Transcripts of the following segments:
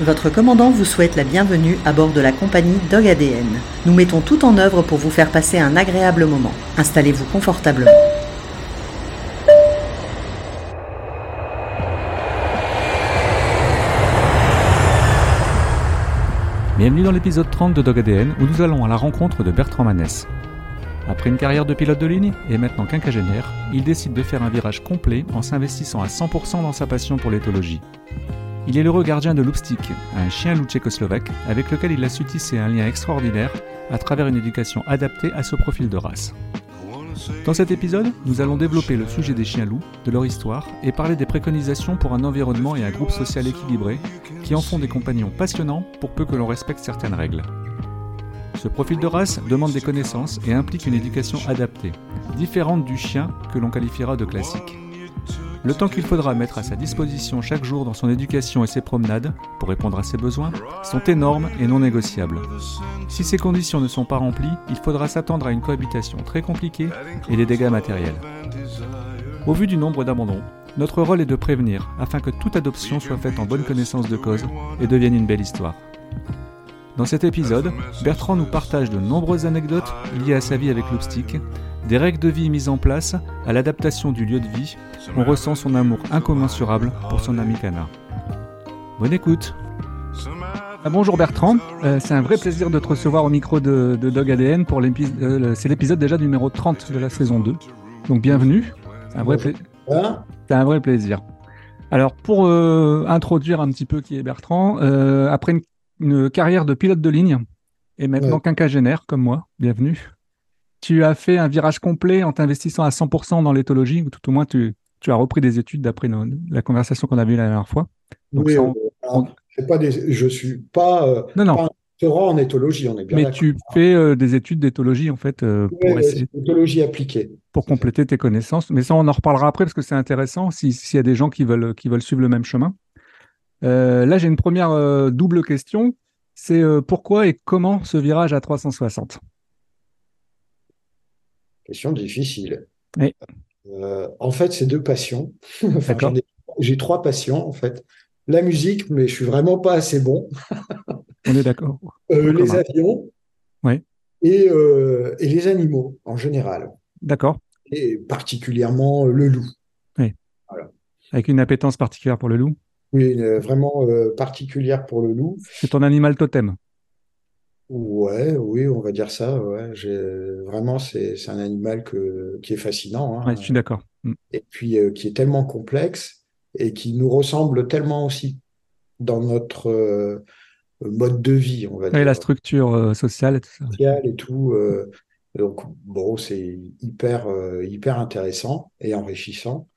Votre commandant vous souhaite la bienvenue à bord de la compagnie Dog ADN. Nous mettons tout en œuvre pour vous faire passer un agréable moment. Installez-vous confortablement. Bienvenue dans l'épisode 30 de Dog ADN où nous allons à la rencontre de Bertrand Manès. Après une carrière de pilote de ligne et maintenant quinquagénaire, il décide de faire un virage complet en s'investissant à 100% dans sa passion pour l'éthologie. Il est l'heureux gardien de Lupstik, un chien loup tchécoslovaque avec lequel il a su tisser un lien extraordinaire à travers une éducation adaptée à ce profil de race. Dans cet épisode, nous allons développer le sujet des chiens loups, de leur histoire et parler des préconisations pour un environnement et un groupe social équilibré qui en font des compagnons passionnants pour peu que l'on respecte certaines règles. Ce profil de race demande des connaissances et implique une éducation adaptée, différente du chien que l'on qualifiera de classique. Le temps qu'il faudra mettre à sa disposition chaque jour dans son éducation et ses promenades, pour répondre à ses besoins, sont énormes et non négociables. Si ces conditions ne sont pas remplies, il faudra s'attendre à une cohabitation très compliquée et des dégâts matériels. Au vu du nombre d'abandons, notre rôle est de prévenir afin que toute adoption soit faite en bonne connaissance de cause et devienne une belle histoire. Dans cet épisode, Bertrand nous partage de nombreuses anecdotes liées à sa vie avec l'obstique, des règles de vie mises en place à l'adaptation du lieu de vie, on ressent son amour incommensurable pour son ami canard. Bonne écoute. Ah, Bonjour Bertrand, euh, c'est un vrai plaisir de te recevoir au micro de, Dog ADN pour l'épisode, euh, c'est l'épisode déjà numéro 30 de la saison 2. Donc bienvenue, c'est un vrai, c'est un vrai plaisir. Alors pour euh, introduire un petit peu qui est Bertrand, après une, carrière de pilote de ligne et maintenant quinquagénaire comme moi, bienvenue tu as fait un virage complet en t'investissant à 100% dans l'éthologie, ou tout au moins tu, as repris des études d'après la conversation qu'on a eue la dernière fois. oui, euh, pas je suis pas, euh, non, non. en éthologie, on est bien Mais tu fais euh, des études d'éthologie en fait pour essayer, éthologie appliquée. Pour compléter tes connaissances. Mais ça, on en reparlera après parce que c'est intéressant s'il y a des gens qui veulent, qui veulent suivre le même chemin. là, j'ai une première double question. C'est pourquoi et comment ce virage à 360 Question difficile. Euh, en fait, c'est deux passions. j'ai trois passions, en fait. La musique, mais je suis vraiment pas assez bon. On est d'accord. Euh, les avions. Oui. Et, euh, et, les animaux, en général. D'accord. Et particulièrement le loup. Oui. Avec une appétence particulière pour le loup Oui, vraiment particulière pour le loup. C'est ton animal totem Ouais, oui, on va dire ça. Ouais. Vraiment, c'est un animal que, qui est fascinant. Hein. je suis d'accord. Mm. Et puis, euh, qui est tellement complexe et qui nous ressemble tellement aussi dans notre euh, mode de vie, on va dire. la structure euh, sociale et tout ça. Sociale et tout. donc, bon, c'est hyper, hyper intéressant et enrichissant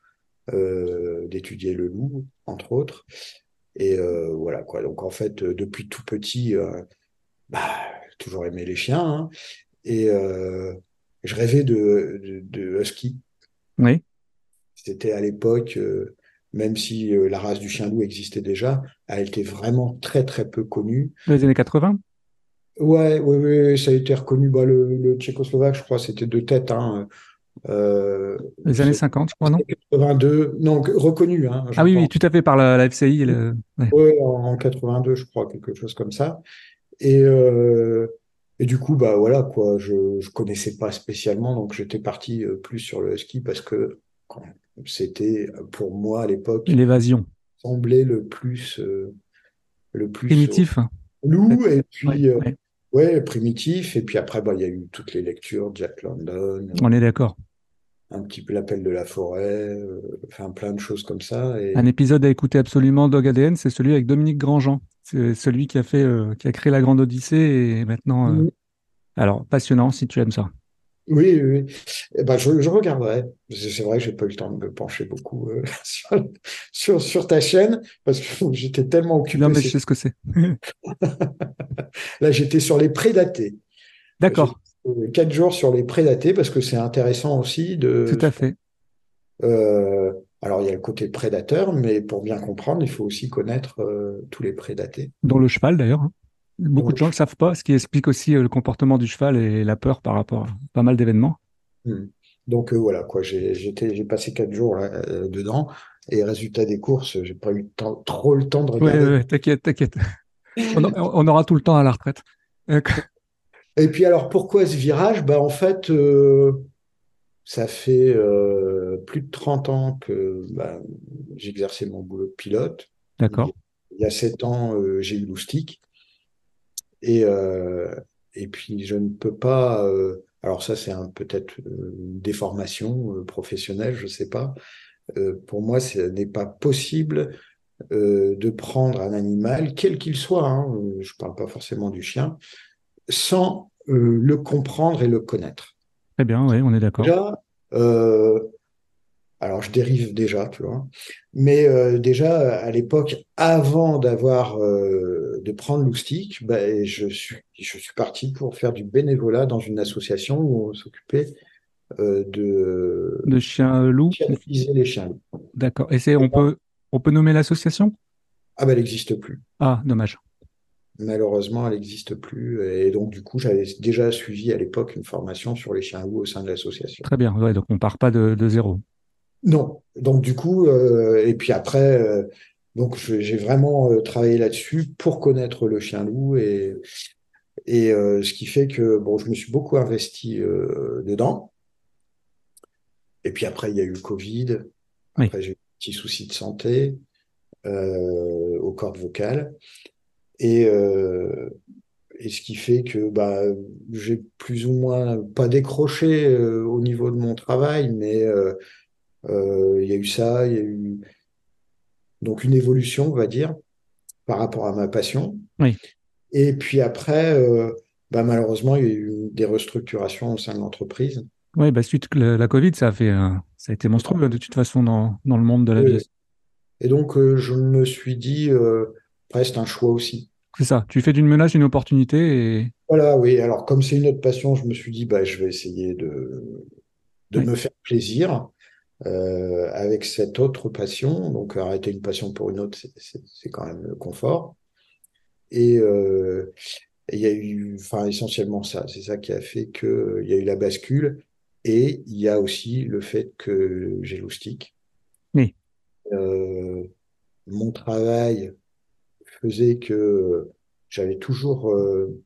d'étudier le loup, entre autres. Et voilà, quoi. Donc, en fait, depuis tout petit bah, toujours aimé les chiens. Hein. et euh, je rêvais de, de, husky. Oui. C'était à l'époque, euh, même si euh, la race du chien loup existait déjà, elle était vraiment très très peu connue. Les années 80 Ouais, oui, oui, ça a été reconnu. Bah, le, tchécoslovaque, je crois, c'était deux têtes. Hein. les années 50, je crois, non? 82, non, reconnu. Hein, ah oui, oui, tout à fait, par la, FCI. Oui, en, 82, je crois, quelque chose comme ça. Et, euh, et du coup, bah voilà, quoi, je ne connaissais pas spécialement, donc j'étais parti euh, plus sur le ski parce que c'était pour moi à l'époque. L'évasion. Semblait le plus. Euh, le plus primitif. Loup, et puis. Ouais, primitif. Et puis après, bah, il y a eu toutes les lectures, Jack London. On est d'accord un petit peu l'appel de la forêt, enfin plein de choses comme ça. Et... Un épisode à écouter absolument Dog ADN, c'est celui avec Dominique Grandjean. C'est celui qui a fait, euh, qui a créé la Grande Odyssée et maintenant. Euh, alors passionnant si tu aimes ça. Oui, oui. Eh ben, je, regarderai. C'est vrai que j'ai pas eu le temps de me pencher beaucoup euh, sur, sur, ta chaîne parce que j'étais tellement occupé. Non, mais je sais ce que c'est. Là, j'étais sur les prédatés. D'accord. Quatre jours sur les prédatés parce que c'est intéressant aussi de. Tout à fait. Alors, il y a le côté prédateur, mais pour bien comprendre, il faut aussi connaître euh, tous les prédatés. Dont le cheval, d'ailleurs. Hein. Beaucoup de gens ne le savent pas, ce qui explique aussi euh, le comportement du cheval et la peur par rapport à pas mal d'événements. Hmm. Donc euh, voilà, quoi, j'ai passé quatre jours dedans Et résultat des courses, j'ai pas eu temps- trop le temps de regarder. ouais, ouais, t'inquiète, t'inquiète. On, aura tout le temps à la retraite. Et puis alors pourquoi ce virage? Bah en fait, ça fait euh, plus de 30 ans que bah, j'exerçais mon boulot de pilote. D'accord. Il y a 7 ans, euh, j'ai eu l'oustique. Et, euh, et puis je ne peux pas. euh, alors ça, c'est un, peut-être euh, une déformation professionnelle, je sais pas. Euh, pour moi, ce n'est pas possible euh, de prendre un animal, quel qu'il soit, hein, je parle pas forcément du chien, sans euh, le comprendre et le connaître. Très bien, oui, on est d'accord. Déjà, euh, alors je dérive déjà, tu vois, mais euh, déjà à l'époque, avant d'avoir euh, de prendre l'oustique, ben, je suis je suis parti pour faire du bénévolat dans une association où on s'occupait de De les chiens. D'accord. Et c'est, on peut, on peut nommer l'association? Ah ben elle n'existe plus. Ah, dommage. Malheureusement, elle n'existe plus. Et donc, du coup, j'avais déjà suivi à l'époque une formation sur les chiens loups au sein de l'association. Très bien. Ouais, donc on part pas de, de zéro. Non. Donc, du coup, euh, et puis après, euh, donc j'ai vraiment euh, travaillé là-dessus pour connaître le chien loup et, et ce qui fait que bon, je me suis beaucoup investi dedans. Et puis après, il y a eu le Covid. Oui. Après, j'ai eu des petits soucis de santé aux cordes vocales. Et, euh, et ce qui fait que bah, j'ai plus ou moins pas décroché euh, au niveau de mon travail, mais euh, il y a eu ça, il y a eu donc une évolution, on va dire, par rapport à ma passion. Oui. Et puis après, bah, malheureusement, il y a eu des restructurations au sein de l'entreprise. Oui, bah, suite la, la Covid, ça a fait, ça a été monstrueux de toute façon dans, dans le monde de l'aviation. Et donc, euh, je me suis dit, euh, presque un choix aussi. C'est ça. Tu fais d'une menace une opportunité et Voilà, oui. Alors, comme c'est une autre passion, je me suis dit, bah, je vais essayer de, de Oui. me faire plaisir euh, avec cette autre passion. Donc, arrêter une passion pour une autre, c'est- quand même le confort. Et euh, et il y a eu, enfin, essentiellement ça. C'est ça qui a fait que euh, il y a eu la bascule. Et il y a aussi le fait que j'ai l'oustique. Oui. Euh, mon travail faisait que j'avais toujours, euh,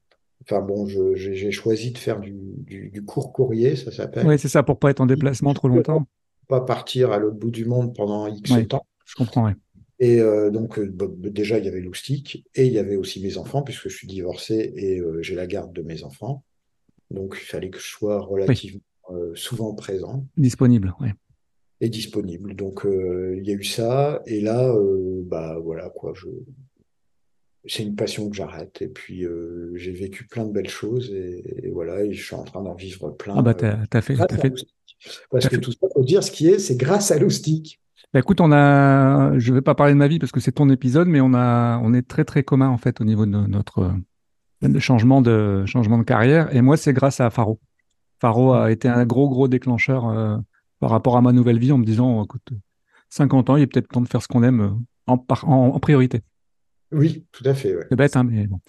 enfin bon, j'ai choisi de faire du, du, du court courrier, ça s'appelle. ouais, c'est ça pour pas être en déplacement trop longtemps. Pas partir à l'autre bout du monde pendant X Ouais. temps. Je comprends. Et euh, donc, euh, bah, déjà, il y avait l'oustique et il y avait aussi mes enfants, puisque je suis divorcé et euh, j'ai la garde de mes enfants. Donc, il fallait que je sois relativement euh, souvent présent Disponible. Ouais. et disponible. Donc, il y a eu ça. Et là, bah voilà, quoi, je... c'est une passion que j'arrête. Et puis, euh, j'ai vécu plein de belles choses et, et voilà, et je suis en train d'en vivre plein. Ah bah euh, t'as, t'as fait, fait. Parce que fait- tout ça, faut dire ce qui est, c'est grâce à l'oustique. Bah, écoute, on a, je vais pas parler de ma vie parce que c'est ton épisode, mais on a, on est très très commun en fait au niveau de notre euh, de changement de changement de carrière. Et moi, c'est grâce à Faro. Faro a été un gros gros déclencheur euh, par rapport à ma nouvelle vie en me disant, écoute, 50 ans, il est peut-être temps de faire ce qu'on aime euh, en, en, en priorité. Oui, tout à fait. ouais. C'est bête, hein, mais bon.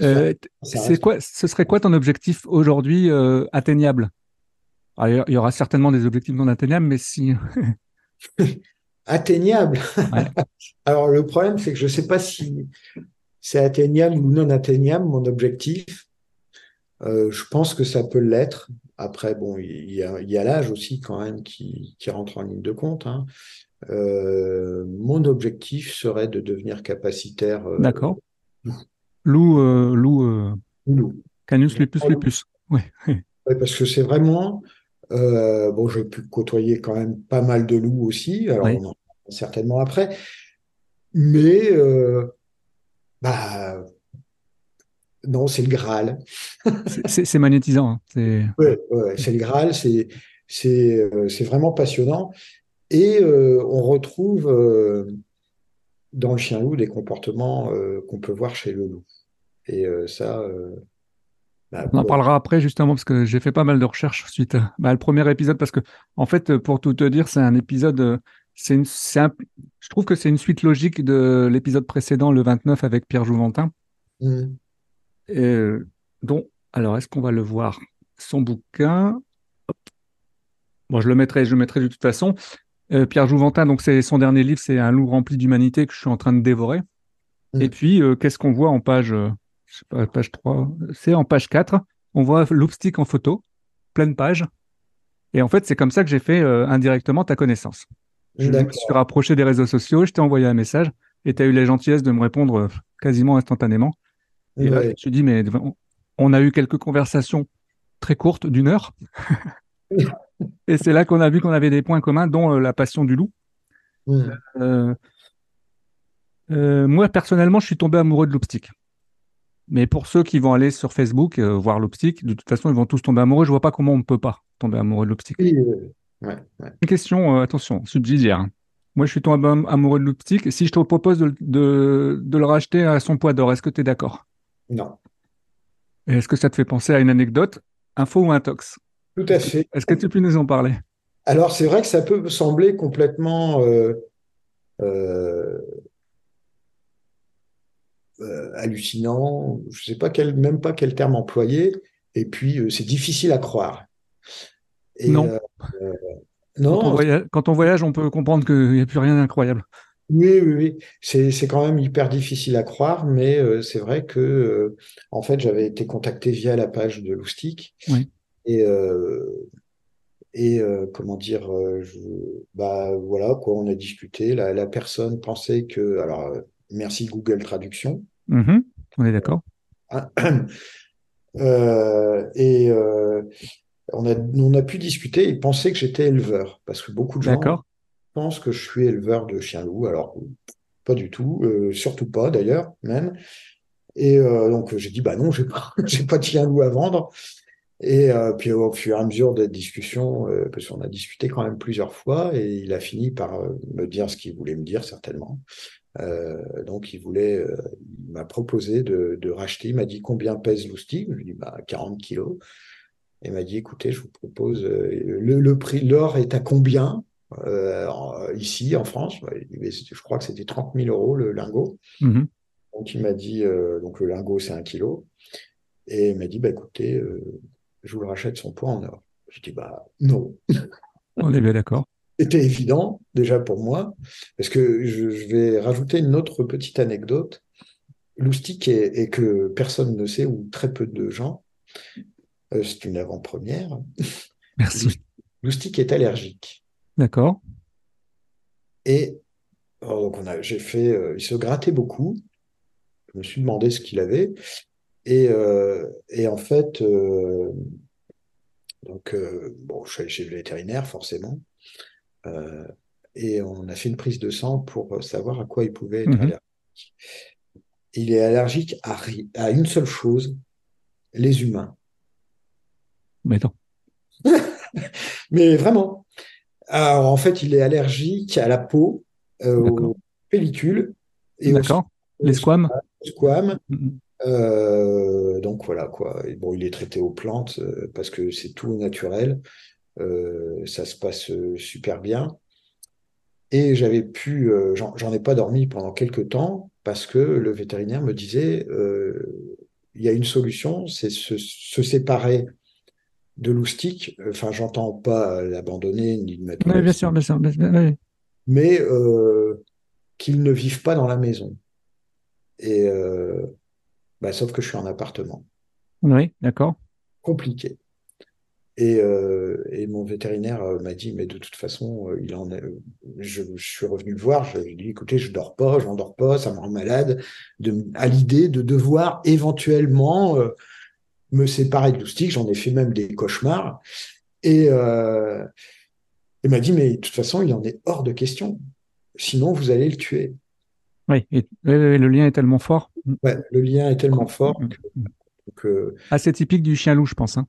Euh, c'est quoi, ce serait quoi ton objectif aujourd'hui euh, atteignable? Alors, il y aura certainement des objectifs non atteignables, mais si. Atteignable? Ouais. Alors, le problème, c'est que je ne sais pas si c'est atteignable ou non atteignable, mon objectif. Euh, je pense que ça peut l'être. Après, bon, il y a, il y a l'âge aussi quand même qui, qui rentre en ligne de compte. hein. Euh, mon objectif serait de devenir capacitaire euh, D'accord. Loup, loup, euh, loup. Canus lupus lupus. Ouais, parce que c'est vraiment, bon, j'ai pu côtoyer quand même pas mal de loups aussi, alors Oui. on en parlera certainement après, mais euh, bah, non, c'est le Graal. C'est- magnétisant. hein. C'est Ouais, ouais, c'est le Graal, c'est c'est vraiment passionnant, et euh, on retrouve euh, dans le chien loup des comportements euh, qu'on peut voir chez le loup, et ça, bah, On en parlera après justement parce que j'ai fait pas mal de recherches suite à bah, le premier épisode parce que en fait pour tout te dire c'est un épisode c'est une un- je trouve que c'est une suite logique de l'épisode précédent le 29 avec Pierre Jouventin. Et, euh, dont alors est-ce qu'on va le voir? Son bouquin bon je le mettrai je le mettrai de toute façon Euh, Pierre Jouventin, donc c'est son dernier livre, c'est Un loup rempli d'humanité que je suis en train de dévorer. Mm. Et puis, euh, qu'est-ce qu'on voit en page, euh, je sais pas, page 3, c'est en page 4, on voit l'obstique en photo, pleine page. Et en fait, c'est comme ça que j'ai fait indirectement ta connaissance. Je me suis rapproché des réseaux sociaux, je t'ai envoyé un message et tu as eu la gentillesse de me répondre quasiment instantanément. Et là, je me suis dit, mais on a eu quelques conversations très courtes d'une heure. Et c'est là qu'on a vu qu'on avait des points communs, dont euh, la passion du loup. Euh, euh, moi, personnellement, je suis tombé amoureux de l'optique. Mais pour ceux qui vont aller sur Facebook euh, voir l'optique, de toute façon, ils vont tous tomber amoureux. Je vois pas comment on ne peut pas tomber amoureux de l'optique. Oui, ouais, ouais. Une question, attention, subsidiaire. Moi, je suis tombé am- amoureux de l'optique. Si je te propose de, de- de le racheter à son poids d'or, est-ce que tu es d'accord? Non, Est-ce que ça te fait penser à une anecdote, info ou intox? Tout à fait. Est-ce que tu peux nous en parler? Alors, c'est vrai que ça peut sembler complètement euh, euh, euh, hallucinant. Je sais pas quel, même pas quel terme employer. Et puis, c'est difficile à croire. Et, Non. Quand on non, voyage, quand on voyage, on peut comprendre qu'il n'y a plus rien d'incroyable. oui, oui, oui. C'est, c'est quand même hyper difficile à croire, mais euh, c'est vrai que, euh, en fait, j'avais été contacté via la page de Loustic. Oui. Et, euh, et euh, comment dire, euh, je, bah voilà quoi, on a discuté. La, la personne pensait que, alors merci Google Traduction. Mhm. On est d'accord? et on a, on a pu discuter. Il pensait que j'étais éleveur parce que beaucoup de gens pensent que je suis éleveur de chiens-loups. Alors pas du tout, euh, surtout pas d'ailleurs même. Et euh, donc j'ai dit bah non, j'ai pas, j'ai pas de chien-loup à vendre. Et euh, puis au fur et à mesure des discussions, euh, parce qu'on a discuté quand même plusieurs fois, et il a fini par euh, me dire ce qu'il voulait me dire certainement. Euh, donc il voulait, il m'a proposé de, de racheter. Il m'a dit combien pèse l'oustique. Je lui ai dit bah 40 kilos. Et il m'a dit écoutez, je vous propose le, le prix, l'or est à combien en- ici en France? Bah, Je crois que c'était 30 000 euros le lingot. Mhm. Donc il m'a dit donc le lingot c'est un kilo. Et il m'a dit bah écoutez, je vous le rachète son poids en or. Je dis bah non. On est bien d'accord. C'était évident déjà pour moi, parce que je, je vais rajouter une autre petite anecdote. Loustic est, et que personne ne sait ou très peu de gens. euh, c'est une avant-première. Merci. Loustic est allergique. D'accord. Et alors, donc on a, j'ai fait, euh, il se grattait beaucoup. Je me suis demandé ce qu'il avait. Et, euh, et en fait, euh, donc euh, bon, je suis allé chez le vétérinaire forcément. Et on a fait une prise de sang pour savoir à quoi il pouvait être Mhm. allergique. Il est allergique à, à une seule chose, les humains. Mais non. Mais vraiment. Alors en fait, il est allergique à la peau, euh, aux pellicules et aux. Les squames. squames. Mhm. Euh, donc voilà quoi. Et bon, il est traité aux plantes euh, parce que c'est tout naturel. Euh, ça se passe super bien. Et j'avais pu, j'en ai pas dormi pendant quelques temps parce que le vétérinaire me disait, il y a une solution, c'est se, se séparer de l'oustique. Enfin, j'entends pas l'abandonner ni le mettre Oui, bien sûr, bien sûr. bien sûr, oui. mais qu'ils ne vivent pas dans la maison. Et bah, sauf que je suis en appartement. Oui, d'accord. compliqué. Et, euh, et mon vétérinaire euh, m'a dit, mais de toute façon, euh, il en est, je, je suis revenu le voir, je lui ai dit, écoutez, je dors pas, j'en dors pas, ça me rend malade, de, à l'idée de devoir éventuellement euh, me séparer de l'oustique, j'en ai fait même des cauchemars. Et euh, il m'a dit, mais de toute façon, il en est hors de question. Sinon, vous allez le tuer. Oui, et- oui, oui, oui, le lien est tellement fort. Ouais, le lien est tellement fort que, que Assez typique du chien loup, je pense. hein.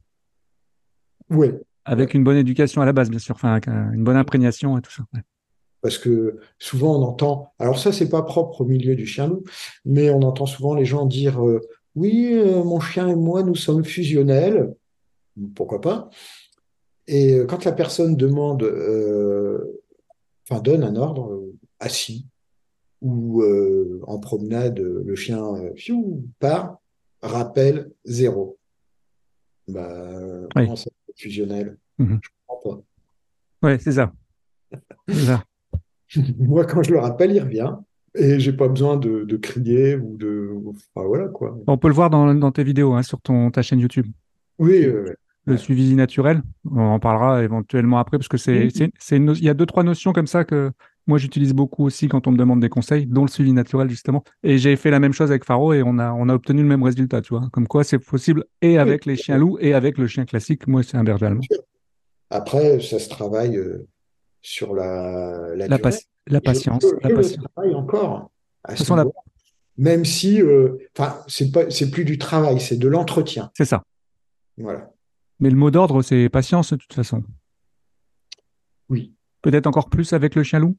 ouais, Avec une bonne éducation à la base, bien sûr. Enfin, euh, une bonne imprégnation et tout ça. Ouais. Parce que souvent on entend, alors ça c'est pas propre au milieu du chien-loup, mais on entend souvent les gens dire euh, oui, euh, mon chien et moi nous sommes fusionnels, pourquoi pas. Et euh, quand la personne demande, euh, enfin donne un ordre euh, assis ou euh, en promenade, euh, le chien euh, fiou, part, rappel zéro. Bah, Oui. comment ça fusionnel? Mhm. Je comprends pas. Ouais, c'est ça. Là. Moi, quand je le rappelle, il revient. Et j'ai pas besoin de, de crier ou de. Enfin, voilà quoi. On peut le voir dans, dans tes vidéos, hein, sur ton, ta chaîne YouTube. Oui, euh, Le suivi naturel, on en parlera éventuellement après, parce que c'est, Oui. il y a deux, trois notions comme ça que moi j'utilise beaucoup aussi quand on me demande des conseils, dont le suivi naturel justement. Et j'ai fait la même chose avec Faro et on a, on a obtenu le même résultat, tu vois. Comme quoi c'est possible et avec les chiens loups et avec le chien classique. Moi, c'est un berger allemand. Après, ça se travaille euh, sur la, la La, la patience, je, la je patience. travaille encore à De toute ce façon, la-. Même si, euh, enfin, c'est pas, c'est plus du travail, c'est de l'entretien. c'est ça. Voilà. Mais le mot d'ordre, c'est patience de toute façon. Oui. Peut-être encore plus avec le chien loup?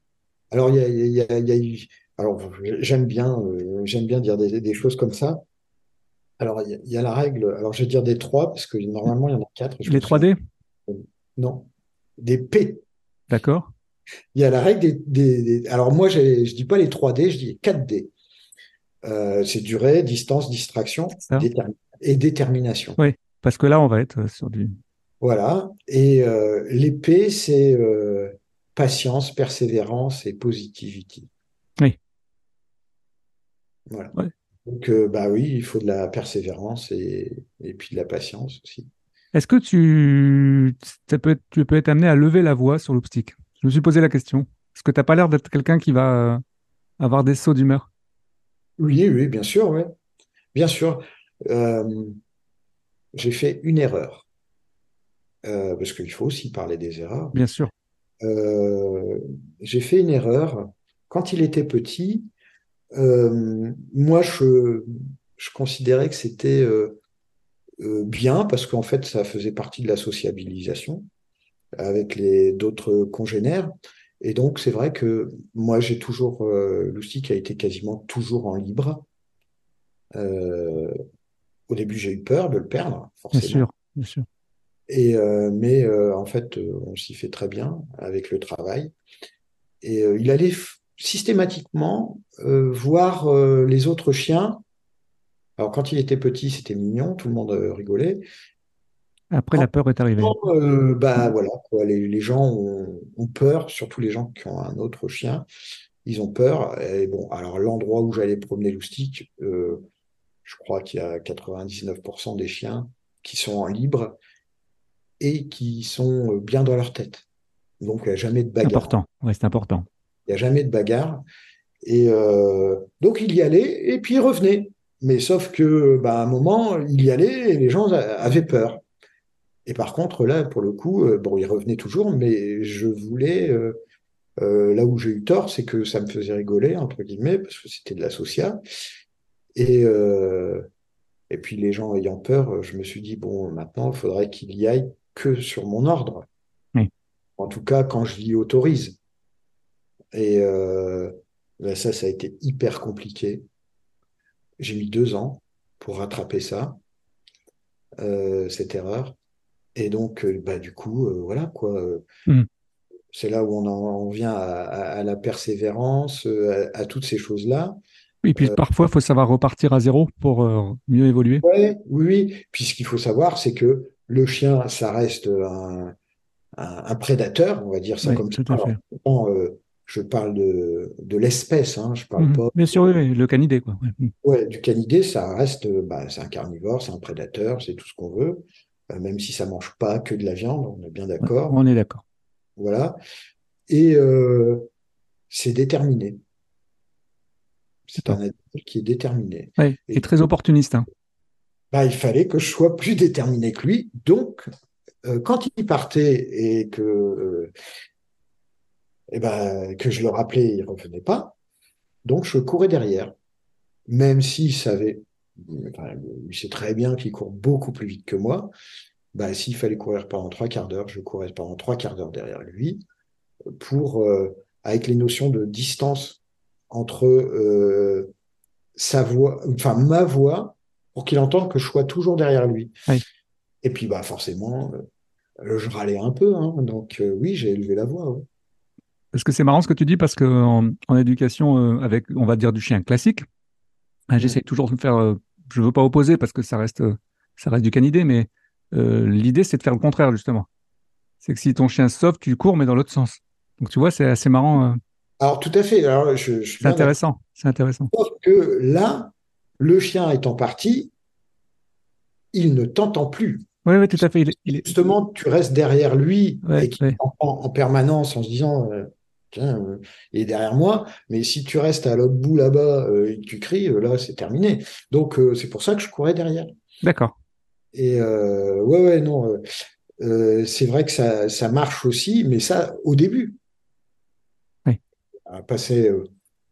Alors, il y a, il y a- il y a eu. Alors, j'aime bien, euh, j'aime bien dire des, des choses comme ça. Alors, il y a, il y a la règle. Alors, je vais dire des trois, parce que normalement, il y en a quatre. je Les me souviens- 3D, Non. Des P. d'accord. Il y a la règle des. des- des- Alors, moi, je dis pas les 3D, je dis 4D. Euh, c'est durée, distance, distraction et détermination. Oui, parce que là, on va être euh, sur du. Voilà. Et euh, les P, c'est euh, patience, persévérance et positivity. Oui. Voilà. Ouais. Donc, euh, bah oui, il faut de la persévérance et, et puis de la patience aussi. Est-ce que tu, ça peut être- tu peux être amené à lever la voix sur l'oupstick? Je me suis posé la question. Parce que tu n'as pas l'air d'être quelqu'un qui va euh, avoir des sauts d'humeur? Oui, oui, bien sûr, oui. Bien sûr. Euh, j'ai fait une erreur. Euh, parce qu'il faut aussi parler des erreurs. Bien sûr. Euh, j'ai fait une erreur. Quand il était petit, euh, moi, je, je considérais que c'était euh, euh, bien parce qu'en fait, ça faisait partie de la sociabilisation avec les d'autres congénères. Et donc, c'est vrai que moi, j'ai toujours, euh, Loustic a été quasiment toujours en libre. Euh, au début, j'ai eu peur de le perdre, Bien forcément. sûr. Bien sûr. Et, euh, mais euh, en fait, euh, on s'y fait très bien avec le travail. Et il allait systématiquement voir les autres chiens. Alors, quand il était petit, c'était mignon, tout le monde rigolait. Après, la peur est arrivée. Euh, bah voilà, quoi, les, les gens ont, ont peur, surtout les gens qui ont un autre chien, ils ont peur. Et bon, alors l'endroit où j'allais promener Loustic, euh, je crois qu'il y a 99% des chiens qui sont en libre et qui sont euh, bien dans leur tête. Donc il n'y a jamais de bagarre. Important. Ouais, c'est important. Il n'y a jamais de bagarre. Et euh, donc il y allait et puis il revenait. Mais sauf que, bah, à un moment, il y allait et les gens avaient peur. Et par contre, là, pour le coup, euh, bon, il revenait toujours, mais je voulais, euh, euh, là où j'ai eu tort, c'est que ça me faisait rigoler, entre guillemets, parce que c'était de la social. Et, et puis les gens ayant peur, je me suis dit, bon, maintenant, il faudrait qu'il y aille que sur mon ordre. Oui. En tout cas, quand je l'y autorise. Et euh, ben ça, ça a été hyper compliqué. J'ai mis deux ans pour rattraper ça, euh, cette erreur. Et donc, euh, bah, du coup, euh, voilà quoi. Mm. C'est là où on en on vient à, à- à la persévérance, à, à toutes ces choses-là. Et puis parfois, il faut savoir repartir à zéro pour mieux évoluer. Ouais, oui, oui. Puis ce qu'il faut savoir, c'est que le chien, ça reste un, un, un prédateur, on va dire ça Oui, comme tout ça. à fait. Alors, euh, je parle de, de l'espèce, hein, je parle Mhm. pas. Bien sûr, oui, le canidé, quoi. Ouais. Mhm. Ouais, du canidé, ça reste, euh, bah, c'est un carnivore, c'est un prédateur, c'est tout ce qu'on veut, euh, même si ça mange pas que de la viande, on est bien d'accord. On est d'accord. Voilà. Et euh, c'est déterminé. C'est un animal qui est déterminé. Ouais, Et- et très opportuniste. hein. Bah, il fallait que je sois plus déterminé que lui. Donc, euh, quand il partait et que, euh, eh ben, que je le rappelais, il revenait pas. Donc, je courais derrière. Même s'il savait, il sait très bien qu'il court beaucoup plus vite que moi. Bah, s'il fallait courir pendant trois quarts d'heure, je courais pendant trois quarts d'heure derrière lui pour, euh, avec les notions de distance entre euh, sa voix, enfin ma voix, pour qu'il entende que je sois toujours derrière lui. Oui. Et puis, bah, forcément, euh, je râlais un peu, hein. donc euh, oui, j'ai élevé la voix. ouais. Parce que c'est marrant ce que tu dis, parce qu'en en éducation, euh, avec, on va dire, du chien classique, hein, j'essaie toujours de faire, je veux pas opposer parce que ça reste, ça reste du canidé, mais l'idée, c'est de faire le contraire, justement. C'est que si ton chien sauve, tu cours, mais dans l'autre sens. Donc tu vois, c'est assez marrant. Alors, tout à fait. Alors, je, je suis C'est intéressant. C'est intéressant. d'accord que là, le chien étant parti, il ne t'entend plus. Oui, oui, tout à fait. Il est, il est- Justement, tu restes derrière lui Ouais, et qui ouais. t'entend en permanence en se disant, euh, tiens, euh, il est derrière moi. Mais si tu restes à l'autre bout là-bas euh, et que tu cries, là, c'est terminé. Donc, c'est pour ça que je courais derrière. D'accord. Et ouais, ouais, non, c'est vrai que ça, ça marche aussi, mais ça, au début. Oui. À passer,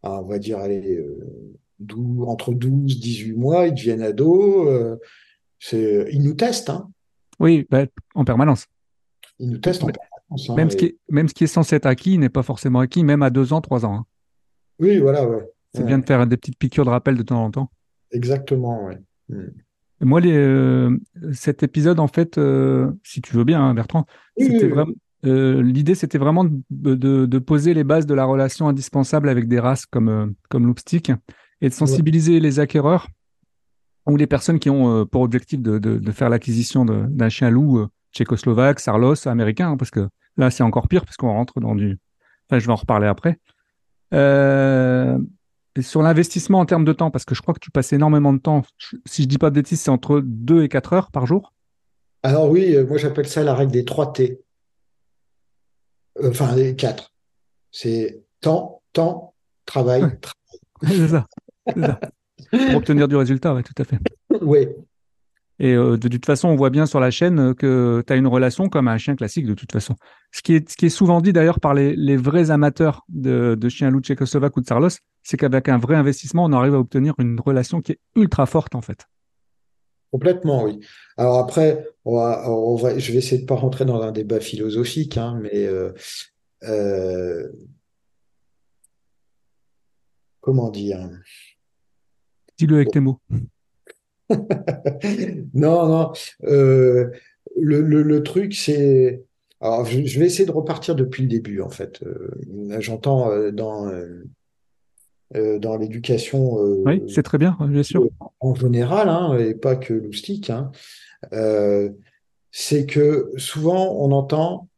à, on va dire, allez, 12 entre 12 18 mois, ils deviennent ados. euh, c'est, ils nous testent, hein. Oui, bah, en permanence. Ils nous testent en permanence. hein, Même ce, qui est, même ce qui est censé être acquis n'est pas forcément acquis, même à deux ans, trois ans. hein. Oui, voilà, ouais. C'est Ouais, bien de faire des petites piqûres de rappel de temps en temps. Exactement, ouais. Hmm. Moi, les, euh, cet épisode, en fait, euh, si tu veux bien, hein, Bertrand, Oui, oui, oui. euh, l'idée, c'était vraiment de, de- de poser les bases de la relation indispensable avec des races comme, comme Loopstick et de sensibiliser les acquéreurs ou les personnes qui ont euh, pour objectif de, de- de faire l'acquisition d'un chien loup euh, tchécoslovaque, sarlos, américain, hein, parce que là, c'est encore pire, parce qu'on rentre dans du. Enfin, je vais en reparler après. Euh, sur l'investissement en termes de temps, parce que je crois que tu passes énormément de temps, si je dis pas de bêtises, c'est entre 2 et 4 heures par jour. Alors oui, moi j'appelle ça la règle des 3 T. Enfin, les 4. C'est temps, temps, travail, Ouais. Pour obtenir du résultat, ouais, tout à fait. Oui, Et euh, de toute façon, on voit bien sur la chaîne euh, que tu as une relation comme un chien classique, de toute façon. Ce qui est, ce qui est souvent dit d'ailleurs par les, les vrais amateurs de, de chiens loups tchécoslovaques ou de sarlos, c'est qu'avec un vrai investissement, on arrive à obtenir une relation qui est ultra forte, en fait. complètement, oui. Alors après, on va, on va, je vais essayer de pas rentrer dans un débat philosophique, hein, mais euh, euh, comment dire? Dis-le avec tes mots. Non, non. euh, le, le, le truc, c'est. Alors, je, je vais essayer de repartir depuis le début, en fait. Euh, j'entends euh, dans, dans l'éducation Oui, c'est très bien, bien sûr. en général, hein, et pas que loustique, hein, c'est que souvent on entend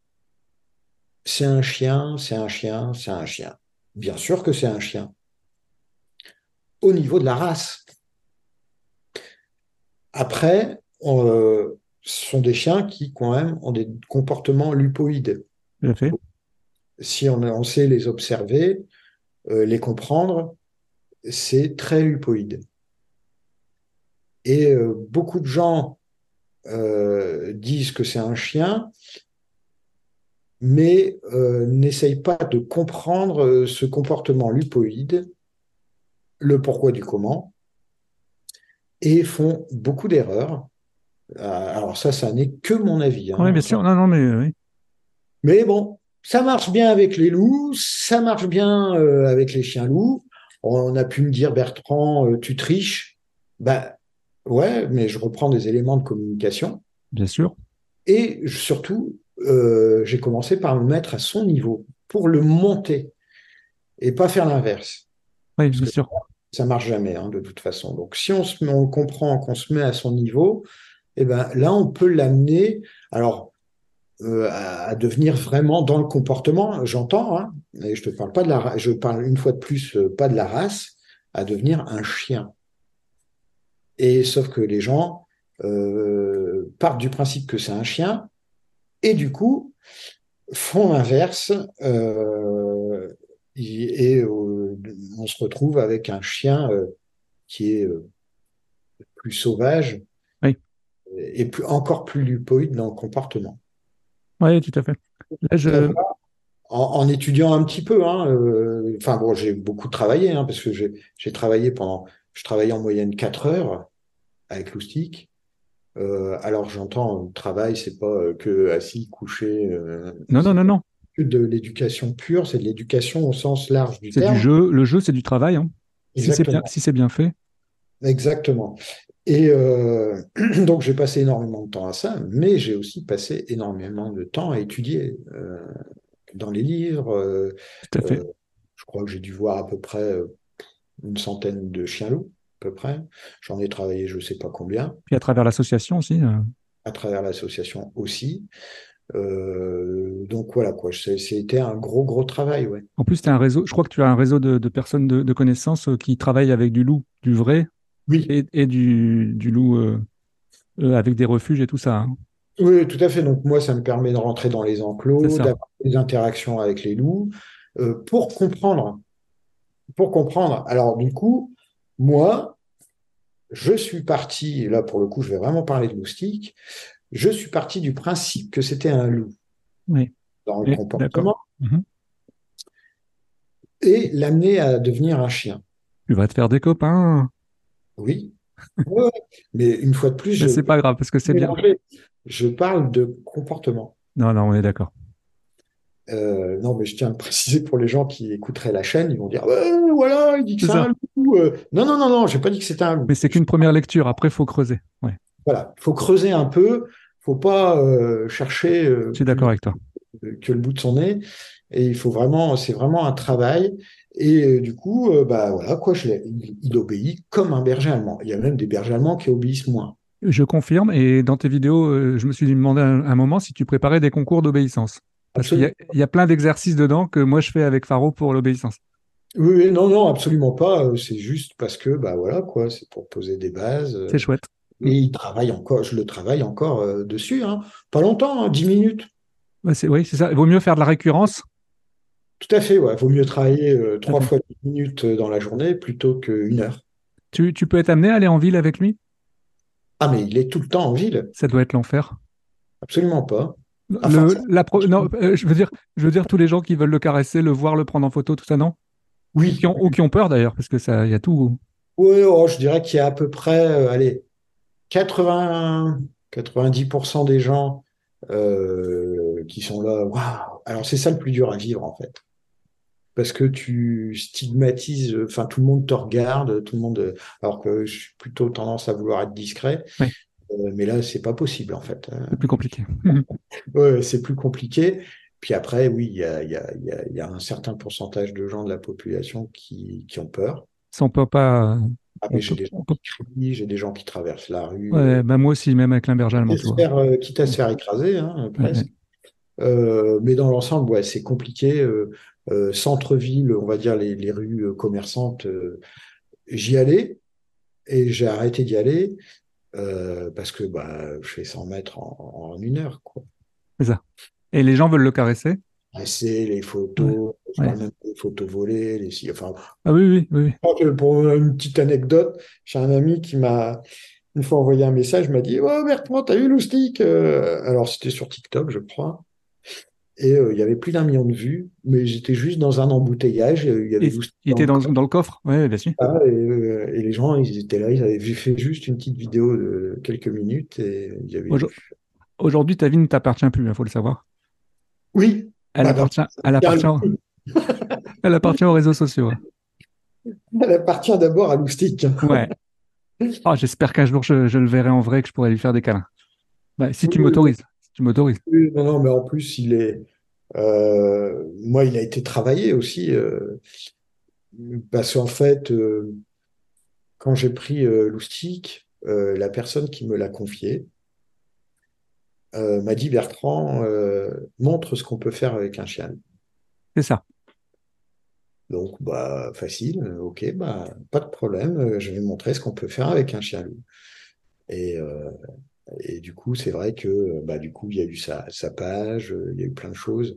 c'est un chien, c'est un chien, c'est un chien. Bien sûr que c'est un chien. Au niveau de la race. Après, on, euh, ce sont des chiens qui, quand même, ont des comportements lupoïdes. Si on, on sait les observer, euh, les comprendre, c'est très lupoïde. Et euh, beaucoup de gens disent que c'est un chien, mais n'essayent pas de comprendre ce comportement lupoïde, le pourquoi du comment, et font beaucoup d'erreurs. Euh, Alors ça, ça n'est que mon avis. hein. Oui, bien sûr. Non, non, mais euh, oui. Mais bon, ça marche bien avec les loups, ça marche bien euh, avec les chiens loups. On a pu me dire, Bertrand, euh, tu triches. Ben ouais, mais je reprends des éléments de communication. Bien sûr. Et surtout, euh, j'ai commencé par me mettre à son niveau pour le monter et pas faire l'inverse. Oui, bien sûr. Ça marche jamais, hein, de toute façon. Donc, si on, comprend qu'on se met à son niveau, eh ben, là, on peut l'amener, alors, euh, à, devenir vraiment dans le comportement, j'entends, hein, et je te parle pas de la, je parle une fois de plus, euh, pas de la race, à devenir un chien. Et sauf que les gens euh, partent du principe que c'est un chien, et du coup, font l'inverse, et, euh, on se retrouve avec un chien euh, qui est euh, plus sauvage Oui. et plus, encore plus lupoïde dans le comportement. Oui, tout à fait. Là, je... En, en étudiant un petit peu, hein, euh, enfin bon, j'ai beaucoup travaillé, hein, parce que j'ai travaillé pendant, je travaillais en moyenne 4 heures avec Loustic. Euh, alors j'entends travail, c'est pas que assis, couché, euh, Non, non, non, non. De l'éducation pure, c'est de l'éducation au sens large du C'est terme. du jeu. Le jeu, c'est du travail. hein. Si c'est bien, si c'est bien fait. Exactement. Et euh, donc j'ai passé énormément de temps à ça, mais j'ai aussi passé énormément de temps à étudier euh, dans les livres. euh, Tout à fait. je crois que j'ai dû voir à peu près une centaine de chiens loups, à peu près. J'en ai travaillé je sais pas combien, Puis à travers l'association aussi. euh, à travers l'association aussi. Euh, donc voilà quoi, c'était un gros gros travail, ouais. En plus, as un réseau, je crois que tu as un réseau de, personnes de, connaissances euh, qui travaillent avec du loup, du vrai, oui. et, du, loup avec des refuges et tout ça. Hein. Oui, tout à fait. Donc moi, ça me permet de rentrer dans les enclos, d'avoir des interactions avec les loups, pour comprendre. Pour comprendre. Alors du coup, moi, je suis parti, là pour le coup, je vais vraiment parler de moustique, je suis parti du principe que c'était un loup oui. dans le comportement mhm. et l'amener à devenir un chien. Tu vas te faire des copains. Oui. mais une fois de plus, je. C'est pas grave parce que c'est bien. Je parle de comportement. Non, non, on est d'accord. Euh, non, mais je tiens à préciser pour les gens qui écouteraient la chaîne, ils vont dire voilà, il dit que c'est un loup. Euh. non, non, non, non, j'ai pas dit que c'était un loup. Mais c'est qu'une première lecture. Après, il faut creuser. Ouais. Voilà, il faut creuser un peu. Faut pas euh, chercher. je suis d'accord avec toi. Que le bout de son nez. Et il faut vraiment, c'est vraiment un travail. Et du coup, bah voilà, quoi, je il, il, obéit comme un berger allemand. Il y a même des bergers allemands qui obéissent moins. Je confirme. Et dans tes vidéos, je me suis demandé un, un moment si tu préparais des concours d'obéissance. Parce qu'il y, a plein d'exercices dedans que moi je fais avec Faro pour l'obéissance. Oui, non, non, absolument pas. Euh, c'est juste parce que, bah voilà, quoi, c'est pour poser des bases. C'est chouette. Et il travaille encore, je le travaille encore euh, dessus, hein. Pas longtemps, hein, 10 minutes. oui, c'est ça. Il vaut mieux faire de la récurrence? Tout à fait, ouais. Il vaut mieux travailler euh, trois fois 10 minutes dans la journée plutôt qu'une heure. Tu, tu peux être amené à aller en ville avec lui? Ah, mais il est tout le temps en ville. Ça doit être l'enfer. Absolument pas la non, euh, je veux dire, je veux dire tous les gens qui veulent le caresser, le voir, le prendre en photo, tout ça, non? Oui. Qui ont, ou qui ont peur d'ailleurs, parce que ça, il y a tout. Oui, oh, je dirais qu'il y a à peu près, euh, allez, 80, 90% des gens euh, qui sont là. Waouh Alors c'est ça le plus dur à vivre en fait, parce que tu stigmatises. Enfin, tout le monde te regarde, tout le monde. Alors que je suis plutôt tendance à vouloir être discret. Oui. Euh, mais là, c'est pas possible en fait. C'est plus compliqué. ouais, c'est plus compliqué. Puis après, oui, il y a, y, a, y a, un certain pourcentage de gens de la population qui, qui ont peur. Ça, on peut pas. Ah, j'ai des gens qui crient, j'ai des gens qui traversent la rue. Ouais, bah moi aussi, même avec l'imberge allemand. Euh, quitte à se faire écraser, hein, presque. Euh, mais dans l'ensemble, ouais, c'est compliqué. Euh, centre-ville, on va dire les, les rues commerçantes, j'y allais et j'ai arrêté d'y aller euh, parce que bah, je fais 100 mètres en, une heure. C'est ça. Et les gens veulent le caresser? Caresser, les photos, même les photos volées, les... Enfin, ah oui, oui, oui. Pour une petite anecdote, j'ai un ami qui m'a une fois envoyé un message, m'a dit Oh Bertrand, t'as eu l'oustique euh, Alors c'était sur TikTok, je crois. Et euh, il y avait plus d'un million de vues, mais j'étais juste dans un embouteillage. Il, y avait il était dans, dans, le coffre, oui, bien sûr. Ah, euh, et, les gens, ils étaient là, ils avaient fait juste une petite vidéo de quelques minutes. Et il y avait... Aujourd'hui, ta vie ne t'appartient plus, il hein, faut le savoir. Oui. Elle, bah, appartient, elle, appartient, elle appartient aux réseaux sociaux. Elle appartient d'abord à Loustic. Ouais. Oh, J'espère qu'un jour, je, je, le verrai en vrai, que je pourrai lui faire des câlins. Bah, si tu m'autorises tu m'autorises. Oui, non, non, mais en plus, il est. Euh, moi, il a été travaillé aussi. Euh, parce qu'en fait, euh, quand j'ai pris l'oustique, la personne qui me l'a confié m'a dit Bertrand, montre ce qu'on peut faire avec un chien. C'est ça. Donc, bah, facile, ok, bah, pas de problème, je vais montrer ce qu'on peut faire avec un chien loup. Et, et du coup, c'est vrai que bah, du coup, il y a eu sa, sa page, euh, il y a eu plein de choses.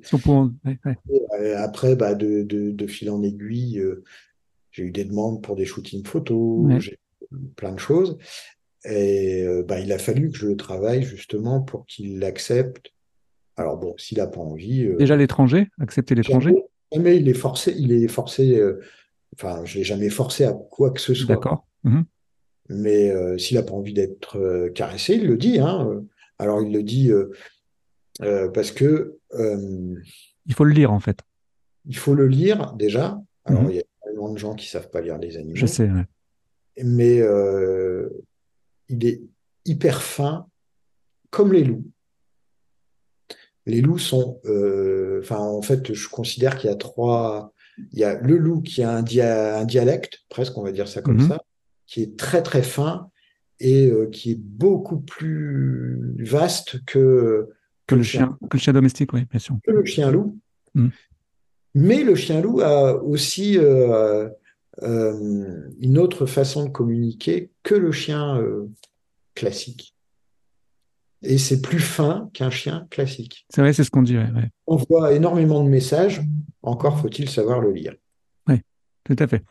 Euh, après, bah, de, de, de, fil en aiguille, euh, j'ai eu des demandes pour des shootings photos, j'ai plein de choses. Et bah, il a fallu que je le travaille justement pour qu'il l'accepte. Alors bon, s'il n'a pas envie. Déjà l'étranger, accepter l'étranger? Mais il est forcé, il est forcé. enfin, je l'ai jamais forcé à quoi que ce soit. D'accord. Mhm. Mais euh, s'il n'a pas envie d'être euh, caressé, il le dit. Hein. Alors il le dit euh, parce que. il faut le lire en fait. Il faut le lire déjà. Alors mhm. il y a tellement de gens qui savent pas lire les animaux. Je sais. Mais il est hyper fin, comme les loups. Les loups sont, enfin en fait, je considère qu'il y a trois. Il y a le loup qui a un, un dialecte, presque, on va dire ça comme mhm. ça qui est très très fin et euh, qui est beaucoup plus vaste que, que, le chien, que le chien domestique, oui, bien sûr. Que le chien loup. Mm. Mais le chien loup a aussi euh, euh, une autre façon de communiquer que le chien euh, classique. Et c'est plus fin qu'un chien classique. C'est vrai, c'est ce qu'on dit. ouais, ouais. On voit énormément de messages, encore faut-il savoir le lire. Tout à fait.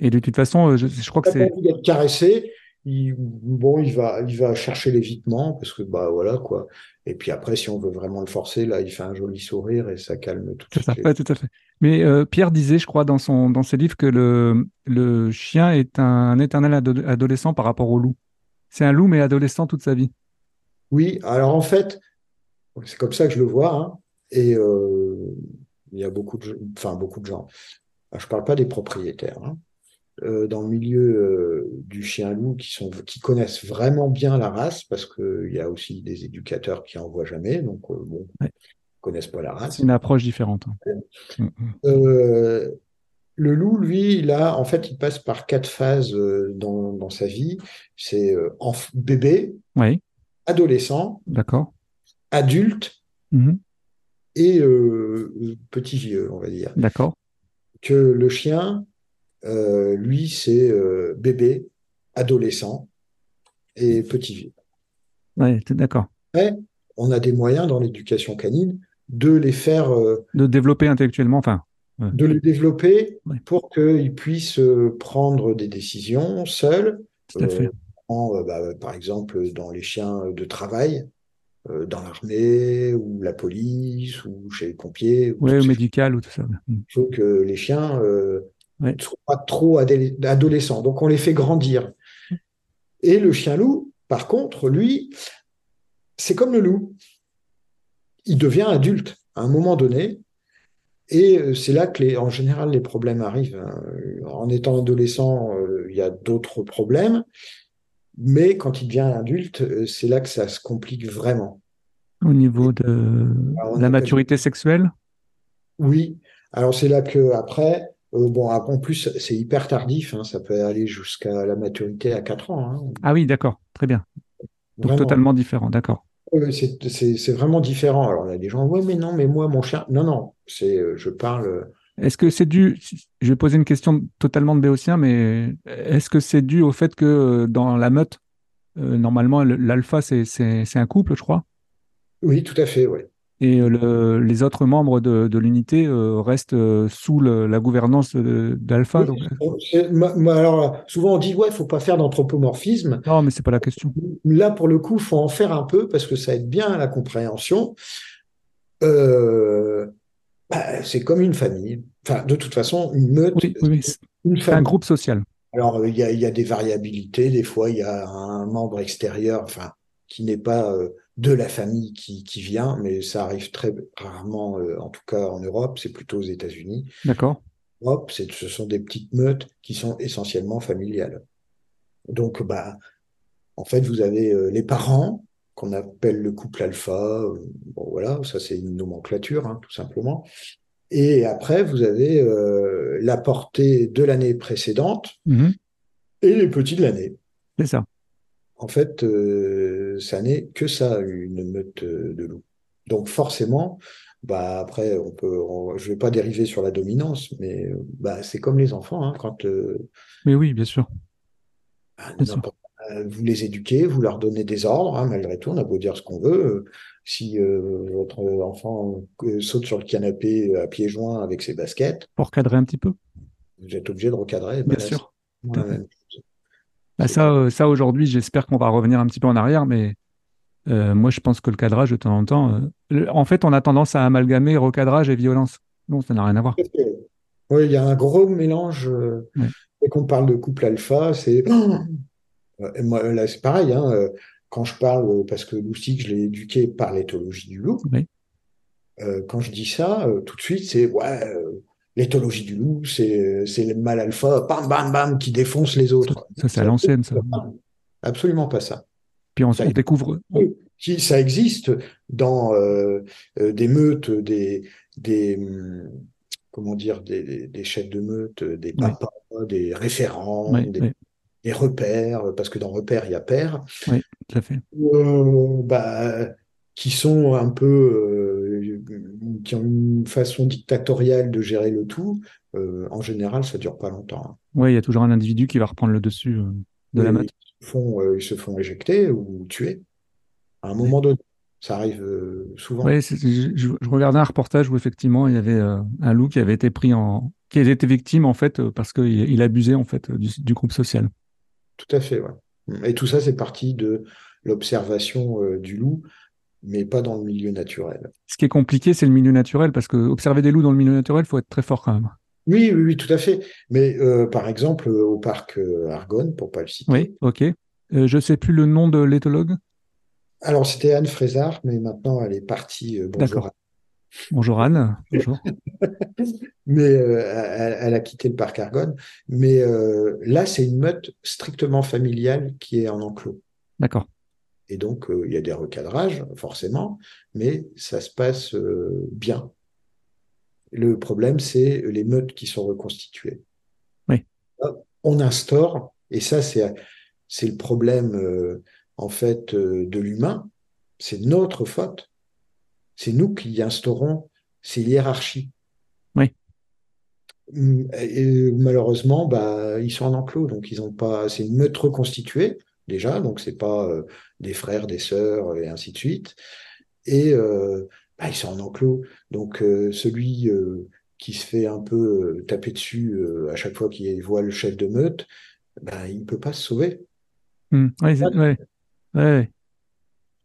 Et de toute façon, euh, je, je crois que Pas c'est. envie d'être caressé, il, bon, il va, il va chercher l'évitement parce que bah voilà quoi. Et puis après, si on veut vraiment le forcer, là, il fait un joli sourire et ça calme tout tout à fait. Mais euh, Pierre disait, je crois, dans son dans ses livres que le, le chien est un éternel ado- adolescent par rapport au loup. C'est un loup, mais adolescent toute sa vie. Oui, alors en fait, c'est comme ça que je le vois, hein, et euh, il y a beaucoup de, enfin beaucoup de gens. Alors, je parle pas des propriétaires, hein, euh, dans le milieu euh, du chien-loup qui sont, qui connaissent vraiment bien la race, parce que il y a aussi des éducateurs qui en voient jamais, donc euh, bon, Ouais. ils connaissent pas la race. C'est une approche différente. hein. Mm, mm. Le loup, lui, il a, en fait, il passe par quatre phases dans, dans sa vie. C'est bébé, Oui, adolescent, d'accord. adulte Mhm, et euh, petit vieux, on va dire. D'accord. Que le chien, euh, lui, c'est euh, bébé, adolescent et petit vieux. T'es d'accord. Après, on a des moyens dans l'éducation canine de les faire, euh, De développer intellectuellement, enfin, de les développer Ouais. pour qu'ils puissent prendre des décisions seuls. tout à fait. En, bah, par exemple, dans les chiens de travail, dans l'armée ou la police ou chez les pompiers. ou Ouais, tout au médical ou tout ça. Il faut que les chiens euh, Ouais. pas trop adolescents. Donc, on les fait grandir. Et le chien-loup, par contre, lui, c'est comme le loup. Il devient adulte à un moment donné. Et euh, c'est là que, les, en général, les problèmes arrivent. hein. En étant adolescent, euh, il y a d'autres problèmes. Mais quand il devient adulte, euh, c'est là que ça se complique vraiment. Au niveau de Alors, on la maturité sexuelle, Oui, alors c'est là que après, euh, bon, en plus, c'est hyper tardif, hein, ça peut aller jusqu'à la maturité à 4 ans. hein, ah oui, d'accord, très bien. Donc vraiment. totalement différent, d'accord. C'est vraiment différent. Alors, il y a des gens, ouais, mais non, mais moi, mon chien, non, non, c'est, euh, je parle, euh, Est-ce que c'est dû, je vais poser une question totalement de béotien, mais est-ce que c'est dû au fait que dans la meute, normalement, le- l'alpha, c'est, un couple, je crois, oui, tout à fait, ouais. Et euh, le- les autres membres de, de l'unité euh, restent euh, sous le- la gouvernance d'alpha. Oui, alors, souvent, on dit, ouais, faut pas faire d'anthropomorphisme. non, mais c'est pas la question. Là, pour le coup, faut en faire un peu parce que ça aide bien à la compréhension. Euh, bah, c'est comme une famille. Enfin, de toute façon, une meute, Oui, oui, oui, c'est un groupe social. Alors, il y a, il y a des variabilités. Des fois, il y a un membre extérieur, enfin, qui n'est pas de la famille qui, qui vient, mais ça arrive très rarement, euh, en tout cas en Europe, c'est plutôt aux États-Unis. D'accord. Europe, ce sont des petites meutes qui sont essentiellement familiales. Donc, bah, en fait, vous avez euh, les parents, qu'on appelle le couple alpha. euh, Bon, voilà, ça c'est une nomenclature, hein, tout simplement. Et après, vous avez euh, la portée de l'année précédente Mhm, et les petits de l'année. c'est ça. En fait, ça n'est que ça, une meute de loups. Donc forcément, bah après, on peut, on- je vais pas dériver sur la dominance, mais bah c'est comme les enfants, hein, quand euh, Mais oui, bien sûr. bah, Bien sûr. n'importe- euh, vous les éduquez, vous leur donnez des ordres, hein, malgré tout, on a beau dire ce qu'on veut. euh, si euh, votre enfant saute sur le canapé à pieds joints avec ses baskets, Pour cadrer un petit peu, vous êtes obligé de recadrer. bien Bah, sûr tout à la fait. même chose. Bah, ça, euh, ça aujourd'hui, j'espère qu'on va revenir un petit peu en arrière, mais euh, moi, je pense que le cadrage, de temps en temps, euh, en fait, on a tendance à amalgamer recadrage et violence. Non, ça n'a rien à voir. Oui, il y a un gros mélange. euh, Ouais. Dès qu'on parle de couple alpha, c'est. Et moi, là, c'est pareil. hein, quand je parle, parce que Loustic, je l'ai éduqué par l'éthologie du loup, Oui. quand je dis ça, tout de suite, c'est ouais, l'éthologie du loup, c'est c'est le mâle alpha, bam, bam, bam, qui défonce les autres. Ça, c'est à l'ancienne, ça. Absolument pas ça. Puis on, on découvre. Qui, ça existe dans euh, euh, des meutes, des, des, hum, comment dire, des, des- des chefs de meute, des Oui. papas, des référents, oui, des, oui, des repères, parce que dans repère, il y a père. oui, tout à fait. Euh, bah, qui sont un peu, euh, qui ont une façon dictatoriale de gérer le tout, euh, en général, ça dure pas longtemps. hein. Oui, il y a toujours un individu qui va reprendre le dessus euh, de la meute. Ils se font, euh, ils se font éjecter ou tuer à un moment donné. Ça arrive euh, souvent. Oui, je, je- regardais un reportage où effectivement il y avait euh, un loup qui avait été pris en, qui avait été victime en fait euh, parce qu'il il abusait en fait du, du groupe social. Tout à fait, ouais. Et tout ça, c'est parti de l'observation euh, du loup, mais pas dans le milieu naturel. Ce qui est compliqué, c'est le milieu naturel parce que observer des loups dans le milieu naturel, il faut être très fort quand même. Oui, oui, oui, tout à fait. Mais euh, par exemple, euh, au parc euh, Argonne, pour pas le citer. Oui, ok. Euh, je sais plus le nom de l'éthologue. Alors, c'était Anne Frézard, mais maintenant, elle est partie. euh, bonjour. D'accord. Bonjour Anne. Bonjour. Mais euh, elle, elle a quitté le parc Argonne. Mais euh, là, c'est une meute strictement familiale qui est en enclos. D'accord. Et donc, euh, il y a des recadrages, forcément, mais ça se passe euh, bien. Le problème, c'est les meutes qui sont reconstituées. Oui. On instaure, et ça, c'est, c'est le problème, euh, en fait, euh, de l'humain. C'est notre faute. C'est nous qui instaurons ces hiérarchies. Oui. Et malheureusement, bah, ils sont en enclos, donc ils ont pas. C'est une meute reconstituée déjà, donc c'est pas euh, des frères, des sœurs et ainsi de suite. Et euh, bah, ils sont en enclos, donc euh, celui qui se fait un peu taper dessus à chaque fois qu'il voit le chef de meute, bah, il peut pas se sauver. Ouais, c'est- ouais.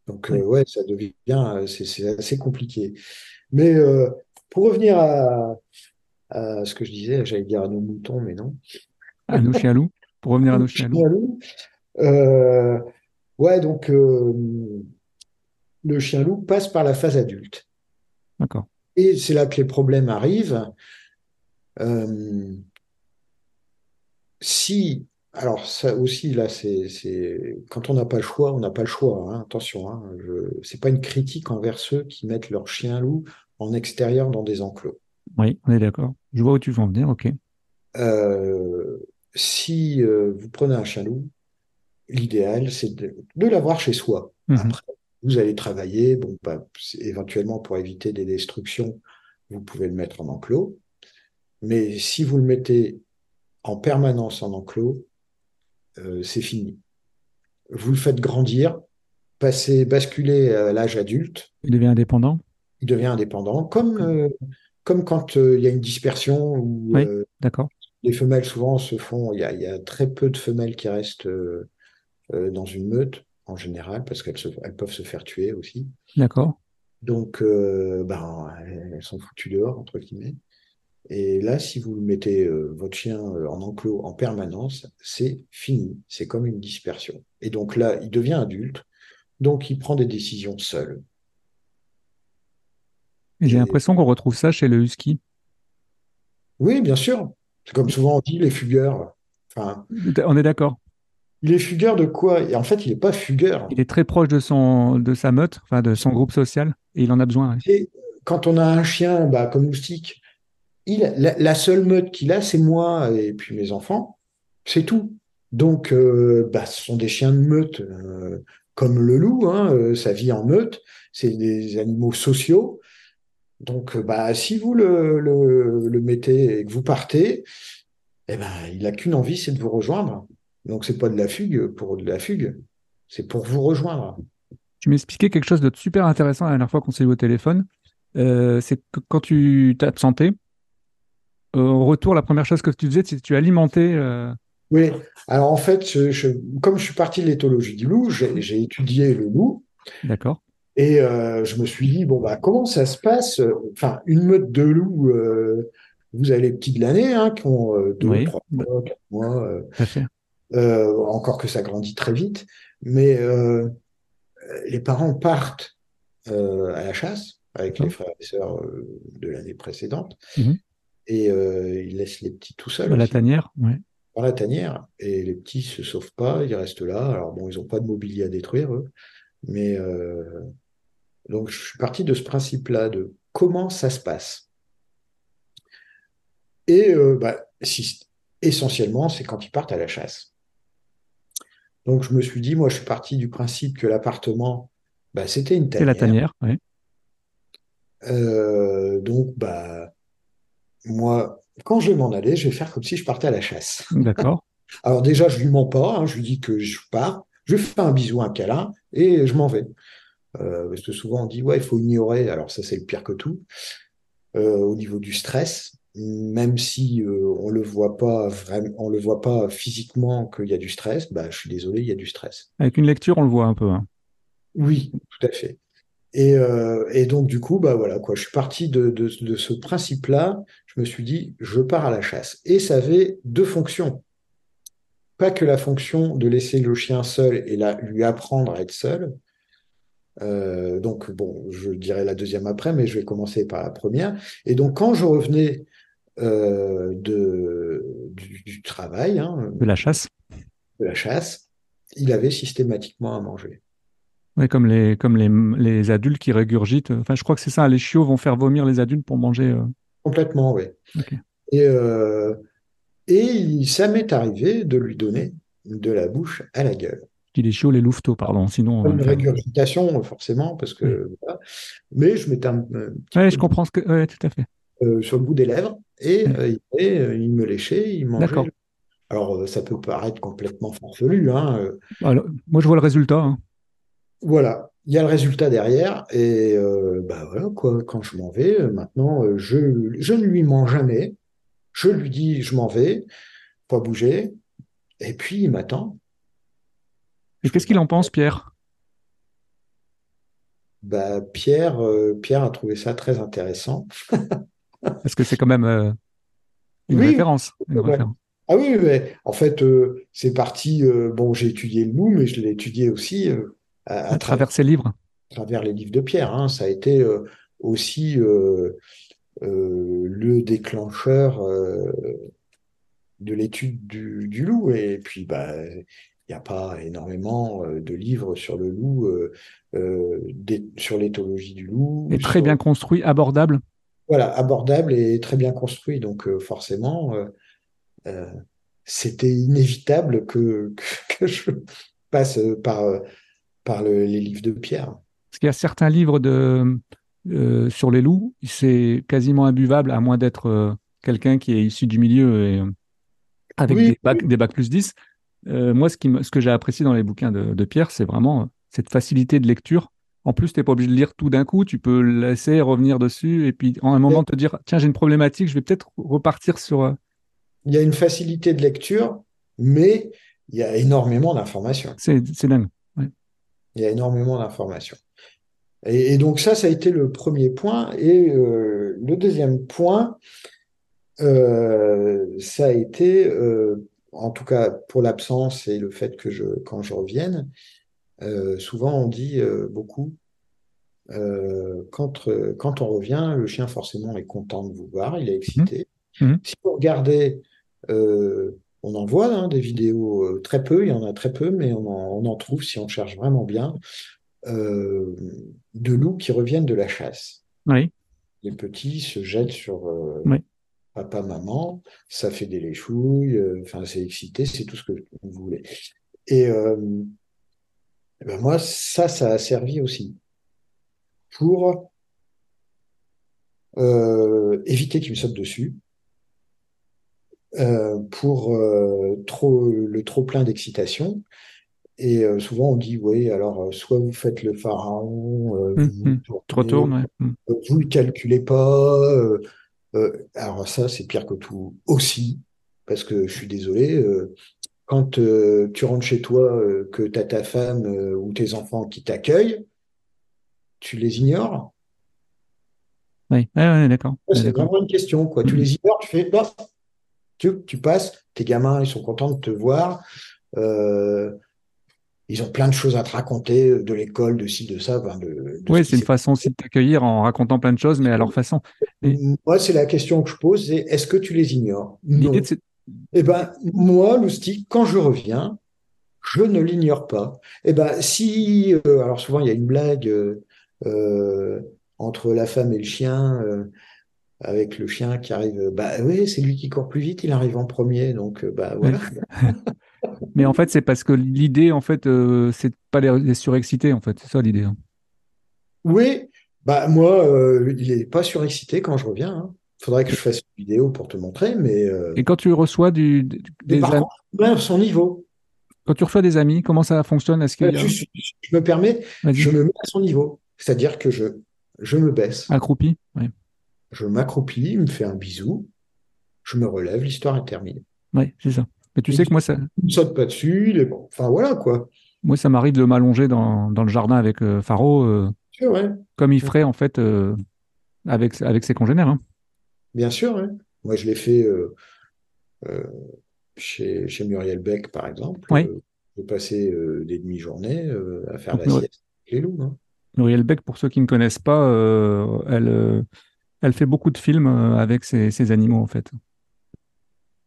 Donc Oui. ouais, ça devient, c'est assez compliqué. Mais pour revenir à, à ce que je disais, j'allais dire à nos moutons, mais non. À nos chiens loups. Pour revenir à nos chiens loups. Euh, ouais, donc euh, le chien loup passe par la phase adulte. D'accord. Et c'est là que les problèmes arrivent. Euh, si, alors ça aussi, là, c'est, c'est, quand on n'a pas le choix, on n'a pas le choix. hein, attention, hein, je, c'est pas une critique envers ceux qui mettent leur chien loup en extérieur dans des enclos. Oui, on est d'accord. Je vois où tu veux en venir, ok. Euh, si euh, vous prenez un chien loup, l'idéal, c'est de, de l'avoir chez soi. Mhm. Après, vous allez travailler, bon, bah, éventuellement pour éviter des destructions, vous pouvez le mettre en enclos. Mais si vous le mettez en permanence en enclos, euh, c'est fini. Vous le faites grandir, passer, basculer à l'âge adulte, Il devient indépendant. il devient indépendant, comme, euh, comme quand euh, il y a une dispersion où Oui. D'accord. les femelles souvent se font, il y a, il y a très peu de femelles qui restent dans une meute en général parce qu'elles elles peuvent se faire tuer aussi. D'accord. Donc, euh, ben, elles sont foutues dehors, entre guillemets. Et là, si vous mettez euh, votre chien euh, en enclos en permanence, c'est fini. C'est comme une dispersion. Et donc là, il devient adulte. Donc, il prend des décisions seul. J'ai l'impression qu'on retrouve ça chez le husky. Oui, bien sûr. C'est comme souvent on dit, les fugueurs. Enfin, On est d'accord. Il est fugueur de quoi? Et en fait, il n'est pas fugueur. Il est très proche de son, de sa meute, enfin de son groupe social, et il en a besoin. ouais. Et quand on a un chien, bah, comme Moustique, il, la, la seule meute qu'il a, c'est moi et puis mes enfants. C'est tout. Donc, euh, bah, ce sont des chiens de meute, euh, comme le loup, hein, euh, ça vit en meute. C'est des animaux sociaux. Donc, euh, bah, si vous le, le, le mettez et que vous partez, eh ben, il n'a qu'une envie, c'est de vous rejoindre. Donc, c'est pas de la fugue pour de la fugue, c'est pour vous rejoindre. Tu m'expliquais quelque chose de super intéressant la dernière fois qu'on s'est eu au téléphone. Euh, c'est que quand tu t'absentais, euh, au retour, la première chose que tu faisais, c'est que tu alimentais. euh, Oui, alors en fait, je- comme je suis parti de l'éthologie du loup, j'ai étudié le loup D'accord. et euh, je me suis dit, bon, bah, comment ça se passe? Enfin, une meute de loups, euh, vous avez les petits de l'année hein, qui ont deux, Oui. trois mois, quatre mois, euh, encore que ça grandit très vite, mais euh, les parents partent euh, à la chasse avec les frères et sœurs de l'année précédente Mhm. et ils laissent les petits tout seuls Dans la tanière. Ouais. dans la tanière et les petits se sauvent pas, ils restent là. Alors bon, ils n'ont pas de mobilier à détruire eux, mais donc je suis parti de ce principe-là de comment ça se passe. Et bah, si- essentiellement, c'est quand ils partent à la chasse. Donc je me suis dit, moi, je suis parti du principe que l'appartement Bah, c'était une C'est la tanière. tanière, oui. Euh, donc, bah, moi, quand je vais m'en aller, je vais faire comme si je partais à la chasse. D'accord. Alors déjà, je lui mens pas, hein, je lui dis que je pars, je lui fais un bisou, un câlin, et je m'en vais. Euh, parce que souvent on dit ouais, il faut ignorer. Alors ça, c'est le pire que tout. Euh, au niveau du stress, même si euh, on le voit pas vraiment, on le voit pas physiquement qu'il y a du stress, bah, je suis désolé, il y a du stress. Avec une lecture, on le voit un peu. hein. Oui, tout à fait. Et, euh, et donc du coup, bah voilà quoi, je suis parti de, de, de ce principe-là. Je me suis dit, je pars à la chasse. Et ça avait deux fonctions. Pas que la fonction de laisser le chien seul et là, lui apprendre à être seul. Euh, donc bon, je dirai la deuxième après, mais je vais commencer par la première. Et donc quand je revenais euh, de, du, du travail, hein, De la chasse. de la chasse, il avait systématiquement à manger. Ouais, comme les, comme les, les adultes qui régurgitent. Enfin, je crois que c'est ça, les chiots vont faire vomir les adultes pour manger. euh, Complètement, oui. Et, euh, et il- ça m'est arrivé de lui donner de la bouche à la gueule. Dis les chiots, les louveteaux, pardon. Sinon, une régurgitation, forcément, parce que voilà. Mais je mettais un, un petit Ouais, peu je comprends ce que. Ouais, tout à fait. euh, sur le bout des lèvres et, euh, il, euh, il me léchait, il mangeait. D'accord. Alors, euh, ça peut paraître complètement farfelu, hein. Alors, moi, je vois le résultat. hein. Voilà, il y a le résultat derrière, et euh, bah voilà, quoi, quand je m'en vais, maintenant, je, je ne lui mens jamais, je lui dis je m'en vais, pas bouger, et puis il m'attend. Et qu'est-ce qu'il en pense, Pierre? Bah, Pierre, euh, Pierre a trouvé ça très intéressant. Parce que c'est quand même euh, une Oui, référence. Une ouais. référence. Ah oui, mais en fait, euh, c'est parti. euh, bon, j'ai étudié le loup, mais je l'ai étudié aussi à, à À travers, ses livres. à travers les livres de Pierre. hein. Ça a été aussi le déclencheur de l'étude du, du loup. Et puis, bah, il n'y a pas énormément de livres sur le loup, euh, euh, sur l'éthologie du loup, Et très sur- bien construit, abordable. Voilà, abordable et très bien construit. Donc, euh, forcément, euh, euh, c'était inévitable que, que, que je passe par, par le- les livres de Pierre. Parce qu'il y a certains livres de, euh, sur les loups, c'est quasiment imbuvable, à moins d'être euh, quelqu'un qui est issu du milieu et, euh, avec Oui, des bacs, des bacs plus 10. Euh, moi, ce, qui me- ce que j'ai apprécié dans les bouquins de, de Pierre, c'est vraiment cette facilité de lecture. En plus, tu n'es pas obligé de lire tout d'un coup, tu peux laisser revenir dessus et puis en un moment te dire, tiens, j'ai une problématique, je vais peut-être repartir sur... euh, Il y a une facilité de lecture, mais il y a énormément d'informations. C'est dingue. Il y a énormément d'informations. Et, et donc ça, ça a été le premier point. Et euh, le deuxième point, euh, ça a été, euh, en tout cas pour l'absence et le fait que je, quand je revienne, euh, souvent on dit euh, beaucoup, euh, quand, quand on revient, le chien forcément est content de vous voir, il est excité. Mhm. Si vous regardez, on en voit hein, des vidéos très peu, il y en a très peu, mais on en, on en trouve si on cherche vraiment bien, de loups qui reviennent de la chasse. Oui, Les petits se jettent sur Oui. papa, maman, ça fait des léchouilles, enfin c'est excité, c'est tout ce que vous voulez. Et eh ben moi, ça, ça a servi aussi pour euh, éviter qu'il me saute dessus, euh, pour euh, trop, le trop plein d'excitation. Et souvent on dit, oui, alors soit vous faites le pharaon, Hum, vous hum. vous tu retournes. tournez, ouais. Hum. vous le calculez pas. alors ça, c'est pire que tout aussi, parce que je suis désolé, quand euh, tu rentres chez toi, euh, que tu as ta femme euh, ou tes enfants qui t'accueillent, tu les ignores? Oui, ouais, d'accord. C'est vraiment une question, quoi. Tu Mhm. les ignores, tu fais, bah, tu, tu passes, tes gamins, ils sont contents de te voir. ils ont plein de choses à te raconter de l'école, de ci, de ça, enfin, de, de Oui, ce c'est une façon aussi de t'accueillir en racontant plein de choses, mais à leur façon. Et Moi, c'est la question que je pose, c'est est-ce que tu les ignores? L'idée de cette- Eh ben, moi, Loustic, quand je reviens, je ne l'ignore pas. Eh ben, si, euh, alors souvent il y a une blague euh, euh, entre la femme et le chien, euh, avec le chien qui arrive, bah oui, c'est lui qui court plus vite, il arrive en premier, donc bah voilà. Mais en fait, c'est parce que l'idée, en fait, c'est de pas les, surexciter, en fait. C'est ça l'idée. hein. Oui, bah moi, il est pas surexcité quand je reviens. hein. Faudrait que je fasse une vidéo pour te montrer, mais, euh, Et quand tu reçois du, des par am- contre, son niveau. quand tu reçois des amis, comment ça fonctionne? Est-ce qu'il y a Je, je me permets, je me mets à son niveau. C'est-à-dire que je, je me baisse, accroupi? Oui, je m'accroupis, il me fait un bisou, je me relève, l'histoire est terminée. Ouais, c'est ça. Mais tu sais que moi, ça, Il ne saute pas dessus, il est bon. Enfin voilà quoi. moi, ça m'arrive de m'allonger dans, dans le jardin avec euh, Faro, euh, C'est vrai. comme il ferait en fait euh, avec, avec ses congénères. hein. Bien sûr, hein. Moi, je l'ai fait euh, euh, chez, chez Muriel Beck, par exemple. Oui. Euh, j'ai passé des demi-journées à faire la sieste avec les loups. hein. Muriel Beck, pour ceux qui ne connaissent pas, elle, elle fait beaucoup de films avec ses, ses animaux en fait.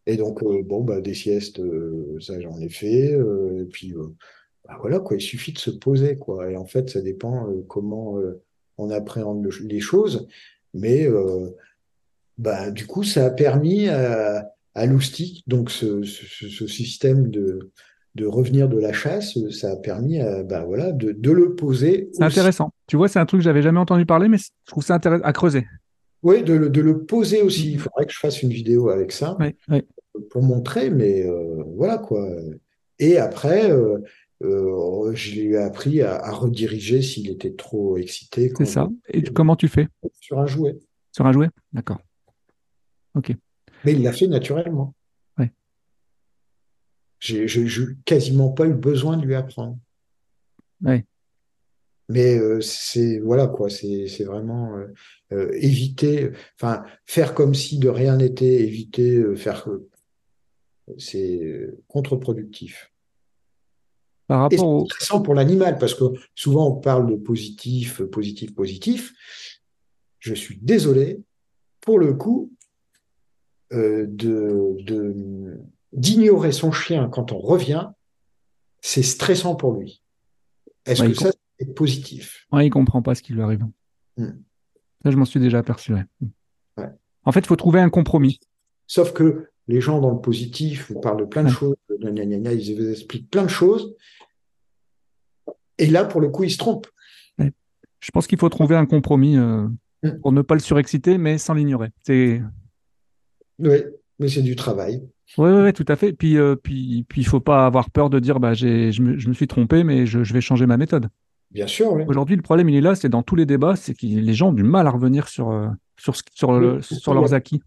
Et donc, euh, bon, bah, des siestes, euh, ça, j'en ai fait. euh, et puis, bah, voilà, quoi, il suffit de se poser, quoi. Et en fait, ça dépend comment on appréhende le- les choses. Mais bah, du coup, ça a permis à, à Loustic, donc ce, ce- ce système de, de revenir de la chasse, ça a permis à, bah, voilà, de, de le poser C'est intéressant. Tu vois, c'est un truc que j'avais jamais entendu parler, mais je trouve ça intéressant à creuser. Oui, de, le- de le poser aussi. Il faudrait que je fasse une vidéo avec ça. Pour montrer, mais euh, voilà quoi. Et après, euh, euh, je lui ai appris à, à rediriger s'il était trop excité C'est ça. Et comment tu fais? Sur un jouet. sur un jouet? D'accord. Mais il l'a fait naturellement. Ouais. J'ai j'ai- j'ai quasiment pas eu besoin de lui apprendre. Ouais. Mais euh, c'est voilà quoi, c'est c'est vraiment euh, euh, éviter, enfin faire comme si de rien n'était, éviter, euh, faire, euh, c'est euh, contre-productif. Par rapport c'est au. stressant pour l'animal parce que souvent on parle de positif, positif, positif. Je suis désolé, pour le coup, de, de- d'ignorer son chien quand on revient, c'est stressant pour lui. Est-ce Ouais, que ça, c'est positif? Ouais, il comprend pas ce qui lui arrive. Hmm. Ça, je m'en suis déjà aperçu. ouais. Ouais. En fait, il faut trouver un compromis. Sauf que les gens dans le positif vous parlent de plein de choses, gna, gna, gna, gna, ils vous expliquent plein de choses. Et là, pour le coup, ils se trompent. Je pense qu'il faut trouver un compromis euh, Mm. pour ne pas le surexciter, mais sans l'ignorer. C'est Oui, mais c'est du travail. ouais, ouais, tout à fait. Puis, euh, puis, puis, il faut pas avoir peur de dire, bah, j'ai, je me, je me suis trompé, mais je, je vais changer ma méthode. Bien sûr, oui. Aujourd'hui, le problème, il est là, c'est dans tous les débats, c'est que les gens ont du mal à revenir sur, euh, sur, sur, le- Oui. sur leurs acquis.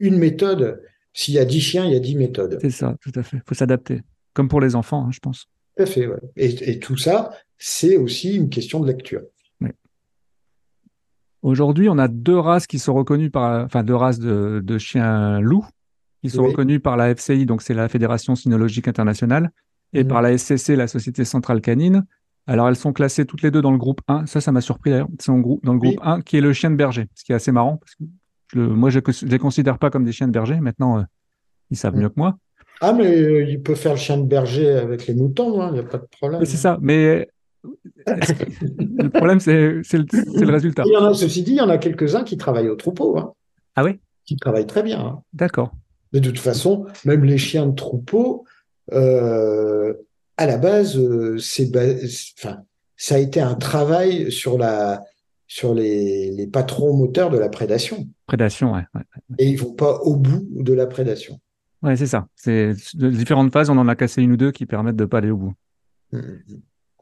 Une méthode, s'il y a 10 chiens, il y a 10 méthodes. C'est ça, tout à fait. Il faut s'adapter. Comme pour les enfants, hein, je pense. Tout à fait, ouais. Et, et tout ça, c'est aussi une question de lecture. Aujourd'hui, on a deux races qui sont reconnues par, enfin, deux races de, de chiens loups qui sont Oui. reconnues par la FCI, donc c'est la Fédération Cynologique Internationale, et Mhm. par la SCC, la Société Centrale Canine. Alors, elles sont classées toutes les deux dans le groupe 1. Ça, ça m'a surpris d'ailleurs. C'est dans le Oui. groupe 1, qui est le chien de berger, ce qui est assez marrant, parce que je moi, je ne les considère pas comme des chiens de berger. Maintenant, euh, ils savent Mhm. mieux que moi. Ah, mais euh, il peut faire le chien de berger avec les moutons, hein, il n'y a pas de problème. C'est ça. Mais le problème, c'est le, résultat? Il y en a, ceci dit, il y en a quelques-uns qui travaillent au troupeau, hein, Ah oui? Qui travaillent très bien. hein. D'accord. Mais de toute façon, même les chiens de troupeau, euh, à la base, euh, c'est, enfin, ça a été un travail sur la, sur les, les patrons moteurs de la prédation. Prédation, ouais. ouais. Et ils vont pas au bout de la prédation. Ouais, c'est ça. C'est différentes phases, on en a cassé une ou deux qui permettent de pas aller au bout. Mhm.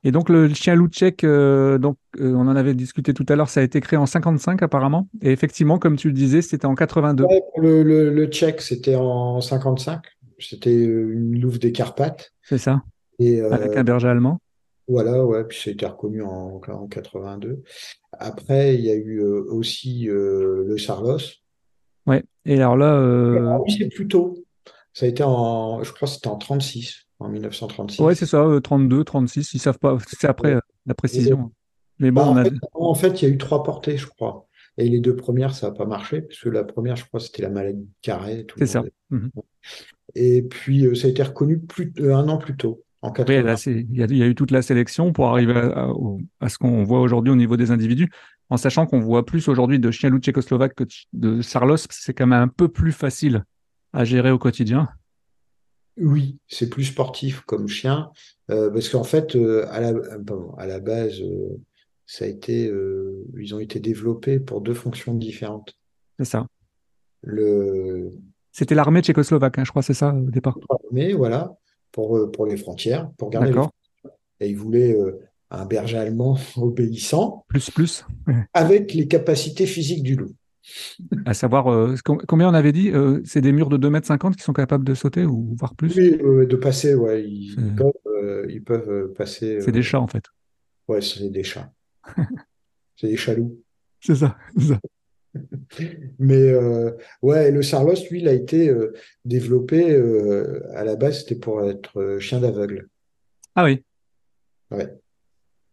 Et donc le chien loup tchèque, euh, donc euh, on en avait discuté tout à l'heure, ça a été créé en 55 apparemment. Et effectivement, comme tu le disais, c'était en 82. Ouais, pour le, le, le tchèque, c'était en 55. C'était euh, une louve des Carpates. C'est ça, Et euh, avec un berger allemand. voilà, ouais, puis ça a été reconnu en, en 82. Après, il y a eu aussi le Sarlos. Ouais. Et alors là, Ah oui, c'est plus tôt. Ça a été en, je crois que c'était en 36, en 1936. ouais, c'est ça, euh, 32, 36, ils savent pas. C'est après euh, la précision. Mais Bah, bon, on en, a. fait, en fait, il y a eu trois portées, je crois. Et les deux premières, ça n'a pas marché, parce que la première, je crois, c'était la maladie de Carré. C'est ça. Mhm. Et puis, euh, ça a été reconnu plus, euh, un an plus tôt, en Oui, 80. là, c'est- il y a, il y a eu toute la sélection pour arriver à, à- au- à ce qu'on voit aujourd'hui au niveau des individus, en sachant qu'on voit plus aujourd'hui de chiens loups tchécoslovaques que de Sarlos, c'est quand même un peu plus facile à gérer au quotidien. Oui, c'est plus sportif comme chien, euh, parce qu'en fait, euh, à la, pardon, à la base, euh, ça a été, ils ont été développés pour deux fonctions différentes. C'est ça. Le, C'était l'armée tchécoslovaque, hein, je crois, c'est ça au départ. mais voilà, pour, pour les frontières, pour garder les D'accord. Et ils voulaient un berger allemand obéissant Plus, plus. Ouais. avec les capacités physiques du loup. À savoir, euh, com- combien on avait dit euh, C'est des murs de 2,50 m qui sont capables de sauter ou voire plus? Oui, de passer, ouais, ils, peuvent, euh, ils peuvent passer. C'est des chats en fait. Ouais, c'est des chats. c'est des chaloux. C'est ça. Mais ouais, le Sarlos, lui, il a été développé à la base, c'était pour être chien d'aveugle. Ah oui. Ouais.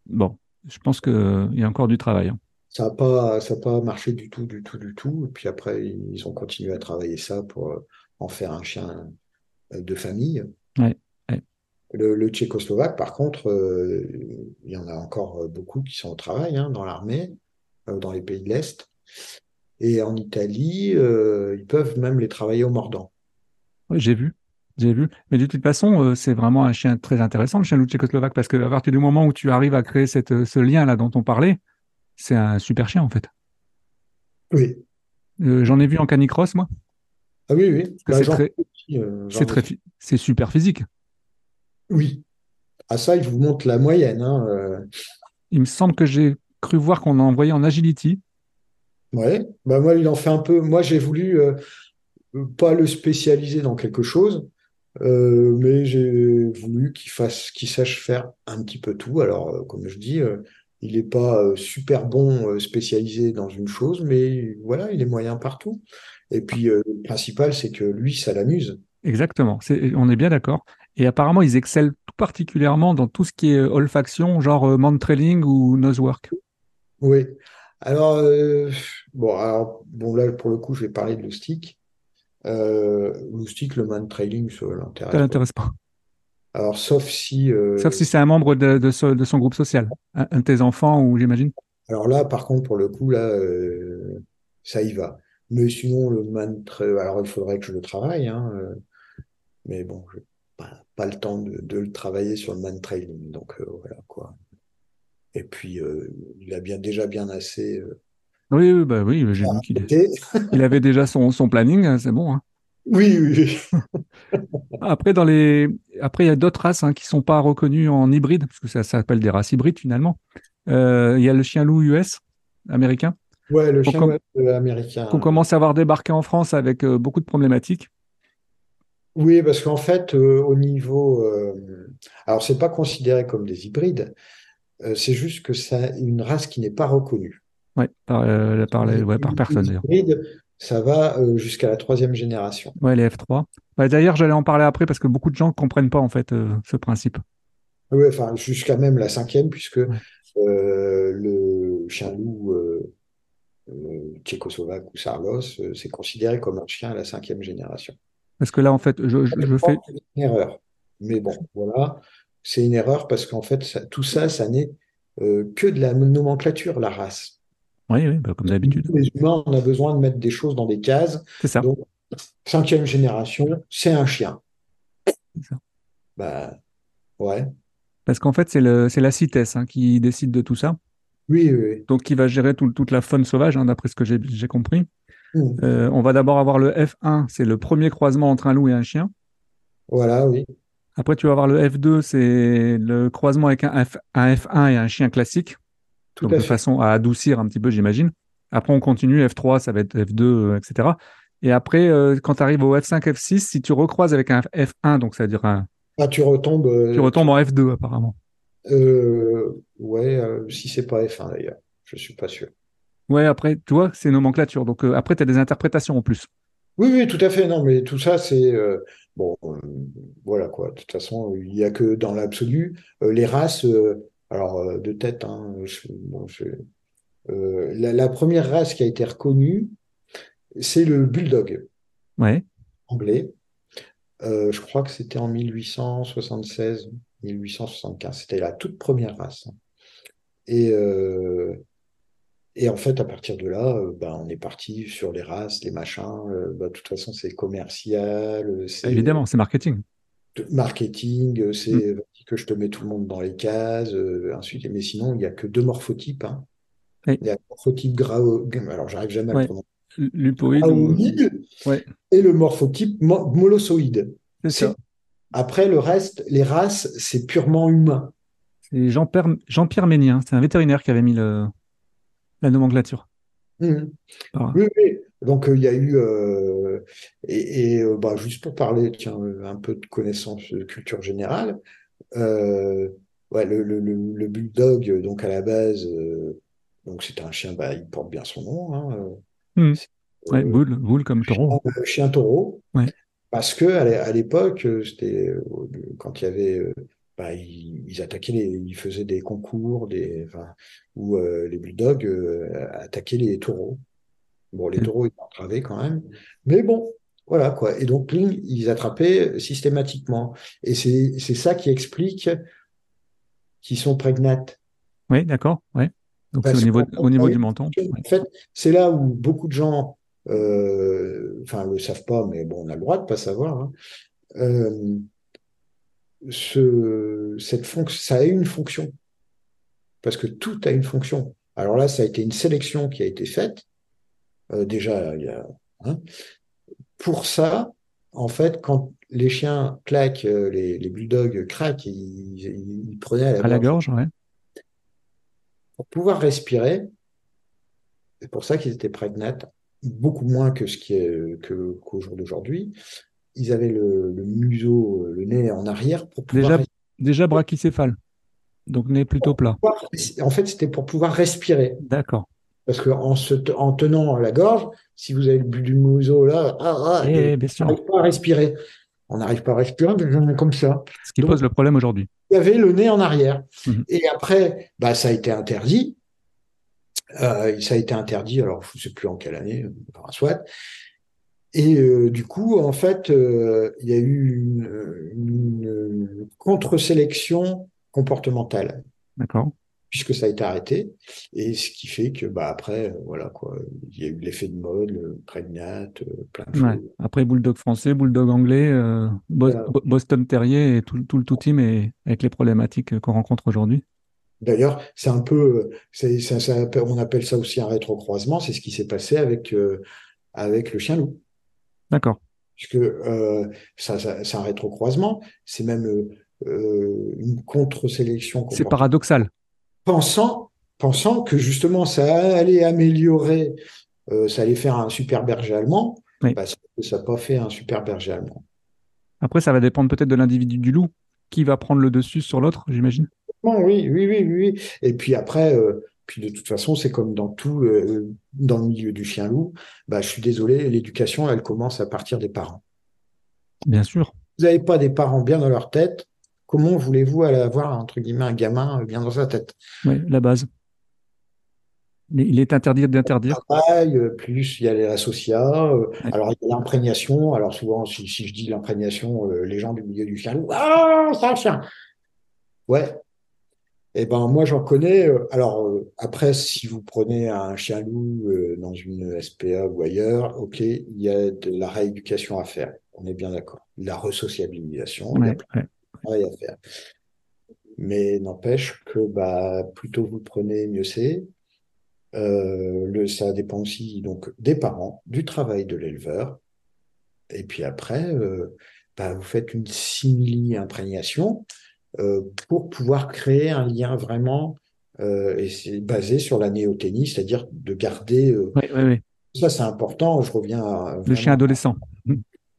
Bon, je pense qu'il y a encore du travail. hein. Ça n'a pas, ça a pas marché du tout, du tout, du tout. Et puis après, ils ont continué à travailler ça pour euh, en faire un chien euh, de famille. Ouais, ouais. Le, le tchécoslovaque, par contre, euh, il y en a encore beaucoup qui sont au travail hein, dans l'armée, euh, dans les pays de l'Est. Et en Italie, euh, ils peuvent même les travailler au mordant. Ouais, j'ai vu. J'ai vu. Mais de toute façon, euh, c'est vraiment un chien très intéressant, le chien loup tchécoslovaque, parce qu'à partir du moment où tu arrives à créer cette, ce lien-là dont on parlait, c'est un super chien en fait. Oui. Euh, j'en ai vu en canicross, moi. Ah oui, oui. Bah, c'est très- euh, C'est très, super physique. Oui. À ça, je vous montre la moyenne. Hein. euh. Il me semble que j'ai cru voir qu'on a envoyé en agility. Ouais. Bah, moi, il en fait un peu. Moi, j'ai voulu pas le spécialiser dans quelque chose, mais j'ai voulu qu'il fasse, qu'il sache faire un petit peu tout. Alors, comme je dis, il n'est pas euh, super bon euh, spécialisé dans une chose, mais voilà, il est moyen partout. Et puis, euh, le principal, c'est que lui, ça l'amuse. Exactement. On est bien d'accord. Et apparemment, ils excellent tout particulièrement dans tout ce qui est olfaction, genre euh, mount trailing ou nosework. Oui. Alors, euh, bon, alors, bon, là, pour le coup, je vais parler de Loustic. Euh, Loustic, le man trailing, ça l'intéresse Ça l'intéresse pas. Alors, sauf si, euh, Sauf si c'est un membre de, de ce- de son groupe social. Un, de tes enfants, ou j'imagine. alors là, par contre, pour le coup, là, euh, ça y va. Mais sinon, le man tra- alors il faudrait que je le travaille, hein, euh, mais bon, j'ai pas, pas le temps de, de le travailler sur le man trailing, donc voilà quoi. Et puis, il a bien déjà bien assez. Oui, oui, bah oui, j'ai vu qu'il été. il avait déjà son, son planning, hein, c'est bon. hein. Oui, oui, oui. Après, dans les... Après, il y a d'autres races hein, qui sont pas reconnues en hybride, parce que ça, ça s'appelle des races hybrides finalement. Euh, il y a le chien loup US, américain, Ouais, le chien com- euh, américain. qu'on commence à voir débarquer en France avec euh, beaucoup de problématiques. Oui, parce qu'en fait, euh, au niveau, alors c'est pas considéré comme des hybrides, c'est juste que c'est une race qui n'est pas reconnue. Ouais, par, par, ouais, par personne d'ailleurs. Ça va euh, jusqu'à la troisième génération. Ouais, les F3. Bah, d'ailleurs, j'allais en parler après parce que beaucoup de gens ne comprennent pas en fait euh, ce principe. Oui, enfin jusqu'à même la cinquième, puisque Ouais. euh, le chien loup euh, tchécoslovaque ou Sarlos, c'est considéré comme un chien à la cinquième génération. Parce que là, en fait, je, je, je fais. une erreur. Mais bon, voilà, c'est une erreur parce qu'en fait, ça- tout ça, ça n'est que de la nomenclature, la race. Oui, oui, bah, comme d'habitude. Les humains, on a besoin de mettre des choses dans des cases. C'est ça. Donc, cinquième génération, c'est un chien. C'est ça. Bah, ouais. Parce qu'en fait, c'est le, c'est la CITES hein, qui décide de tout ça. Oui, oui, oui. Donc, qui va gérer tout- toute la faune sauvage, hein, d'après ce que j'ai j'ai compris. Mmh. Euh, on va d'abord avoir le F1, c'est le premier croisement entre un loup et un chien. Voilà, oui. Après, tu vas avoir le F2, c'est le croisement avec un, F, un F1 et un chien classique. Tout Donc, à de fait. façon à adoucir un petit peu, j'imagine. Après, on continue, F3, ça va être F2, euh, etc. Et après, euh, quand tu arrives au F5, F6, si tu recroises avec un F1, donc ça veut dire un, Ah, tu retombes. euh, tu retombes en F2 apparemment. euh, ouais, si c'est pas F1 d'ailleurs, je suis pas sûr. Ouais, après, tu vois, c'est nomenclature. Donc après, tu as des interprétations en plus. Oui, oui, tout à fait. Non, mais tout ça, c'est bon, voilà quoi. De toute façon, il n'y a que dans l'absolu. Les races, alors euh, de tête, hein, je- bon, je- euh, la, la première race qui a été reconnue, c'est le bulldog Ouais. anglais. Euh, je crois que c'était en 1876, 1875. C'était la toute première race. Et, euh, et en fait, à partir de là, ben, on est parti sur les races, les machins. ben, de toute façon, c'est commercial, Évidemment, c'est marketing. marketing, c'est Mm. Que je te mets tout le monde dans les cases, euh, ensuite, mais sinon, il n'y a que deux morphotypes. hein. Oui. Il y a le morphotype grao, alors j'arrive jamais à Ouais. le prononcer, Lupoïde ou... Ouais, et le morphotype mo- molossoïde. c'est ça. Après, le reste, les races, c'est purement humain. C'est Jean-Pierre Ménien, c'est un vétérinaire qui avait mis le... la nomenclature. Par- Oui, oui. Donc, euh, il y a eu, euh, et, et, euh, bah, juste pour parler, tiens, euh, un peu de connaissance de culture générale, euh, ouais, le, le, le, le bulldog, euh, donc à la base, euh, donc c'est un chien, bah, il porte bien son nom, hein, Hmm. c'est, Ouais, euh, boule, boule comme taureau. chien, chien taureau, Ouais. parce que à l'é- à l'époque, euh, c'était euh, quand il y avait, euh, bah, ils, ils attaquaient les, ils faisaient des concours, des, enfin, où euh, les bulldogs euh, attaquaient les taureaux. Bon, les Mm. taureaux étaient entravés quand même, mais bon, voilà quoi. Et donc, Pling, ils attrapaient systématiquement. Et c'est ça qui explique qu'ils sont prégnates. Oui, d'accord. Ouais. Donc c'est au niveau, au du menton. En fait, c'est là où beaucoup de gens, euh, enfin, le savent pas, mais bon, on a le droit de pas savoir. hein. Euh, ce, cette fonction, ça a une fonction, parce que tout a une fonction. Alors là, ça a été une sélection qui a été faite, euh, déjà, il y a, hein. Pour ça, en fait, quand les chiens claquent, euh, les, les bulldogs craquent, ils, ils, ils prenaient à la À la gorge ouais. pour pouvoir respirer. C'est pour ça qu'ils étaient prégnates, beaucoup moins que ce qui est que qu'au jour d'aujourd'hui. Ils avaient le, le museau, euh, le nez en arrière pour pouvoir Déjà, respirer. déjà brachycéphale. Donc nez plutôt plat. En fait, c'était pour pouvoir respirer. D'accord. Parce que en, se, te- en tenant la gorge, si vous avez le but du museau là, ah, ah, Eh, et bien on n'arrive pas à respirer. On n'arrive pas à respirer, mais on est comme ça. Ce qui Donc- pose le problème aujourd'hui. Il y avait le nez en arrière. Mhm. Et après, bah, ça a été interdit. Euh, ça a été interdit, alors je ne sais plus en quelle année, enfin, soit. Et euh, du coup, en fait, euh, il y a eu une, une contre-sélection comportementale, D'accord. Puisque ça a été arrêté. Et ce qui fait que, bah, après, euh, voilà, quoi, il y a eu l'effet de mode, le prégnate, euh, plein de Ouais. choses. Après, bulldog français, bulldog anglais, euh, Voilà. Boston Terrier et tout, tout le tout team et avec les problématiques qu'on rencontre aujourd'hui. D'ailleurs, c'est un peu, c'est, on appelle ça aussi un rétrocroisement. C'est ce qui s'est passé avec, euh, avec le chien-loup. D'accord. Puisque euh, ça, ça- c'est un rétrocroisement. C'est même euh, une contre-sélection C'est paradoxal. Pensant, pensant que justement ça allait améliorer, euh, ça allait faire un super berger allemand, Oui. bah, ça n'a pas fait un super berger allemand. Après, ça va dépendre peut-être de l'individu du loup. Qui va prendre le dessus sur l'autre, j'imagine. Bon, oui, oui, oui, oui, oui. Et puis après, euh, puis de toute façon, c'est comme dans tout, euh, dans le milieu du chien-loup. Bah, je suis désolé, l'éducation, elle commence à partir des parents. Bien sûr. Vous n'avez pas des parents bien dans leur tête. Comment voulez-vous avoir, entre guillemets, un gamin bien dans sa tête? Ouais, la base. Il est interdit d'interdire. Travail, euh, plus il y a les associats. euh, alors, il y a l'imprégnation. Alors, souvent, si, si je dis l'imprégnation, euh, les gens du milieu du chien-loup, ah, c'est un chien! Ouais. Eh ben, moi, j'en connais. euh, alors, euh, après, si vous prenez un chien-loup euh, dans une SPA ou ailleurs, OK, il y a de la rééducation à faire. On est bien d'accord. La resociabilisation, Ouais, ouais. Travail à faire. Mais n'empêche que bah, plutôt vous le prenez, mieux c'est. Euh, le, ça dépend aussi donc des parents, du travail de l'éleveur. Et puis après, euh, bah, vous faites une simili-imprégnation euh, pour pouvoir créer un lien vraiment, et c'est basé sur la néoténie, c'est-à-dire de garder, Ouais, ouais, ouais. ça c'est important, je reviens à Le chien adolescent.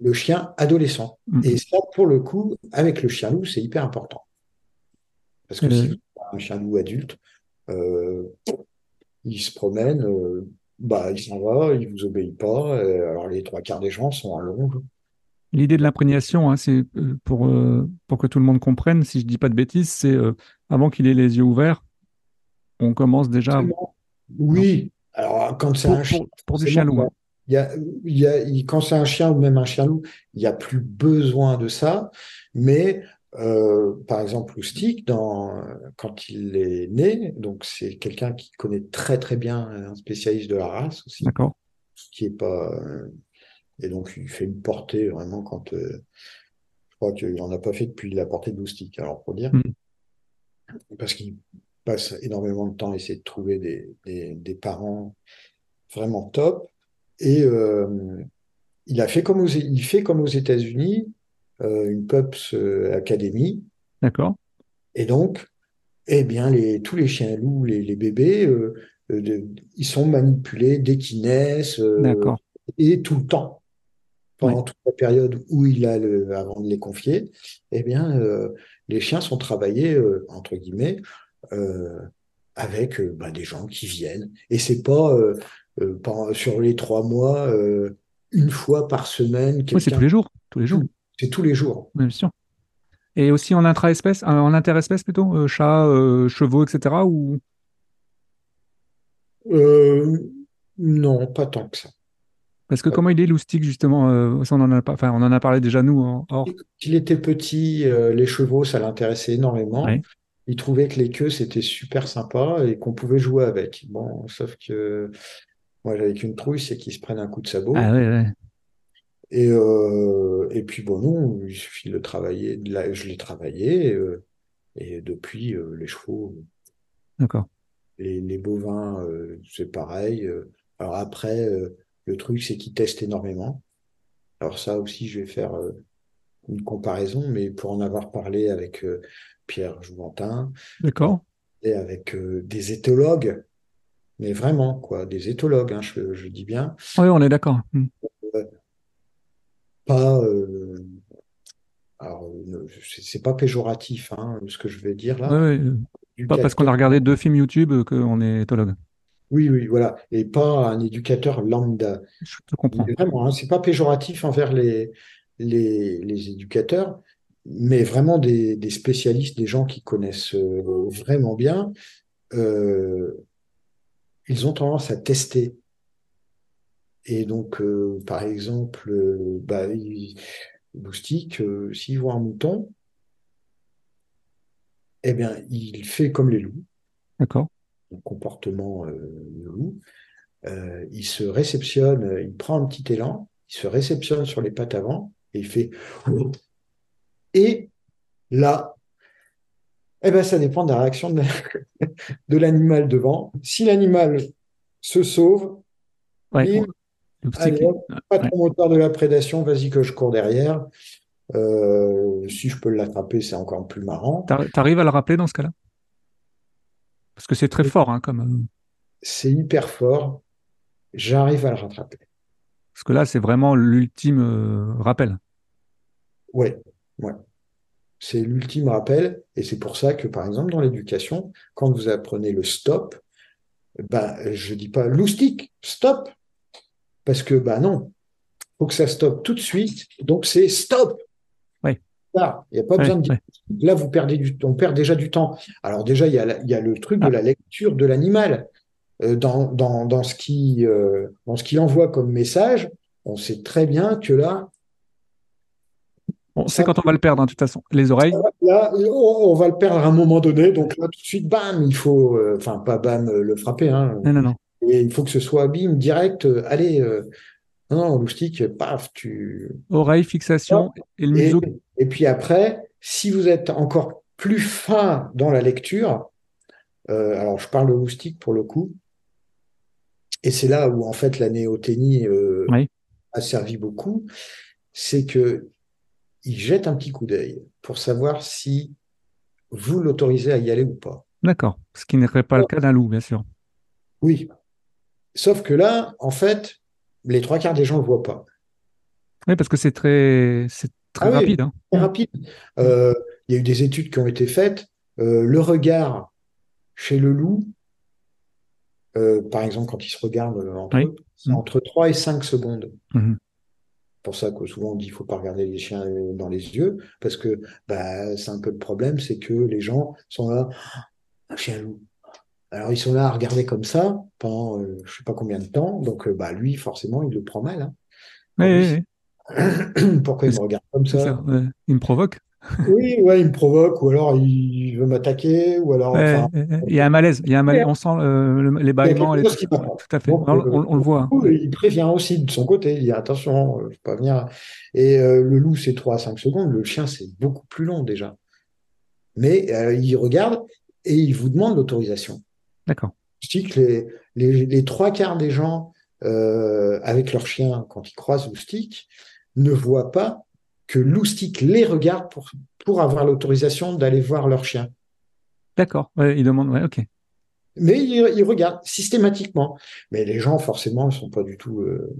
Le chien adolescent. Mhm. Et ça, pour le coup, avec le chien loup, c'est hyper important. Parce que Euh. si vous avez un chien loup adulte, euh, il se promène, euh, bah, il s'en va, il vous obéit pas. euh, alors les trois quarts des gens sont en longe. L'idée de l'imprégnation, hein, c'est pour, pour que tout le monde comprenne, si je dis pas de bêtises, c'est avant qu'il ait les yeux ouverts, on commence déjà Oui, alors quand c'est un chien, pour- pour du chien loup. Il y a, il y a, quand c'est un chien ou même un chien loup, il n'y a plus besoin de ça. Mais euh, par exemple, Loustic, dans, quand il est né, donc c'est quelqu'un qui connaît très très bien, un spécialiste de la race aussi, D'accord. qui est pas. euh, et donc il fait une portée vraiment quand. euh, crois qu'il n'en a pas fait depuis la portée de Loustic, alors pour dire. Mm. Parce qu'il passe énormément de temps à essayer de trouver des, des- des parents vraiment top. Et euh, il a fait comme aux, il fait comme aux États-Unis, euh, une Pups euh, Academy. D'accord. Et donc, eh bien, les, tous les chiens loups, les, les bébés, euh, de- ils sont manipulés dès qu'ils naissent euh, D'accord. et tout le temps. Oui. Pendant toute la période où il a le, avant de les confier, eh bien, euh, les chiens sont travaillés, entre guillemets, avec bah, des gens qui viennent. Et c'est pas euh, sur les trois mois, euh, une fois par semaine, Oui, c'est tous les jours. Tous les jours. C'est tous les jours. Bien sûr. Et aussi en intra-espèce, euh, en interespèce plutôt, euh, chats, euh, chevaux, etc. Ou? Euh, non, pas tant que ça. parce que comment il est loustic justement, ça, on en a pas, enfin on en a parlé déjà nous en hors. Quand il était petit, les chevaux, ça l'intéressait énormément. Ouais. Il trouvait que les queues, c'était super sympa et qu'on pouvait jouer avec. Bon, sauf que moi, j'avais qu'une trouille, c'est qu'il se prenne un coup de sabot. Ah ouais, ouais. Et, euh, et puis, bon, non, il suffit de le travailler. de la- je l'ai travaillé. euh, et depuis, euh, les chevaux, D'accord. les, les bovins, c'est pareil. Alors après, le truc, c'est qu'ils testent énormément. Alors ça aussi, je vais faire une comparaison, mais pour en avoir parlé avec Pierre Jouventin D'accord. et avec des éthologues, mais vraiment, quoi, des éthologues, hein, je, je dis bien, Oui, on est d'accord. Hmm. pas... euh, alors, euh, c'est pas péjoratif, hein, ce que je vais dire là. Ouais, ouais, euh, Pas parce qu'on a regardé deux films YouTube euh, qu'on est éthologue. Oui, oui, voilà. Et pas un éducateur lambda. Je te comprends. Mais Vraiment, hein, c'est pas péjoratif envers les, les, les éducateurs, mais vraiment des, des spécialistes, des gens qui connaissent euh, vraiment bien. euh, ils ont tendance à tester. Et donc, euh, par exemple, euh, bah, il- euh, s'il voit un mouton, eh bien, il fait comme les loups, D'accord. un comportement euh, de loup. Il se réceptionne, il prend un petit élan, il se réceptionne sur les pattes avant et il fait. Et là, eh ben, ça dépend de la réaction de la- de l'animal devant. Si l'animal se sauve, Ouais. Loustic, allez, pas ouais. trop moteur de la prédation, vas-y que je cours derrière. Euh, si je peux l'attraper, c'est encore plus marrant. T'arri- T'arrives à le rappeler dans ce cas-là? Parce que c'est très fort, hein, comme. euh, C'est hyper fort. J'arrive à le rattraper. Parce que là, c'est vraiment l'ultime euh, rappel. Ouais, ouais. C'est l'ultime rappel, et c'est pour ça que, par exemple, dans l'éducation, quand vous apprenez le stop, ben, je dis pas loustic, stop, parce que, bah non, faut que ça stoppe tout de suite, donc c'est stop. Ouais. Là, il n'y a pas besoin de dire. ouais. Là, vous perdez du, on perd déjà du temps. Alors déjà, il y a, la- il y a le truc de Ah. la lecture de l'animal. Euh, dans, dans, dans ce qui, euh, dans ce qu'il envoie comme message, on sait très bien que là, Bon, c'est quand on va le perdre, hein, de toute façon. Les oreilles, Là, on va le perdre à un moment donné, donc là, tout de suite, bam, il faut, euh, enfin, pas bam, euh, le frapper, hein, non, non, non. et il faut que ce soit bim, direct, euh, allez, euh, non, non, loustic, paf, tu. Oreille, fixation et le museau. et puis après, si vous êtes encore plus fin dans la lecture, alors je parle de loustic pour le coup, et c'est là où en fait la néoténie Oui. a servi beaucoup, c'est que il jette un petit coup d'œil pour savoir si vous l'autorisez à y aller ou pas. D'accord. Ce qui n'est pas le cas d'un loup, bien sûr. Oui. Sauf que là, en fait, les trois quarts des gens ne le voient pas. Oui, parce que c'est très, c'est très Ah oui. rapide. hein. Rapide. Euh, il y a eu des études qui ont été faites. Euh, le regard chez le loup, euh, par exemple, quand ils se regardent euh, entre Oui. eux, c'est entre 3 et 5 secondes. Mhm. Pour ça que souvent on dit qu'il faut pas regarder les chiens dans les yeux, parce que bah, c'est un peu le problème, c'est que les gens sont là, un chien loup. Alors ils sont là à regarder comme ça pendant euh, je sais pas combien de temps, donc euh, bah lui forcément il le prend mal. hein. Oui, oui, oui. Pourquoi il me regarde comme ça? ça. ouais. Il me provoque. Oui, ouais, il me provoque, ou alors il veut m'attaquer, ou alors. Ouais, enfin, euh, il y a un malaise, il y a un malaise, on sent euh, le- les bâillements, les tout à fait. Donc, On, euh, on- on le voit. coup, il prévient aussi de son côté, il dit attention, euh, je ne peux pas venir. Et euh, le loup, c'est 3 à 5 secondes, le chien, c'est beaucoup plus long déjà. Mais euh, il regarde et il vous demande l'autorisation. D'accord. Je dis que les, les, les trois quarts des gens euh, avec leur chien, quand ils croisent Loustic, ne voient pas que Loustic les regarde pour, pour avoir l'autorisation d'aller voir leur chien. D'accord. Ouais, il demande. Ouais, ok. Mais ils, ils regardent systématiquement. Mais les gens, forcément, ne sont pas du tout euh,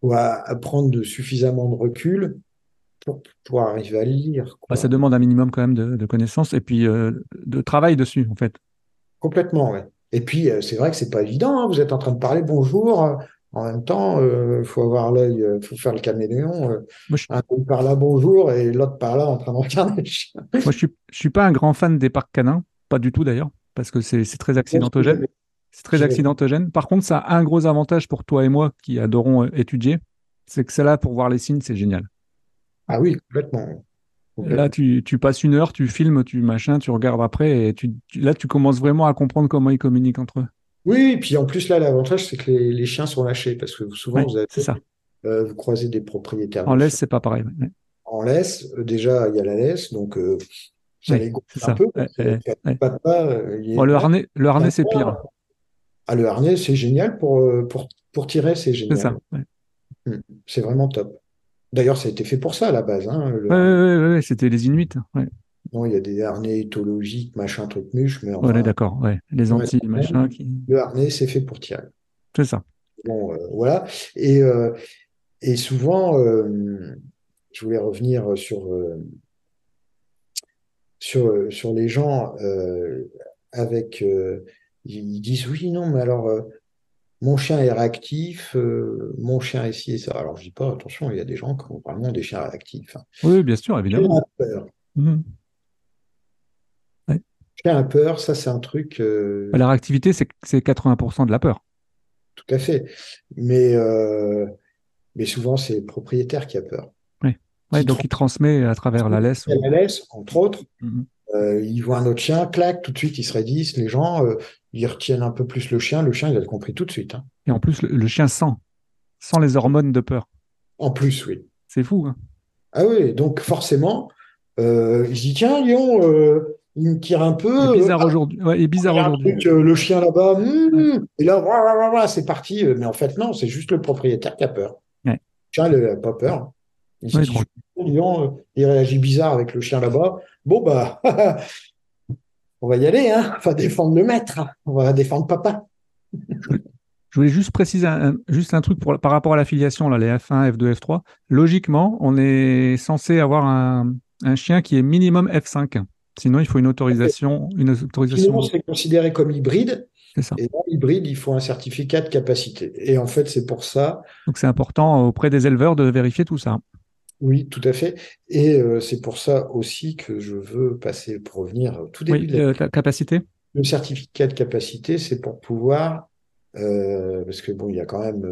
ou à, à prendre suffisamment de recul pour, pour arriver à le lire. Bah, ça demande un minimum quand même de, de connaissances et puis euh, de travail dessus, en fait. Complètement, ouais. Et puis, euh, c'est vrai que c'est pas évident. hein. Vous êtes en train de parler bonjour. Euh, En même temps, il faut avoir l'œil, il faut faire le caméléon. euh, Moi, je, Un par là, bonjour, et l'autre par là en train de regarder le chien. moi, je suis, je suis pas un grand fan des parcs canins, pas du tout d'ailleurs, parce que c'est très accidentogène. C'est très accidentogène. Par contre, ça a un gros avantage pour toi et moi qui adorons euh, étudier, c'est que c'est là pour voir les signes, c'est génial. Ah oui, complètement. Là, tu, tu passes une heure, tu filmes, tu machin, tu regardes après, et tu, tu- là, tu commences vraiment à comprendre comment ils communiquent entre eux. Oui, et puis en plus, là, l'avantage, c'est que les, les chiens sont lâchés, parce que souvent, Ouais, vous avez, c'est ça. euh, vous croisez des propriétaires En laisse, c'est pas pareil. ouais. en laisse. Euh, Déjà, il y a la laisse, donc euh, ça Ouais, les gonfle un ça. peu. Papa, il le harnais, le harnais, c'est pire. Ah, le harnais, c'est génial pour, pour, pour tirer, c'est C'est ça. génial. Ouais, Hmm. C'est vraiment top. D'ailleurs, ça a été fait pour ça à la base. Hein, le ouais, c'était les Inuits. Bon, il y a des harnais éthologiques, machin, truc muche, mais Ouais, on est enfin, d'accord. Ouais. Les Antilles, machin, qui... le harnais, c'est fait pour tirer. c'est ça. Bon, euh, voilà. Et, euh, et souvent, euh, je voulais revenir sur, sur, sur les gens avec. ils disent oui, non, mais alors, mon chien est réactif, euh, mon chien est ci et ça. Alors, je dis pas, attention, il y a des gens qui ont vraiment des chiens réactifs. hein. Oui, bien sûr, évidemment. peur. Mhm. A peur, ça, c'est un truc. euh, La réactivité, c'est c'est 80% de la peur. tout à fait. Mais, euh, mais souvent, c'est le propriétaire qui a peur. Ouais, Qui donc il transmet à travers la laisse. ou- la laisse, entre autres. Mhm. Euh, ils voient un autre chien, clac, tout de suite ils se raidissent. Les gens, ils retiennent un peu plus le chien. Le chien, il a compris tout de suite. hein. Et en plus, le, le chien sent, sent les hormones de peur. En plus, oui. C'est fou, hein. Ah oui, donc forcément, il se dit tiens, Lyon, il me tire un peu. Il est euh, bizarre aujourd'hui. Ouais, il y bizarre aujourd'hui. euh, le chien là-bas, hum. et là, c'est parti. Euh, Mais en fait, non, c'est juste le propriétaire qui a peur. Ouais. Le chien, il n'a pas peur. Il il réagit bizarre avec le chien là-bas. Bon, bah, on va y aller, hein. On va défendre le maître. On va défendre papa. Je voulais juste préciser un, juste un truc pour, par rapport à l'affiliation, là, les F1, F2, F3. Logiquement, on est censé avoir un, un chien qui est minimum F5. Sinon, il faut une autorisation, une autorisation. Sinon, c'est considéré comme hybride. C'est ça. Et dans hybride, il faut un certificat de capacité. Et en fait, c'est pour ça, Donc, c'est important auprès des éleveurs de vérifier tout ça. oui, tout à fait. Et euh, c'est pour ça aussi que je veux passer, pour revenir au tout début Oui, de la euh, la capacité. Le certificat de capacité, c'est pour pouvoir, euh, parce que bon, il y a quand même,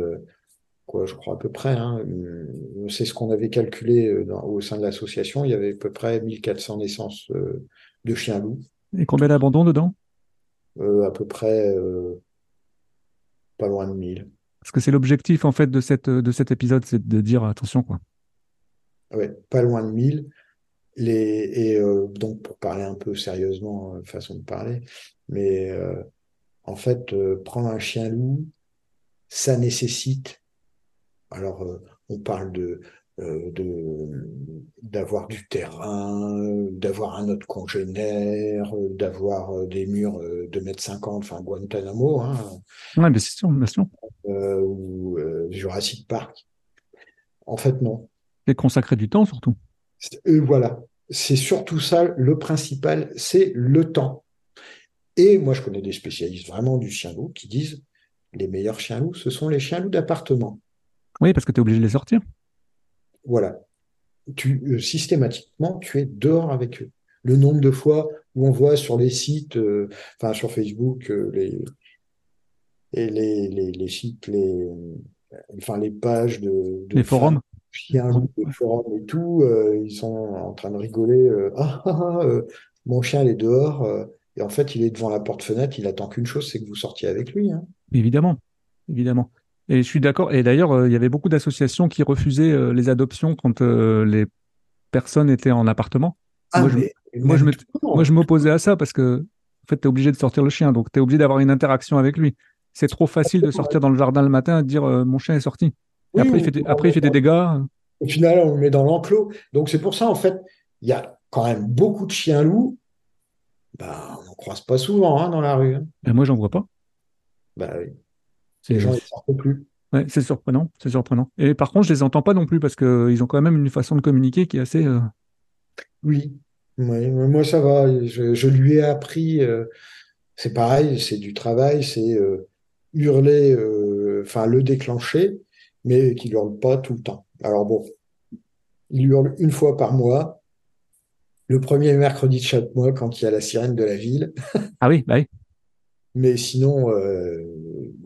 quoi, je crois à peu près, hein, euh, c'est ce qu'on avait calculé euh, dans- au sein de l'association, il y avait à peu près 1400 naissances euh, de chiens loups, Et combien d'abandons dedans? Euh, à peu près euh, pas loin de 1000. Parce que c'est l'objectif, en fait, de, cette, de cet épisode, c'est de dire attention, quoi. Ouais, pas loin de 1000. Les, et euh, donc, pour parler un peu sérieusement, façon de parler, mais en fait, prendre un chien loup, ça nécessite, alors euh, on parle de, euh, d'avoir du terrain, d'avoir un autre congénère, euh, d'avoir des murs de mètre cinquante, enfin Guantanamo, hein, Ouais, bien sûr, bien sûr. euh, ou euh, Jurassic Park. En fait, non. Et consacrer du temps, surtout. C'est- euh, voilà, c'est surtout ça le principal, c'est le temps. Et moi, je connais des spécialistes vraiment du chien loup qui disent les meilleurs chiens loups, ce sont les chiens loups d'appartement. Oui, parce que tu es obligé de les sortir. Voilà. Tu, euh, systématiquement, tu es dehors avec eux. Le nombre de fois où on voit sur les sites, euh, enfin sur Facebook, euh, les, et les, les, les sites, les, enfin les pages de, de Les forums. chiens et tout, ils sont en train de rigoler. ah, ah, ah, mon chien, il est dehors. et en fait, il est devant la porte-fenêtre. Il attend qu'une chose, c'est que vous sortiez avec lui. hein. Évidemment, évidemment. Et je suis d'accord. Et d'ailleurs, euh, il y avait beaucoup d'associations qui refusaient euh, les adoptions quand euh, les personnes étaient en appartement. Ah, Moi, je- mais moi, je même me- tout le monde. Moi, je m'opposais à ça parce que, en fait, tu es obligé de sortir le chien, donc tu es obligé d'avoir une interaction avec lui. C'est trop facile de sortir dans le jardin le matin et de dire mon chien est sorti. Et Oui, après, il fait des, après, il fait des dégâts. Au final, on le met dans l'enclos. Donc, c'est pour ça, en fait, il y a quand même beaucoup de chiens loups. Bah, on n'en croise pas souvent hein, dans la rue. hein. Et moi, j'en vois pas. Bah, oui. Les gens, ils sortent plus. ouais, c'est surprenant, c'est surprenant. Et par contre, je les entends pas non plus parce qu'ils ont quand même une façon de communiquer qui est assez. euh, Oui, moi ça va. Je, je lui ai appris, euh, c'est pareil, c'est du travail, c'est euh, hurler, enfin le déclencher, mais qu'il hurle pas tout le temps. Alors bon, il hurle une fois par mois, le premier mercredi de chaque mois quand il y a la sirène de la ville, Ah oui, bah oui. mais sinon,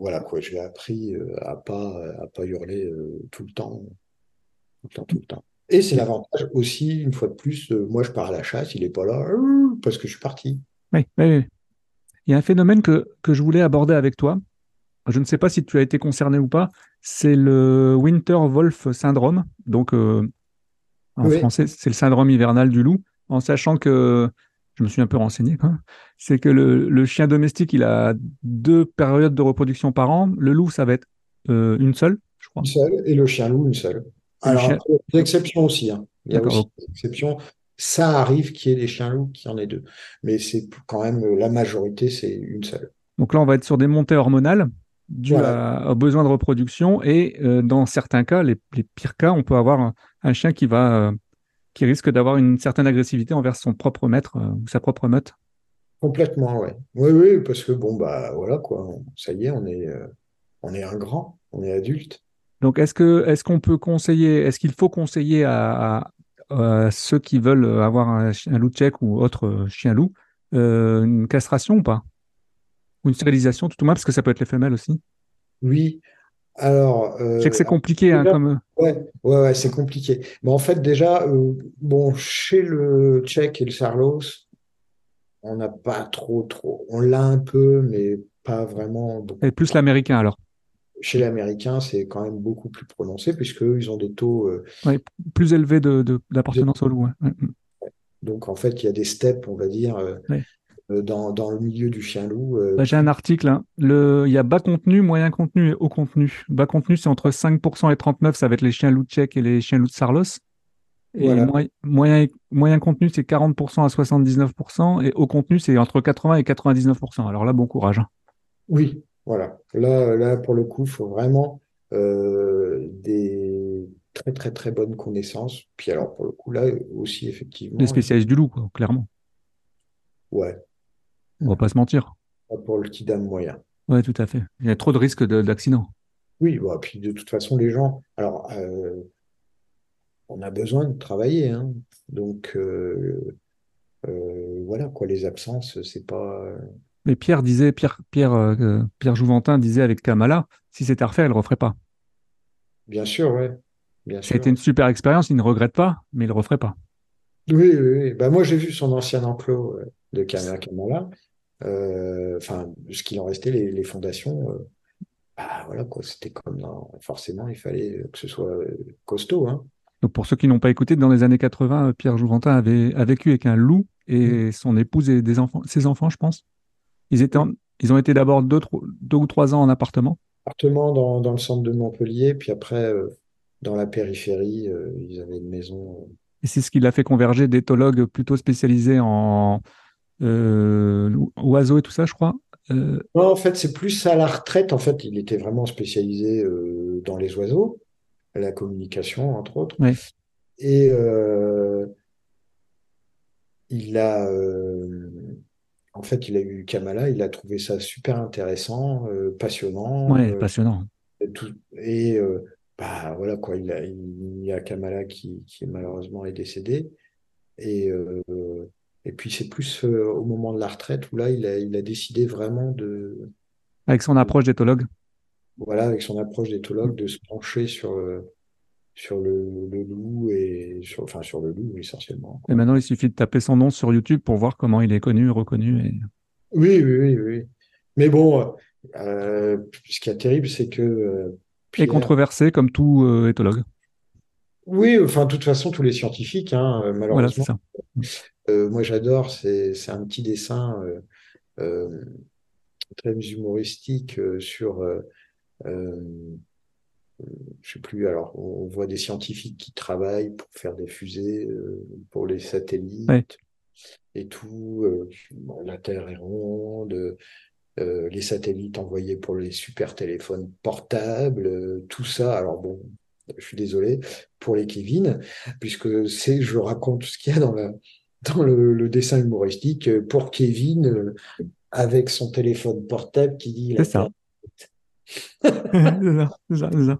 voilà quoi, je l'ai appris euh, à pas à pas hurler euh, tout le temps, tout le temps, tout le temps. Et c'est l'avantage aussi, une fois de plus, euh, moi je pars à la chasse, il est pas là, parce que je suis parti. Oui, oui, oui. Il y a un phénomène que, que je voulais aborder avec toi. Je ne sais pas si tu as été concerné ou pas. C'est le Winter Wolf syndrome. Donc, euh, en Oui. français, c'est le syndrome hivernal du loup. En sachant que, je me suis un peu renseigné. C'est que le, le chien domestique, il a deux périodes de reproduction par an. Le loup, ça va être euh, une seule, je crois. Une seule, et le chien loup, une seule. Et Alors, chien- après, il y a des exceptions aussi. hein. Il y a D'accord. aussi des exceptions. Ça arrive qu'il y ait des chiens loups, qu'il y en ait deux. Mais c'est quand même la majorité, c'est une seule. Donc là, on va être sur des montées hormonales dues Voilà. aux besoins de reproduction. Et euh, dans certains cas, les, les pires cas, on peut avoir un, un chien qui va, euh, qui risque d'avoir une certaine agressivité envers son propre maître euh, ou sa propre meute. Complètement, ouais. Oui, oui, parce que bon, bah voilà quoi. Ça y est, on est, euh, on est un grand, on est adulte. Donc, est-ce que, est-ce qu'on peut conseiller, est-ce qu'il faut conseiller à, à- à ceux qui veulent avoir un, loup tchèque ou autre chien loup euh, une castration ou pas? Ou une stérilisation, tout au moins, parce que ça peut être les femelles aussi? Oui. Alors, Je sais que c'est euh, compliqué, hein, comme. Ouais, ouais, ouais, c'est compliqué. Mais en fait, déjà, euh, bon, chez le Tchèque et le Sarlos, on n'a pas trop, trop. On l'a un peu, mais pas vraiment. Et plus l'américain alors. Chez l'Américain, c'est quand même beaucoup plus prononcé, puisque eux, ils ont des taux. euh, Plus élevé de, d'appartenance au loup. Ouais. donc, en fait, il y a des steps, on va dire, euh, euh, dans, dans le milieu du chien-loup. euh, Bah, j'ai un article. hein. Le... Il y a bas contenu, moyen contenu et haut contenu. Bas contenu, c'est entre 5% et 39%, ça va être les chiens loups tchèques et les chiens loups de Sarlos. Et Voilà. moyen, moyen contenu, c'est 40% à 79%. Et haut contenu, c'est entre 80 et 99%. Alors là, bon courage. Oui, voilà. Là, là, pour le coup, il faut vraiment euh, des très, très, très bonnes connaissances. Puis alors, pour le coup, là aussi, effectivement, Des spécialistes du loup, quoi, clairement. ouais, On va pas se mentir. pas pour le kidam moyen. Ouais, tout à fait. Il y a trop de risques de- d'accident. Oui, bah, puis de toute façon, les gens, alors, euh, on a besoin de travailler, hein. Donc, euh, euh, voilà, quoi, les absences, c'est pas. Mais Pierre disait, Pierre, Pierre, Pierre Jouventin disait avec Kamala, si c'était à refaire, il le referait pas. Bien sûr, bien sûr. été une super expérience, il ne regrette pas, mais il le referait pas. Oui, oui, oui. Bah, moi, j'ai vu son ancien enclos euh, de Kamala Kamala. Euh, enfin, ce qu'il en restait, les, les fondations. euh, bah, voilà, quoi. C'était comme dans- Forcément, il fallait que ce soit euh, costaud, hein. Donc pour ceux qui n'ont pas écouté, dans les années 80, euh, Pierre Jouventin avait a vécu avec un loup et son épouse et des enfants, ses enfants, je pense. Ils étaient, en- ils ont été d'abord deux, ou trois ans en appartement. Appartement dans, dans le centre de Montpellier, puis après, euh, dans la périphérie, euh, ils avaient une maison. euh, Et c'est ce qui l'a fait converger d'éthologues plutôt spécialisés en euh, oiseaux et tout ça, je crois. Euh, Non, en fait, c'est plus à la retraite. En fait, il était vraiment spécialisé euh, dans les oiseaux, la communication, entre autres. Ouais. Et il a, euh, en fait, il a eu Kamala, il a trouvé ça super intéressant, euh, passionnant. ouais, euh, passionnant. et tout, et bah voilà quoi, il a, il y a Kamala qui, qui malheureusement est décédé. Et, et puis c'est plus euh, au moment de la retraite où là, il a, il a décidé vraiment de Avec son approche d'éthologue. voilà, avec son approche d'éthologue, de se pencher sur, euh, sur le, le loup et sur, enfin, sur le loup essentiellement. Et maintenant, il suffit de taper son nom sur YouTube pour voir comment il est connu, reconnu. Et... Oui, oui, oui, oui. Mais bon, euh, ce qui est terrible, c'est que. Euh, Et controversé comme tout éthologue. Oui, enfin, de toute façon, tous les scientifiques, hein, euh, Voilà, malheureusement. ça. Euh, moi, j'adore, c'est un petit dessin euh, très humoristique sur, je sais plus, alors on voit des scientifiques qui travaillent pour faire des fusées, pour les satellites Ouais. et tout. bon, la Terre est ronde, euh, les satellites envoyés pour les super téléphones portables, euh, tout ça. Alors bon, je suis désolé pour les Kevin, puisque c'est, je raconte ce qu'il y a dans la, dans le, le dessin humoristique pour Kevin euh, avec son téléphone portable qui dit C'est ça. C'est ça, c'est ça.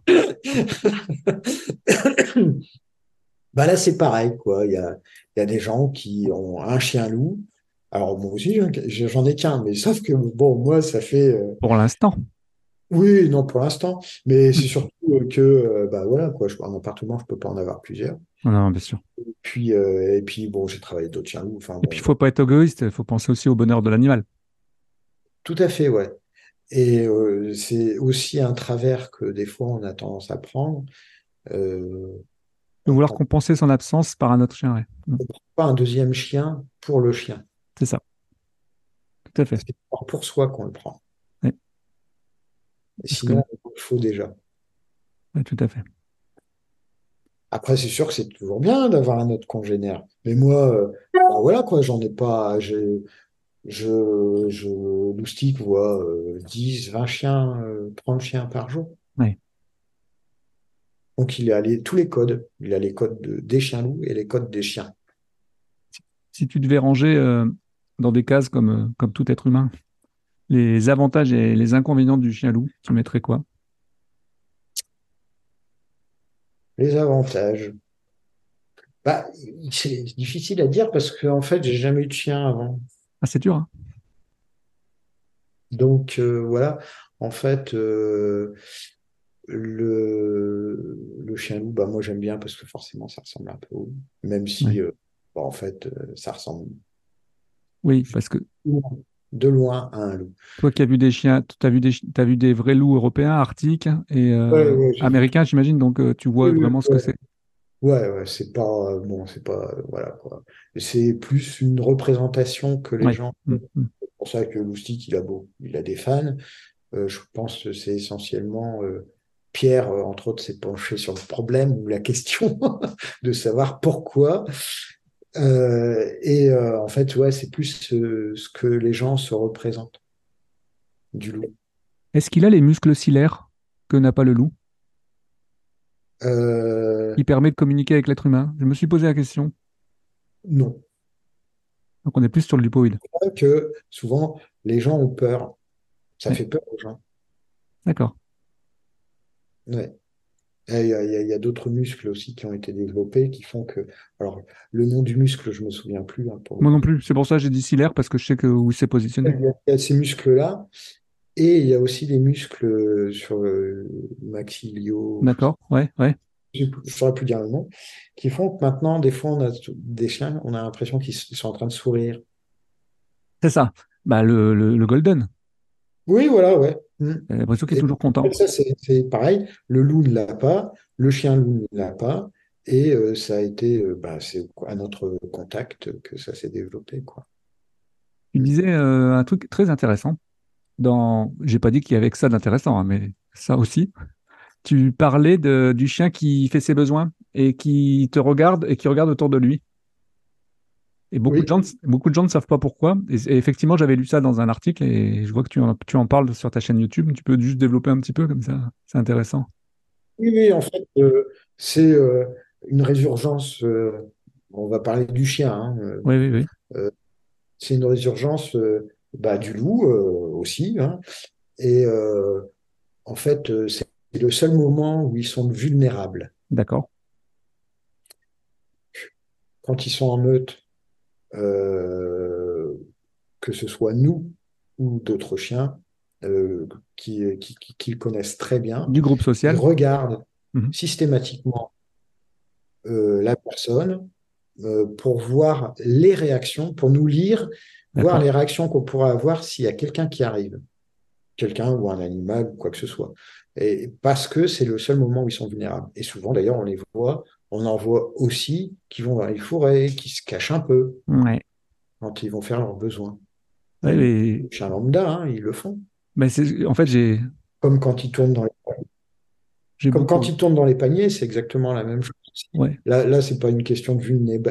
Bah là, c'est pareil, quoi. Il y a, y a des gens qui ont un chien loup. Alors, moi aussi, j'en j'en ai qu'un, mais sauf que, bon, moi, ça fait. euh, Pour l'instant. Oui, non, pour l'instant. Mais c'est surtout euh, que, euh, bah voilà, quoi. Je, en appartement, je peux pas en avoir plusieurs. Non, non, bien sûr. Puis, euh, et puis, bon, j'ai travaillé d'autres chiens loups. Enfin, Et bon, puis, il faut pas être égoïste, il faut penser aussi au bonheur de l'animal. tout à fait, ouais. Et euh, c'est aussi un travers que des fois, on a tendance à prendre. Euh, De vouloir compenser son absence par un autre chien, ouais. Mm, pas un deuxième chien pour le chien. C'est ça. Tout à fait. C'est pour soi qu'on le prend. Oui. Sinon, il faut déjà. Ouais, tout à fait. Après, c'est sûr que c'est toujours bien d'avoir un autre congénère. Mais moi, euh, bah voilà quoi, j'en ai pas. j'ai- Je, je, Loustic voit euh, 10, 20 chiens, euh, 30 chiens par jour. Donc il a les, tous les codes. Il a les codes de- des chiens loups et les codes des chiens. Si tu devais ranger euh, dans des cases comme, euh, comme tout être humain, les avantages et les inconvénients du chien loup, tu mettrais quoi? Les avantages. Bah, c'est difficile à dire parce que en fait, j'ai jamais eu de chien avant. Ah, c'est dur, hein? Donc euh, voilà, en fait, euh, le, le chien loup, bah, moi j'aime bien parce que forcément ça ressemble un peu au même si Ouais. euh, bon, en fait ça ressemble Oui, parce que de loin à un loup. toi qui as vu des chiens, tu as vu des, t'as vu des vrais loups européens, arctiques et euh, Ouais, ouais, américains, j'imagine, donc euh, tu vois Oui, oui, vraiment ce que c'est. Ouais, ouais, c'est pas euh, bon, c'est pas euh, voilà quoi. C'est plus une représentation que les gens. Mm, mm. C'est pour ça que Loustic, il a beau, il a des fans. Je pense que c'est essentiellement Pierre, entre autres, s'est penché sur le problème ou la question de savoir pourquoi. Euh, et euh, en fait, ouais, c'est plus euh, ce que les gens se représentent du loup. Est-ce qu'il a les muscles cilaires que n'a pas le loup, qui permet de communiquer avec l'être humain? Je me suis posé la question. non. Donc on est plus sur le lupoïde. C'est vrai que souvent, les gens ont peur. Ça Ouais. fait peur aux gens. D'accord. Ouais. Il y a, d'autres muscles aussi qui ont été développés qui font que. Alors, le nom du muscle, je me souviens plus. hein, pour Moi non plus. C'est pour ça que j'ai dit cilaire parce que je sais que où il s'est positionné. Il y a, il y a ces muscles-là, et il y a aussi des muscles euh, sur le maxillio, D'accord. Ouais, ouais. je ne saurais plus dire le nom, qui font que maintenant, des fois, on a des chiens, on a l'impression qu'ils sont en train de sourire. C'est ça. Bah le, le, le golden. Oui, voilà, ouais. Mm. J'ai l'impression qu'il est toujours content. ça, c'est pareil. Le loup ne l'a pas, le chien loup ne l'a pas, et euh, ça a été, euh, bah, c'est à notre contact que ça s'est développé, quoi. Tu disais euh, un truc très intéressant. Dans, j'ai pas dit qu'il y avait que ça d'intéressant, hein, mais ça aussi. Tu parlais de, du chien qui fait ses besoins et qui te regarde et qui regarde autour de lui. Et beaucoup Oui. de gens, ne- beaucoup de gens ne savent pas pourquoi. Et, et effectivement, j'avais lu ça dans un article et je vois que tu en, tu en parles sur ta chaîne YouTube. Tu peux juste développer un petit peu comme ça. C'est intéressant. Oui, oui, en fait, euh, c'est euh, une résurgence. euh, on va parler du chien, hein, Oui, oui, oui. c'est une résurgence bah, du loup aussi. hein. et en fait, c'est le seul moment où ils sont vulnérables. D'accord. Quand ils sont en meute, que ce soit nous ou d'autres chiens euh, qui, qui, connaissent très bien, Du groupe social. regardent Mhm. systématiquement euh, la personne euh, pour voir les réactions, pour nous lire, voir les réactions qu'on pourra avoir s'il y a quelqu'un qui arrive, quelqu'un ou un animal ou quoi que ce soit. Et parce que c'est le seul moment où ils sont vulnérables. Et souvent, d'ailleurs, on les voit, on en voit aussi qui vont dans les forêts, qui se cachent un peu Ouais. quand ils vont faire leurs besoins. Ouais, les chiens lambda, hein, ils le font. mais c'est, en fait, j'ai, Comme quand ils tournent dans les, j'ai comme beaucoup. quand ils tournent dans les paniers, c'est exactement la même chose. Ouais. Là, là, c'est pas une question de vulné-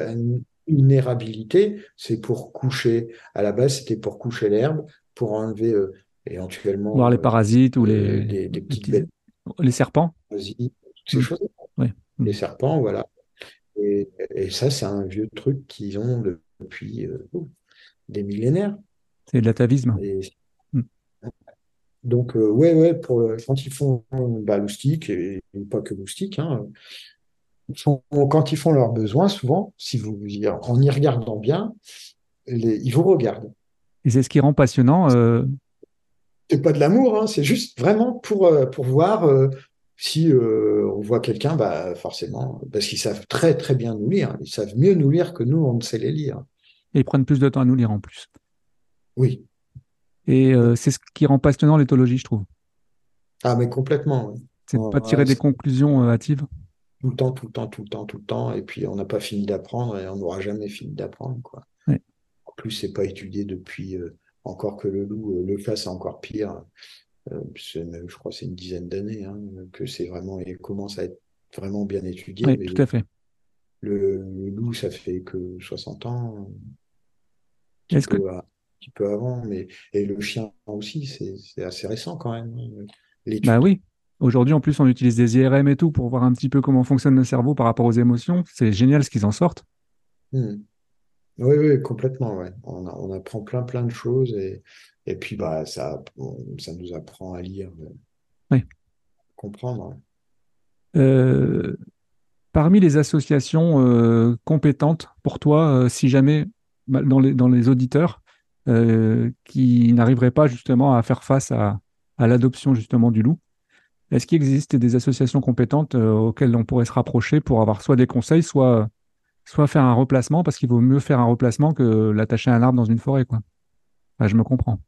vulnérabilité, c'est pour coucher. À la base, c'était pour coucher l'herbe, pour enlever euh, éventuellement Voir les euh, parasites ou euh, les, des, des les petites petits- bêtes les serpents. parasites, toutes ces choses. Ouais. Mm. Les serpents, voilà. Et, et ça, c'est un vieux truc qu'ils ont depuis euh, des millénaires. C'est de l'atavisme. Et Mm. donc, euh, ouais, ouais, pour, le- quand ils font bah, loustique, et, et pas que loustique, hein, font- quand ils font leurs besoins, souvent, si vous, en y regardant bien, les- ils vous regardent. Et c'est ce qui rend passionnant. euh, C'est pas de l'amour, hein, c'est juste vraiment pour, euh, pour voir si euh, on voit quelqu'un, bah, forcément, parce qu'ils savent très très bien nous lire. Ils savent mieux nous lire que nous, on ne sait les lire. et ils prennent plus de temps à nous lire en plus. Oui. Et euh, c'est ce qui rend passionnant l'éthologie, je trouve. Ah, mais complètement. oui. C'est de pas tirer ouais, des conclusions euh, hâtives. tout le temps, tout le temps, tout le temps, tout le temps. Et puis, on n'a pas fini d'apprendre et on n'aura jamais fini d'apprendre, quoi. Ouais. En plus, c'est pas étudié depuis, euh, encore que le loup, le c'est encore pire. Euh, même, je crois que c'est une dizaine d'années hein, que c'est vraiment, il commence à être vraiment bien étudié. Oui, mais tout à fait. le, le loup, ça fait que 60 ans, un petit Est-ce que peu, à- un petit peu avant, mais et le chien aussi, c'est assez récent quand même, l'étude. Bah oui. Aujourd'hui, en plus, on utilise des IRM et tout pour voir un petit peu comment fonctionne le cerveau par rapport aux émotions. C'est génial ce qu'ils en sortent. Hmm. Oui, oui, complètement, ouais. On, apprend plein, plein de choses et, et puis bah ça, nous apprend à lire, euh, Oui. comprendre. ouais. Euh, parmi les associations euh, compétentes pour toi, euh, si jamais bah, dans les, dans les auditeurs euh, qui n'arriveraient pas justement à faire face à, à l'adoption justement du loup, est-ce qu'il existe des associations compétentes euh, auxquelles on pourrait se rapprocher pour avoir soit des conseils, soit, soit faire un replacement, parce qu'il vaut mieux faire un replacement que l'attacher à un arbre dans une forêt, quoi. Enfin, je me comprends.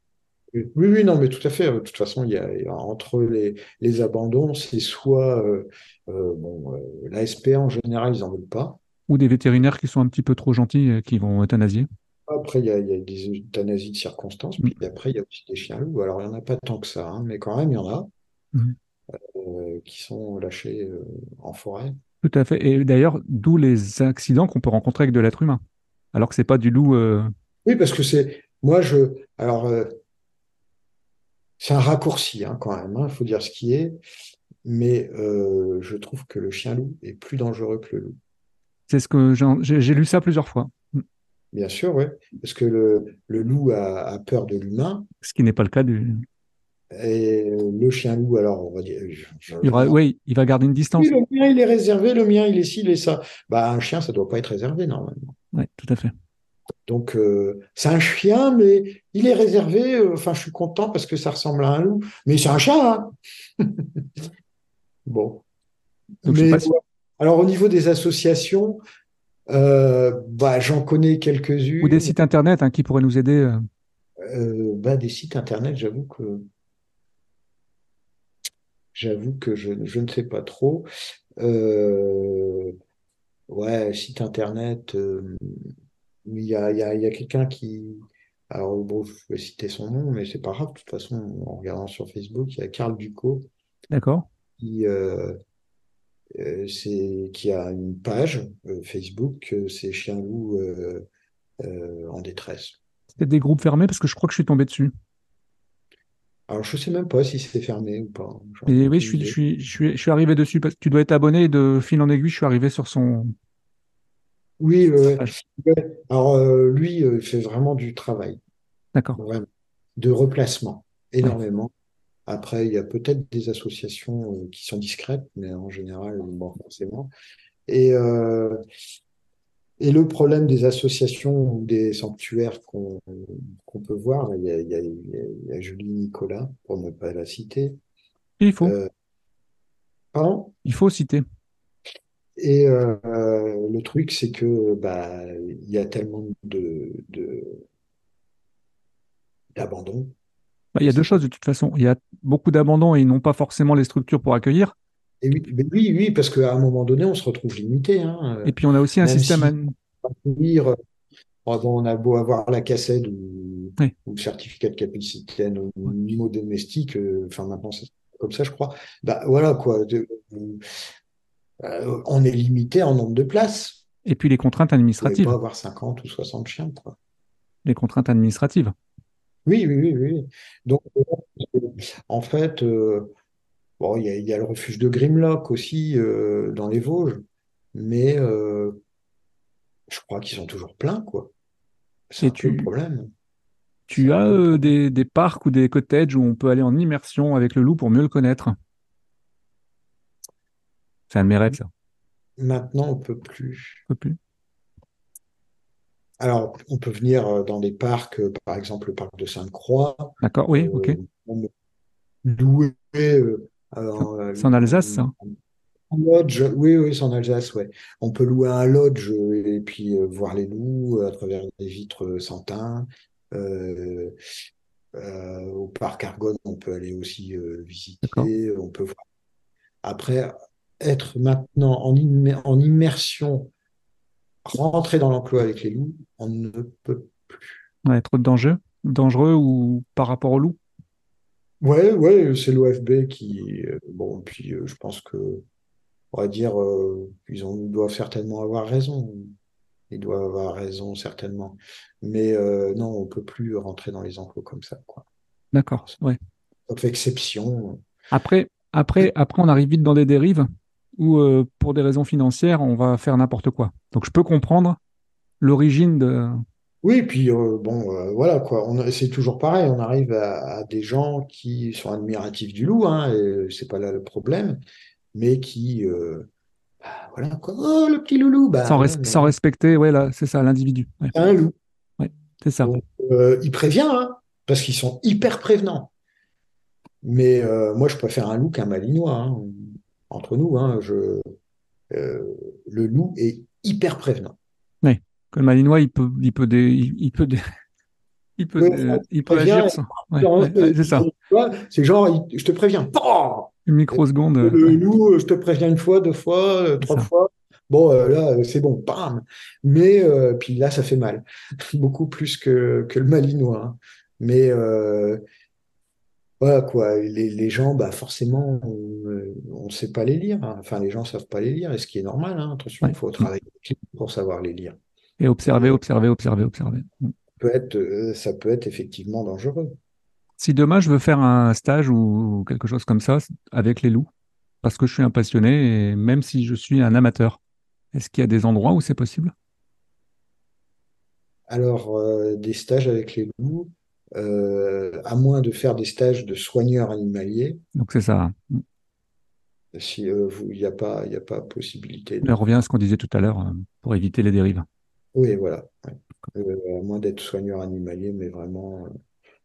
Oui, oui, non, mais tout à fait. De toute façon, il y a, entre les, les abandons, c'est soit euh, euh, bon, euh, l'ASP en général, ils n'en veulent pas. Ou des vétérinaires qui sont un petit peu trop gentils et qui vont euthanasier. Après, il y a, il y a des euthanasies de circonstances, puis après, il y a aussi des chiens loups. Alors, il n'y en a pas tant que ça, hein, mais quand même, il y en a euh, qui sont lâchés en forêt. Tout à fait. Et d'ailleurs, d'où les accidents qu'on peut rencontrer avec de l'être humain. Alors que c'est pas du loup. euh, Oui, parce que c'est. Moi, je. Alors, euh, c'est un raccourci, hein, quand même, il faut dire ce qui est. Mais euh, je trouve que le chien-loup est plus dangereux que le loup. C'est ce que j'ai lu ça plusieurs fois. Mm. Bien sûr, oui. Parce que le, le loup a, a peur de l'humain. Ce qui n'est pas le cas du. Et le chien-loup, alors, on va dire. je- Il, aura- oui, il va garder une distance. Oui, le mien, il est réservé, le mien, il est ci, il est ça. Bah, un chien, ça doit pas être réservé, normalement. Oui, tout à fait. Donc, euh, c'est un chien, mais il est réservé. euh, Enfin, je suis content parce que ça ressemble à un loup. Mais c'est un chat, hein. Bon. Donc, Mais si- alors, au niveau des associations, euh, bah, j'en connais Ou des quelques-unes. sites internet hein, qui pourraient nous aider. bah, des sites internet, j'avoue que j'avoue que je, je ne sais pas trop. Euh, ouais, site internet, euh, il y a, y a, y a quelqu'un qui. Alors, bon, je vais citer son nom, mais c'est pas grave. De toute façon, en regardant sur Facebook, il y a Karl Ducot D'accord. qui, euh, qui a une page Facebook, c'est Chien Loup en détresse. C'est peut-être des groupes fermés parce que je crois que je suis tombé dessus. Alors, je sais même pas si c'est fermé ou pas. Et oui, je suis, je suis, je suis, je suis arrivé dessus parce que tu dois être abonné de fil en aiguille, je suis arrivé sur son Oui, ouais. Ouais. Alors, euh, lui, euh, il fait vraiment du travail, D'accord. de replacement, Ouais. énormément. Après, il y a peut-être des associations euh, qui sont discrètes, mais en général, bon, forcément. Et, euh, et le problème des associations ou des sanctuaires qu'on peut voir, il y a, il y a- il y a- il y a Julie Nicolas, pour ne pas la citer. Il faut, Euh, pardon? il faut citer. Et euh, le truc, c'est que bah il y a tellement de, de d'abandon. Bah, il y a deux choses de toute façon. Il y a beaucoup d'abandon et ils n'ont pas forcément les structures pour accueillir. Et oui, oui, oui, parce qu'à un moment donné, on se retrouve limité. Hein. Et puis on a aussi un Même système. si euh, on a beau avoir la cassette ou, Oui. ou le certificat de capacité ou niveau domestique, euh, enfin maintenant c'est comme ça, je crois. Bah voilà quoi. de- euh, on est limité en nombre de places. Et puis les contraintes administratives. pas avoir 50 ou 60 chiens, quoi. Les contraintes administratives. Oui, oui, oui, oui. Donc, en fait, euh, bon, il y a, il y a le refuge de Grimlock aussi euh, dans les Vosges, mais euh, je crois qu'ils sont toujours pleins, quoi. C'est peu le problème. tu as le euh, des, des parcs ou des cottages où on peut aller en immersion avec le loup pour mieux le connaître? C'est un de mes rêves, ça. Maintenant, on peut plus. On peut plus. Alors, on peut venir dans des parcs, par exemple le parc de Sainte-Croix, D'accord, oui, ok. on louer euh, alors, euh, C'est en Alsace, ça. un lodge. Oui, oui, c'est en Alsace, ouais. On peut louer un lodge euh, et puis euh, voir les loups à travers des vitres sans teint. Euh, euh, au parc Argonne, on peut aller aussi visiter. On peut voir. Après, être maintenant en, imme- en immersion, rentrer dans l'emploi avec les loups, on ne peut Ouais, trop de dangers, dangereux ou par rapport au loup. Ouais, ouais, c'est l'OFB qui. euh, Bon, puis euh, je pense que, on va dire, euh, ils ont, doivent certainement avoir raison. Ils doivent avoir raison, certainement. Mais euh, non, on peut plus rentrer dans les enclos comme ça, quoi. D'accord, ouais. Sauf exception. Après, après, après, on arrive vite dans des dérives où, euh, pour des raisons financières, on va faire n'importe quoi. Donc, je peux comprendre l'origine de. Oui, puis euh, bon, euh, voilà, quoi. C'est toujours pareil. On arrive à, à des gens qui sont admiratifs du loup, hein, et c'est pas là le problème, mais qui, euh, bah, voilà, quoi. Oh, le petit loulou, bah Sans, ouais, res- mais sans respecter, ouais, là, c'est ça, l'individu. Ouais, un loup. ouais, c'est ça. Donc, il prévient, hein, parce qu'ils sont hyper prévenants. Mais moi, je préfère un loup qu'un malinois. hein. Entre nous, hein, je, le loup est hyper prévenant. Ouais. Que le malinois, il peut, il peut, il, peut, il peut, Ouais, il peut agir sans. Ouais, Genre, ouais, ouais, c'est ça. C'est genre, je te préviens. Une microseconde. euh, Le ouais, loup, je te préviens une fois, deux fois, euh, trois ça. fois. Bon, euh, là, euh, c'est bon, bam. Mais euh, puis là, ça fait mal, beaucoup plus que, que le malinois. hein. Mais euh, voilà quoi, les, les gens, bah forcément, on ne sait pas les lire. hein. Enfin, les gens savent pas les lire, et ce qui est normal. hein. Attention, il faut travailler pour savoir les lire. Et observer, observer, observer, observer. Mm. peut être, euh, ça peut être effectivement dangereux. Si demain je veux faire un stage ou quelque chose comme ça avec les loups, parce que je suis un passionné et même si je suis un amateur, est-ce qu'il y a des endroits où c'est possible? Alors, euh, des stages avec les loups, euh, à moins de faire des stages de soigneurs animaliers, Donc c'est ça. Mm. si euh, il n'y a pas, il a pas possibilité On de. revient à ce qu'on disait tout à l'heure pour éviter les dérives. Oui, voilà. ouais. Euh, à moins d'être soigneur animalier, mais vraiment, euh,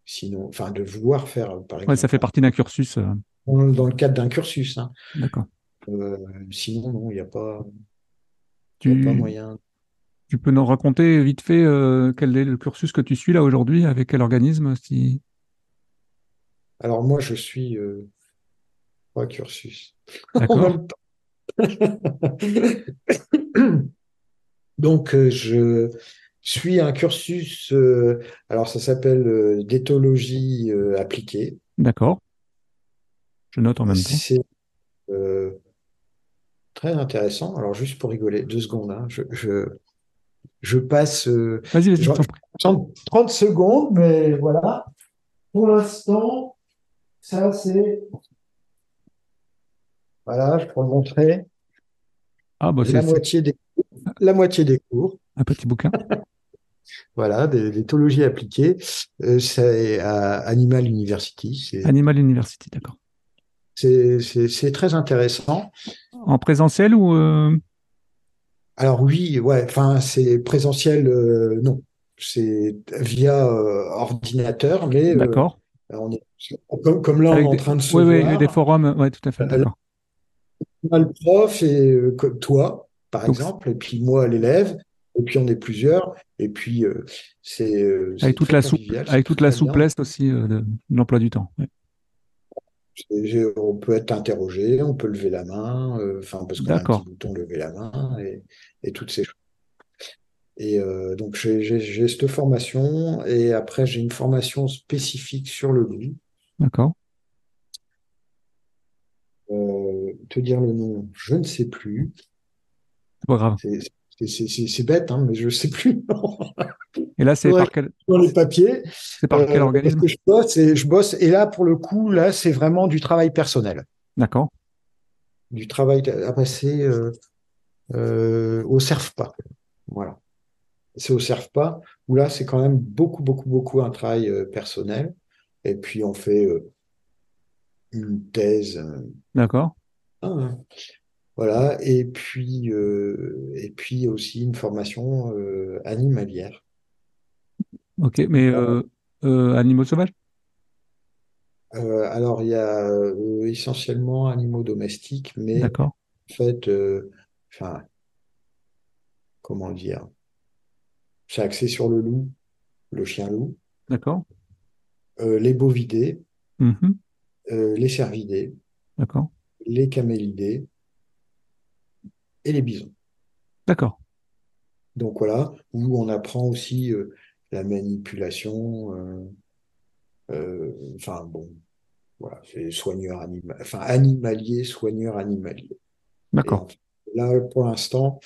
sinon, enfin, de vouloir faire, euh, par Ouais, ça exemple, fait partie d'un cursus. euh, dans, dans le cadre d'un cursus, hein. D'accord. Euh, sinon, non, il n'y a pas, il y a pas Tu, moyen. tu peux nous raconter vite fait euh, quel est le cursus que tu suis là aujourd'hui, avec quel organisme si... Alors, moi, je suis euh, trois cursus en D'accord. même temps. Donc, euh, je suis un cursus, euh, alors ça s'appelle euh, d'éthologie appliquée. D'accord. Je note en même temps. C'est très intéressant. Alors, juste pour rigoler, deux secondes, hein, je, je, je passe je genre, t'en prie. 30, 30 secondes, mais voilà. Pour l'instant, ça c'est. Voilà, je peux vous montrer Ah, bah, c'est la moitié des, la moitié des cours. un petit bouquin. Voilà, des- d'éthologie appliquée. Euh, c'est à Animal University. Animal University, d'accord. c'est- très intéressant. En présentiel ou... euh, Alors oui, ouais, enfin c'est présentiel, euh, non. C'est via ordinateur, mais D'accord. on est comme, comme là on est en des... train de se Oui, oui, des forums, ouais, tout à fait, d'accord. On a le prof et toi, par Donc, exemple, et puis moi, l'élève, et puis on est plusieurs, et puis euh, c'est euh, c'est avec toute la, avec toute bien. souplesse aussi euh, de, de l'emploi du temps. Ouais. On peut être interrogé, on peut lever la main, euh, enfin parce qu'on a un petit bouton lever la main et, et toutes ces choses. Et donc j'ai cette formation et après j'ai une formation spécifique sur le loup. d'accord. Te dire le nom, je ne sais plus. C'est pas grave. C'est bête, hein, mais je ne sais plus. Et là, c'est par quel, dans les papiers. c'est par quel Euh, parce organisme? que je bosse et je bosse. Et là, pour le coup, là, c'est vraiment du travail personnel. D'accord, Du travail à passer euh, euh, au CERFPA. Voilà. C'est au CERFPA où là, c'est quand même beaucoup, beaucoup, beaucoup un travail euh, personnel. Et puis, on fait euh, une thèse. d'accord. hein. Voilà. Et puis, euh, et puis aussi une formation euh, animalière. Ok, mais euh, animaux sauvages? Alors, il y a essentiellement animaux domestiques, mais D'accord, en fait, enfin, comment dire, c'est axé sur le loup, le chien-loup, d'accord. euh, les bovidés, les cervidés, d'accord, les camélidés et les bisons. d'accord. Donc voilà, où on apprend aussi euh, la manipulation, euh, euh, enfin bon, voilà, c'est soigneur animal, enfin animalier, soigneur animalier. D'accord. là, pour l'instant,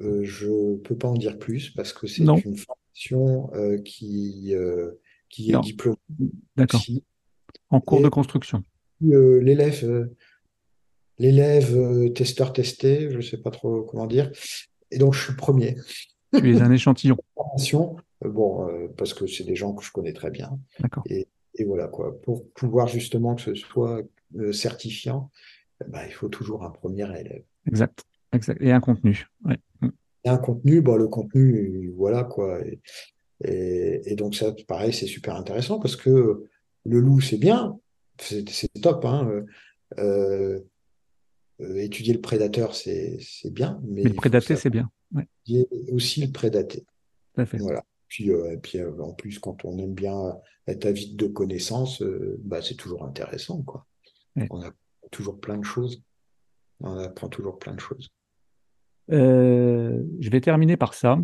euh, je peux pas en dire plus parce que c'est une formation euh, qui, euh, qui est diplômée d'accord. En cours de construction. l'élève, l'élève euh, testeur testé, je sais pas trop comment dire. Et donc, je suis premier. Tu es un échantillon. Euh, bon, euh, parce que c'est des gens que je connais très bien. D'accord. Et, et voilà quoi. Pour pouvoir justement que ce soit euh, certifiant, eh ben, il faut toujours un premier élève. Exact. Exact. Et un contenu. Ouais. Et un contenu, bon, le contenu, voilà quoi. Et, et, et donc ça, pareil, c'est super intéressant parce que le loup, c'est bien, c'est top, hein. Euh, étudier le prédateur, c'est bien, mais Mais le prédaté, c'est bien. Ouais, aussi le prédaté. tout à fait. Voilà. Puis, euh, et puis euh, en plus, quand on aime bien être avide de connaissances, euh, bah, c'est toujours intéressant, quoi. Ouais. On a toujours plein de choses. On apprend toujours plein de choses. Euh, je vais terminer par ça.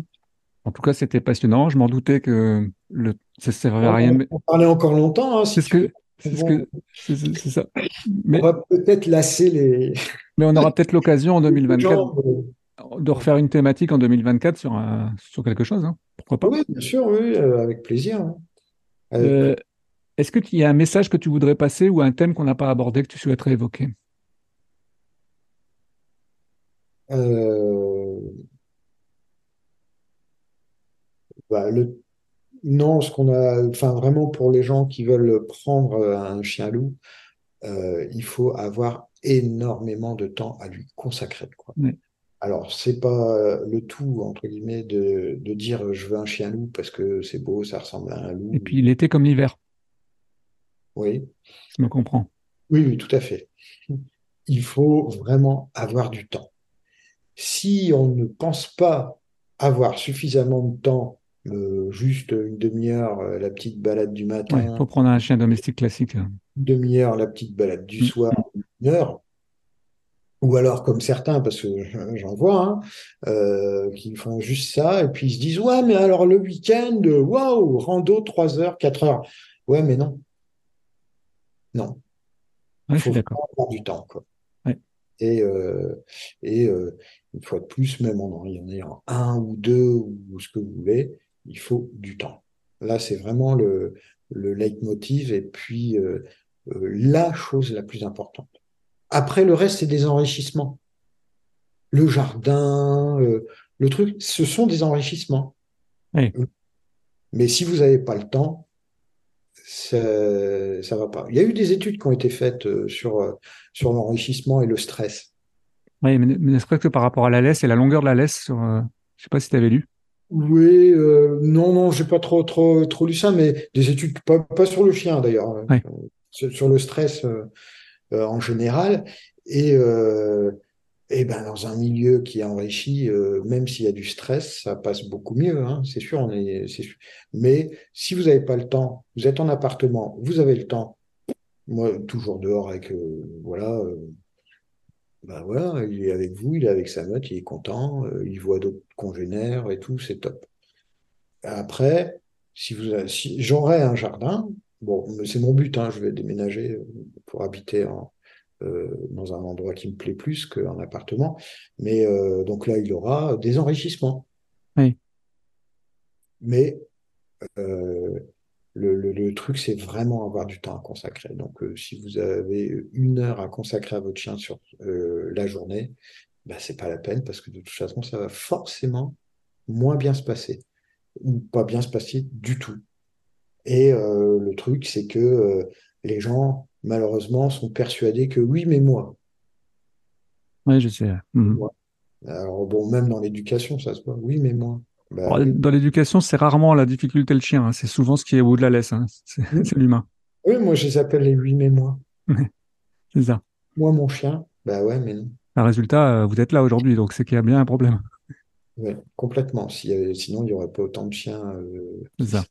En tout cas, c'était passionnant. Je m'en doutais que le... ça ne servait à rien. On mais on parlait encore longtemps, hein, si C'est ce que, c'est ce que, ça. on Mais, va peut-être lasser les, mais on aura peut-être l'occasion en les 2024 gens. euh, de refaire une thématique en 2024 sur, un- sur quelque chose. hein. Pourquoi pas? Oui, bien sûr, oui, euh, avec plaisir. hein. Avec Euh, est-ce que tu- il y a un message que tu voudrais passer ou un thème qu'on n'a pas abordé que tu souhaiterais évoquer? Euh, bah, le, non, ce qu'on a, enfin vraiment pour les gens qui veulent prendre un chien loup, il faut avoir énormément de temps à lui consacrer, quoi. Ouais. Alors, c'est pas euh, le tout, entre guillemets, de, de dire euh, je veux un chien loup parce que c'est beau, ça ressemble à un loup. Et puis l'été comme l'hiver, Oui, je me comprends. oui, oui, tout à fait. Il faut vraiment avoir du temps. Si on ne pense pas avoir suffisamment de temps, euh, juste une demi-heure, euh, la petite balade du Ouais, matin, faut prendre un chien domestique classique. une demi-heure, la petite balade du Mm. soir, heure, ou alors comme certains, parce que j'en vois, hein, euh, qui font juste ça, et puis ils se disent, ouais, mais alors le week-end, waouh, rando 3 heures, 4 heures. Ouais, mais non, non, il faut avoir du temps, quoi. Ouais. Et, euh, et euh, une fois de plus, même en en ayant un ou deux ou ce que vous voulez, il faut du temps. Là, c'est vraiment le, le leitmotiv et puis euh, euh, la chose la plus importante. Après, le reste, c'est des enrichissements. Le jardin, euh, le truc, ce sont des enrichissements. Mais si vous n'avez pas le temps, ça, ça va pas. Il y a eu des études qui ont été faites euh, sur, euh, sur l'enrichissement et le stress. Ouais, mais, mais ne serait-ce que par rapport à la laisse et la longueur de la laisse sur, euh, je sais pas si tu avais lu. Oui, euh, non, non, j'ai pas trop, trop, trop lu ça, mais des études, pas, pas sur le chien d'ailleurs, sur, sur le stress euh, euh, en général. Et, euh, ben dans un milieu qui est enrichi, euh, même s'il y a du stress, ça passe beaucoup mieux, hein, c'est sûr, on est, c'est sûr. Mais si vous n'avez pas le temps, vous êtes en appartement, vous avez le temps, moi toujours dehors avec, euh, voilà, ben voilà, il est avec vous, il est avec sa meute, il est content, il voit d'autres congénères et tout, c'est top. Après, si vous, si j'aurais un jardin, bon, c'est mon but, hein, je vais déménager euh, pour habiter en, euh, dans un endroit qui me plaît plus qu'un appartement. Mais euh, donc là, il aura des enrichissements. Oui. Mais euh, le, le- le truc, c'est vraiment avoir du temps à consacrer. Donc, euh, si vous avez une heure à consacrer à votre chien sur euh, la journée, bah, c'est pas la peine parce que de toute façon, ça va forcément moins bien se passer ou pas bien se passer du tout. Et euh, le truc, c'est que euh, les gens, malheureusement, sont persuadés que oui, mais moi. Oui, je sais. Mhm. Moi. Alors bon, même dans l'éducation, ça se voit. Oui, mais moi. Bah, Alors, oui. Dans l'éducation, c'est rarement la difficulté le chien, hein. C'est souvent ce qui est au bout de la laisse, hein. C'est l'humain. Oui, moi, je les appelle les oui, mais moi. C'est ça. Moi, mon chien. Bah ouais, mais non. Le résultat, euh, vous êtes là aujourd'hui, donc c'est qu'il y a bien un problème. Ouais, complètement. Sinon, il n'y aurait pas autant de chiens. euh, C'est ça.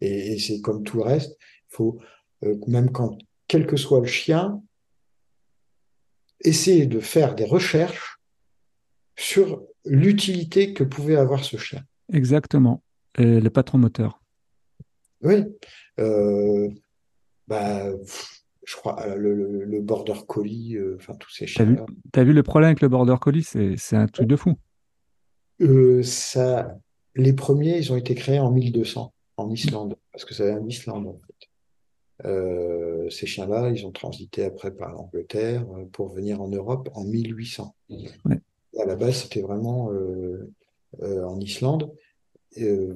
Et, et c'est comme tout le reste, il faut, euh, même quand, quel que soit le chien, essayer de faire des recherches sur l'utilité que pouvait avoir ce chien. Exactement. Et les patrons moteurs. Oui, euh, bah, je crois euh, le, le, le border collie, euh, enfin tous ces T'as vu, vu le problème avec le border collie? C'est, c'est un truc de fou. euh, ça, les premiers, ils ont été créés en 1200 en Islande, parce que ça vient d'Islande en fait. Euh, ces chiens-là, ils ont transité après par l'Angleterre euh, pour venir en Europe en 1800. Ouais. À la base, c'était vraiment euh, euh, en Islande.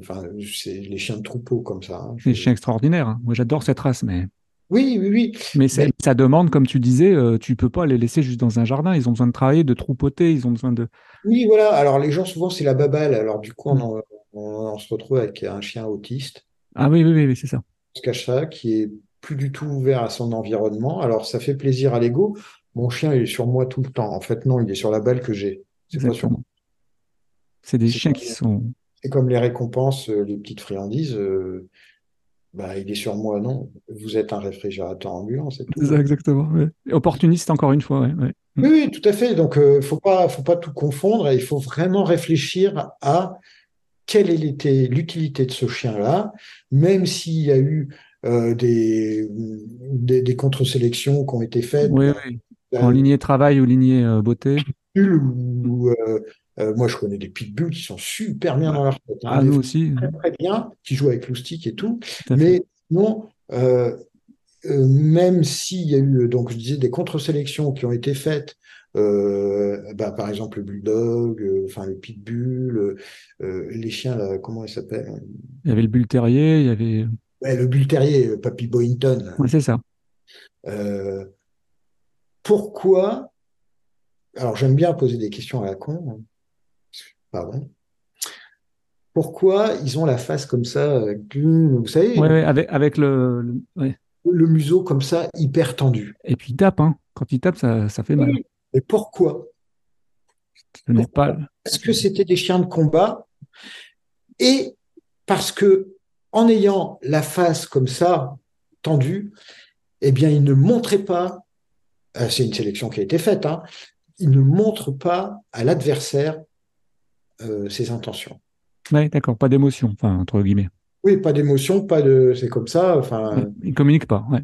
Enfin, c'est les chiens de troupeau comme ça. hein. C'est Je- chiens extraordinaires. hein. Moi, j'adore cette race, mais, Oui, oui, oui. mais c'est- Mais- ça demande, comme tu disais, euh, tu peux pas les laisser juste dans un jardin. Ils ont besoin de travailler, de troupoter, ils ont besoin de. Oui, voilà. Alors, les gens, souvent, c'est la babale. Alors, du coup, on, Mm. en- on- on se retrouve avec un chien autiste, Ah oui, oui, oui, oui, c'est ça. on se cache ça, qui est plus du tout ouvert à son environnement. Alors, ça fait plaisir à l'ego. Mon chien, il est sur moi tout le temps. En fait, non, il est sur la balle que j'ai. C'est pas sur Exactement. C'est des chiens qui sont. C'est comme les récompenses, euh, les petites friandises. euh, bah, il est sur moi, non. Vous êtes un réfrigérateur ambulant, c'est tout. Ça, exactement. ouais. Opportuniste, encore une fois. ouais, ouais. Oui, oui, tout à fait. Donc, euh, faut pas, faut pas tout confondre et il faut vraiment réfléchir à quelle était l'utilité de ce chien-là, même s'il y a eu euh, des, des, des contre-sélections qui ont été faites, Oui, oui. bah, En lignée travail ou lignée euh, beauté. ou, euh, euh, moi je connais des pitbulls qui sont super bien dans leur tête, hein, Ah, nous aussi. très très bien, qui jouent avec loustic et tout, Tout mais non, euh, euh, même s'il y a eu, donc je disais, des contre-sélections qui ont été faites, euh, bah, par exemple le bulldog, euh, enfin le pitbull, euh, euh, les chiens, là, comment ils s'appellent? Il y avait le bull terrier, il y avait. Ouais, le bull terrier, euh, Papy Boyington. là. Ouais, c'est ça. Euh, pourquoi? Alors j'aime bien poser des questions à la con, hein. pardon. Pourquoi ils ont la face comme ça, euh, vous savez, Ouais, ouais, avec, avec le, le- ouais. le museau comme ça, hyper tendu. Et puis il tape, hein. Quand il tape, ça, ça fait mal. Mais pourquoi? Pas. Parce que c'était des chiens de combat et parce que en ayant la face comme ça tendue, eh bien, ils ne montraient pas, euh, c'est une sélection qui a été faite, hein, ils ne montrent pas à l'adversaire euh, ses intentions. Ouais, d'accord, pas d'émotion, enfin, entre guillemets. Oui, pas d'émotion, pas de, c'est comme ça, enfin, Ouais, il communique pas. Ouais.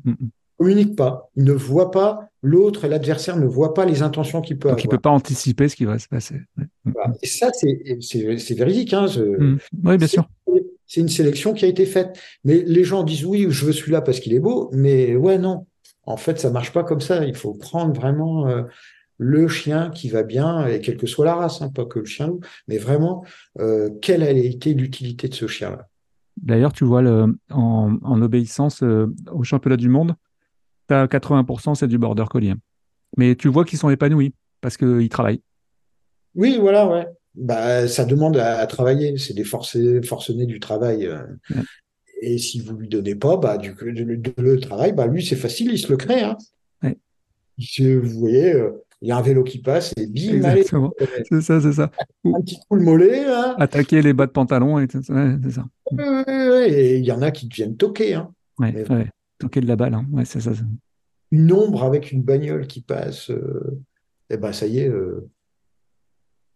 Mm, mm. communique pas. Il ne voit pas l'autre, l'adversaire ne voit pas les intentions qu'il peut Donc il avoir. peut pas anticiper ce qui va se passer. Mm, Voilà. Et ça, c'est, c'est, c'est véridique, hein, ce- mm. Oui, bien sûr. C'est une sélection qui a été faite. Mais les gens disent oui, je veux celui-là parce qu'il est beau, mais ouais, non. En fait, ça marche pas comme ça. Il faut prendre vraiment euh, le chien qui va bien, et quelle que soit la race, hein, pas que le chien loup, mais vraiment, euh, quelle a été l'utilité de ce chien-là. D'ailleurs, tu vois, le, en, en obéissance euh, au championnat du monde, tu as 80%, c'est du border collie. hein. Mais tu vois qu'ils sont épanouis parce qu'ils travaillent. Oui, voilà, ouais. Bah, ça demande à, à travailler. C'est des forcés, forcenés du travail. euh. Ouais. Et si vous lui donnez pas, bah, du, le, le- le travail, bah, lui, c'est facile, il se le crée. Hein. Ouais. vous voyez, euh, il y a un vélo qui passe et bim, Exactement. C'est ça, c'est ça. Un petit coup le mollet, là. attaquer les bas de pantalon, et tout ça. Ouais, ça. Et il y en a qui deviennent toquer. Hein. Ouais. Toquer de la balle, hein. Ouais, ça. ça. Une ombre avec une bagnole qui passe, euh, et ben ça y est. euh,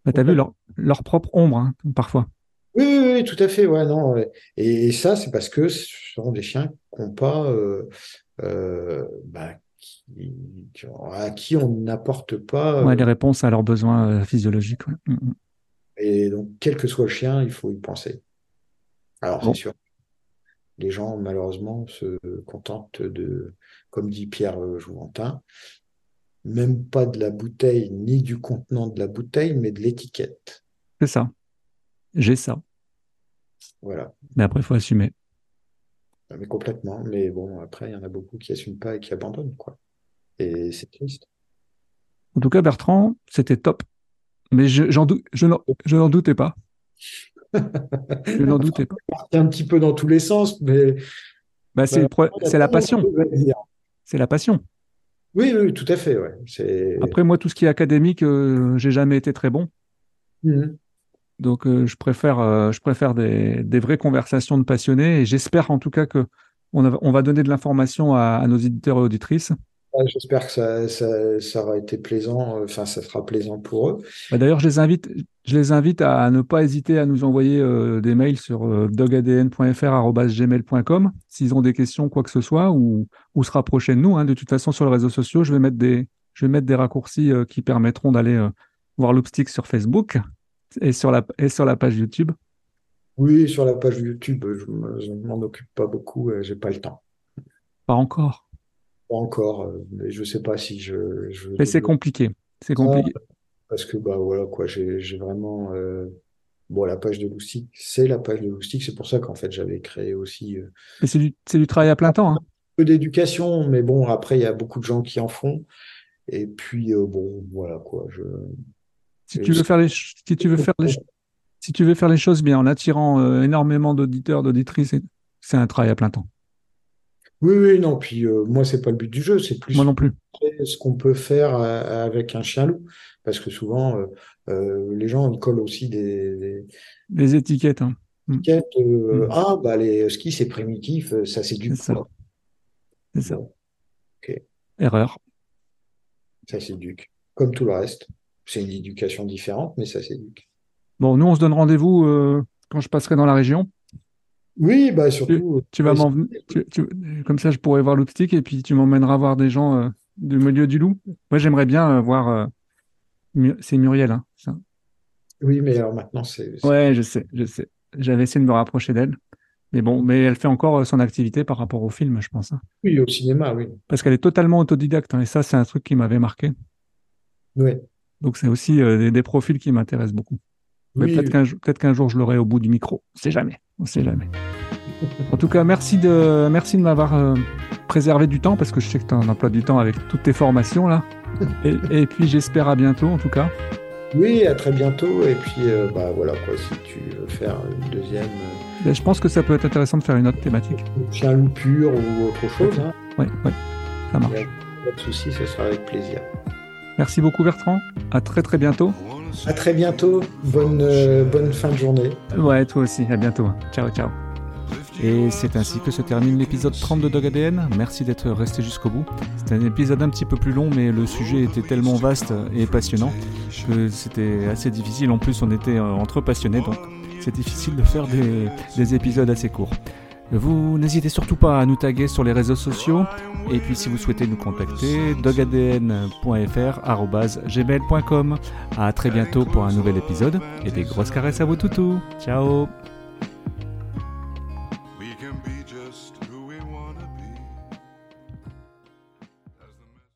Bah, t'as vu leur, leur propre ombre, hein, parfois. Oui, oui, oui, tout à fait, ouais, non. Et, et ça, c'est parce que ce sont des chiens qui n'ont pas, euh, euh, bah, qui- à qui on n'apporte pas. euh, Ouais, les réponses à leurs besoins physiologiques. Mm, mm. Et donc, quel que soit le chien, il faut y penser. Alors, Bon. c'est sûr, les gens, malheureusement, se contentent de, comme dit Pierre euh, Jouventin, même pas de la bouteille ni du contenant de la bouteille, mais de l'étiquette. C'est ça. J'ai ça. Voilà. Mais après, il faut assumer. Mais complètement. Mais bon, après, il y en a beaucoup qui n'assument pas et qui abandonnent, quoi. Et c'est triste. En tout cas, Bertrand, c'était top. Mais je, j'en dou- je n'en, je n'en doutais pas. Je n'en doutais pas. Un petit peu dans tous les sens, mais Bah, c'est, c'est la passion. Oui, C'est la passion. oui, tout à fait, ouais. Après, moi, tout ce qui est académique, euh, j'ai jamais été très bon. Mhm. Donc, euh, je préfère, euh, je préfère des, des vraies conversations de passionnés. Et j'espère en tout cas que on, a- on va donner de l'information à, à nos éditeurs et auditrices. J'espère que ça, ça, ça aura été plaisant, euh, enfin, ça sera plaisant pour eux. Bah, D'ailleurs, je les invite, je les invite à ne pas hésiter à nous envoyer euh, des mails sur euh, dogadn.fr@gmail.com s'ils ont des questions, quoi que ce soit, ou, ou se rapprocher de nous. hein. De toute façon, sur les réseaux sociaux, je vais mettre des, je vais mettre des raccourcis euh, qui permettront d'aller voir l'Obstick sur Facebook et sur la, et sur la page YouTube. Oui, sur la page YouTube, je ne m'en occupe pas beaucoup, j'ai pas le temps. Pas encore, Pas encore, euh, mais je sais pas si je, mais c'est compliqué. C'est compliqué. parce que bah voilà quoi, j'ai vraiment euh, bon la page de Loustic, c'est la page de Loustic, c'est pour ça qu'en fait j'avais créé aussi euh, Mais c'est du, travail à plein temps. hein. peu d'éducation, mais bon après il y a beaucoup de gens qui en font et puis euh, bon voilà quoi, je Si tu veux faire les, si tu veux faire les, si tu veux faire les choses bien en attirant euh, énormément d'auditeurs, d'auditrices, c'est un travail à plein temps. Oui oui non puis euh, moi c'est pas le but du jeu, c'est plus Moi non plus. ce qu'on peut faire euh, avec un chien loup parce que souvent euh, euh, les gens ils collent aussi des, des étiquettes, hein. étiquettes euh, Mm. ah bah les skis c'est primitif, ça c'est du C'est ça. c'est ça. Bon, Erreur. ça s'éduque, comme tout le reste. C'est une éducation différente, mais ça s'éduque. Bon, nous, on se donne rendez-vous euh, quand je passerai dans la région. Oui, bah surtout, Tu vas ouais, m'en, tu- tu- comme ça, je pourrai voir l'optique et puis tu m'emmèneras voir des gens euh, du milieu du loup. Moi, j'aimerais bien euh, voir. euh, c'est Muriel, hein, ça. oui, mais alors maintenant, c'est. c'est- Ouais, je sais, je sais. J'avais essayé de me rapprocher d'elle, mais bon, mais elle fait encore euh, son activité par rapport au film, je pense, hein. Oui, au cinéma, oui. parce qu'elle est totalement autodidacte, hein, et ça, c'est un truc qui m'avait marqué. Oui, Donc, c'est aussi euh, des, des profils qui m'intéressent beaucoup. Mais oui, peut-être qu'un jour- je l'aurai au bout du micro. Sait jamais. On sait jamais. En tout cas, merci de, merci de m'avoir euh, préservé du temps parce que je sais que tu as un emploi du temps avec toutes tes formations là. Et, et puis, j'espère à bientôt en tout cas. oui, à très bientôt. Et puis, euh, bah voilà, quoi, si tu veux faire une deuxième euh, Et je pense que ça peut être intéressant de faire une autre thématique. chien loup pur ou autre chose, hein, Ouais, ouais, ça marche. pas de souci, ce sera avec plaisir. Merci beaucoup Bertrand. À très très bientôt. À très bientôt. Bonne, euh, bonne fin de journée. Ouais, toi aussi. À bientôt. Ciao, ciao. Et c'est ainsi que se termine l'épisode 30 de Dog ADN. Merci d'être resté jusqu'au bout. C'était un épisode un petit peu plus long, mais le sujet était tellement vaste et passionnant que c'était assez difficile. En plus, on était euh, entre passionnés, donc c'est difficile de faire des, des épisodes assez courts. Vous n'hésitez surtout pas à nous taguer sur les réseaux sociaux. Et puis si vous souhaitez nous contacter, dogadn.fr.gmail.com. À très bientôt pour un nouvel épisode et des grosses caresses à vos toutous. Ciao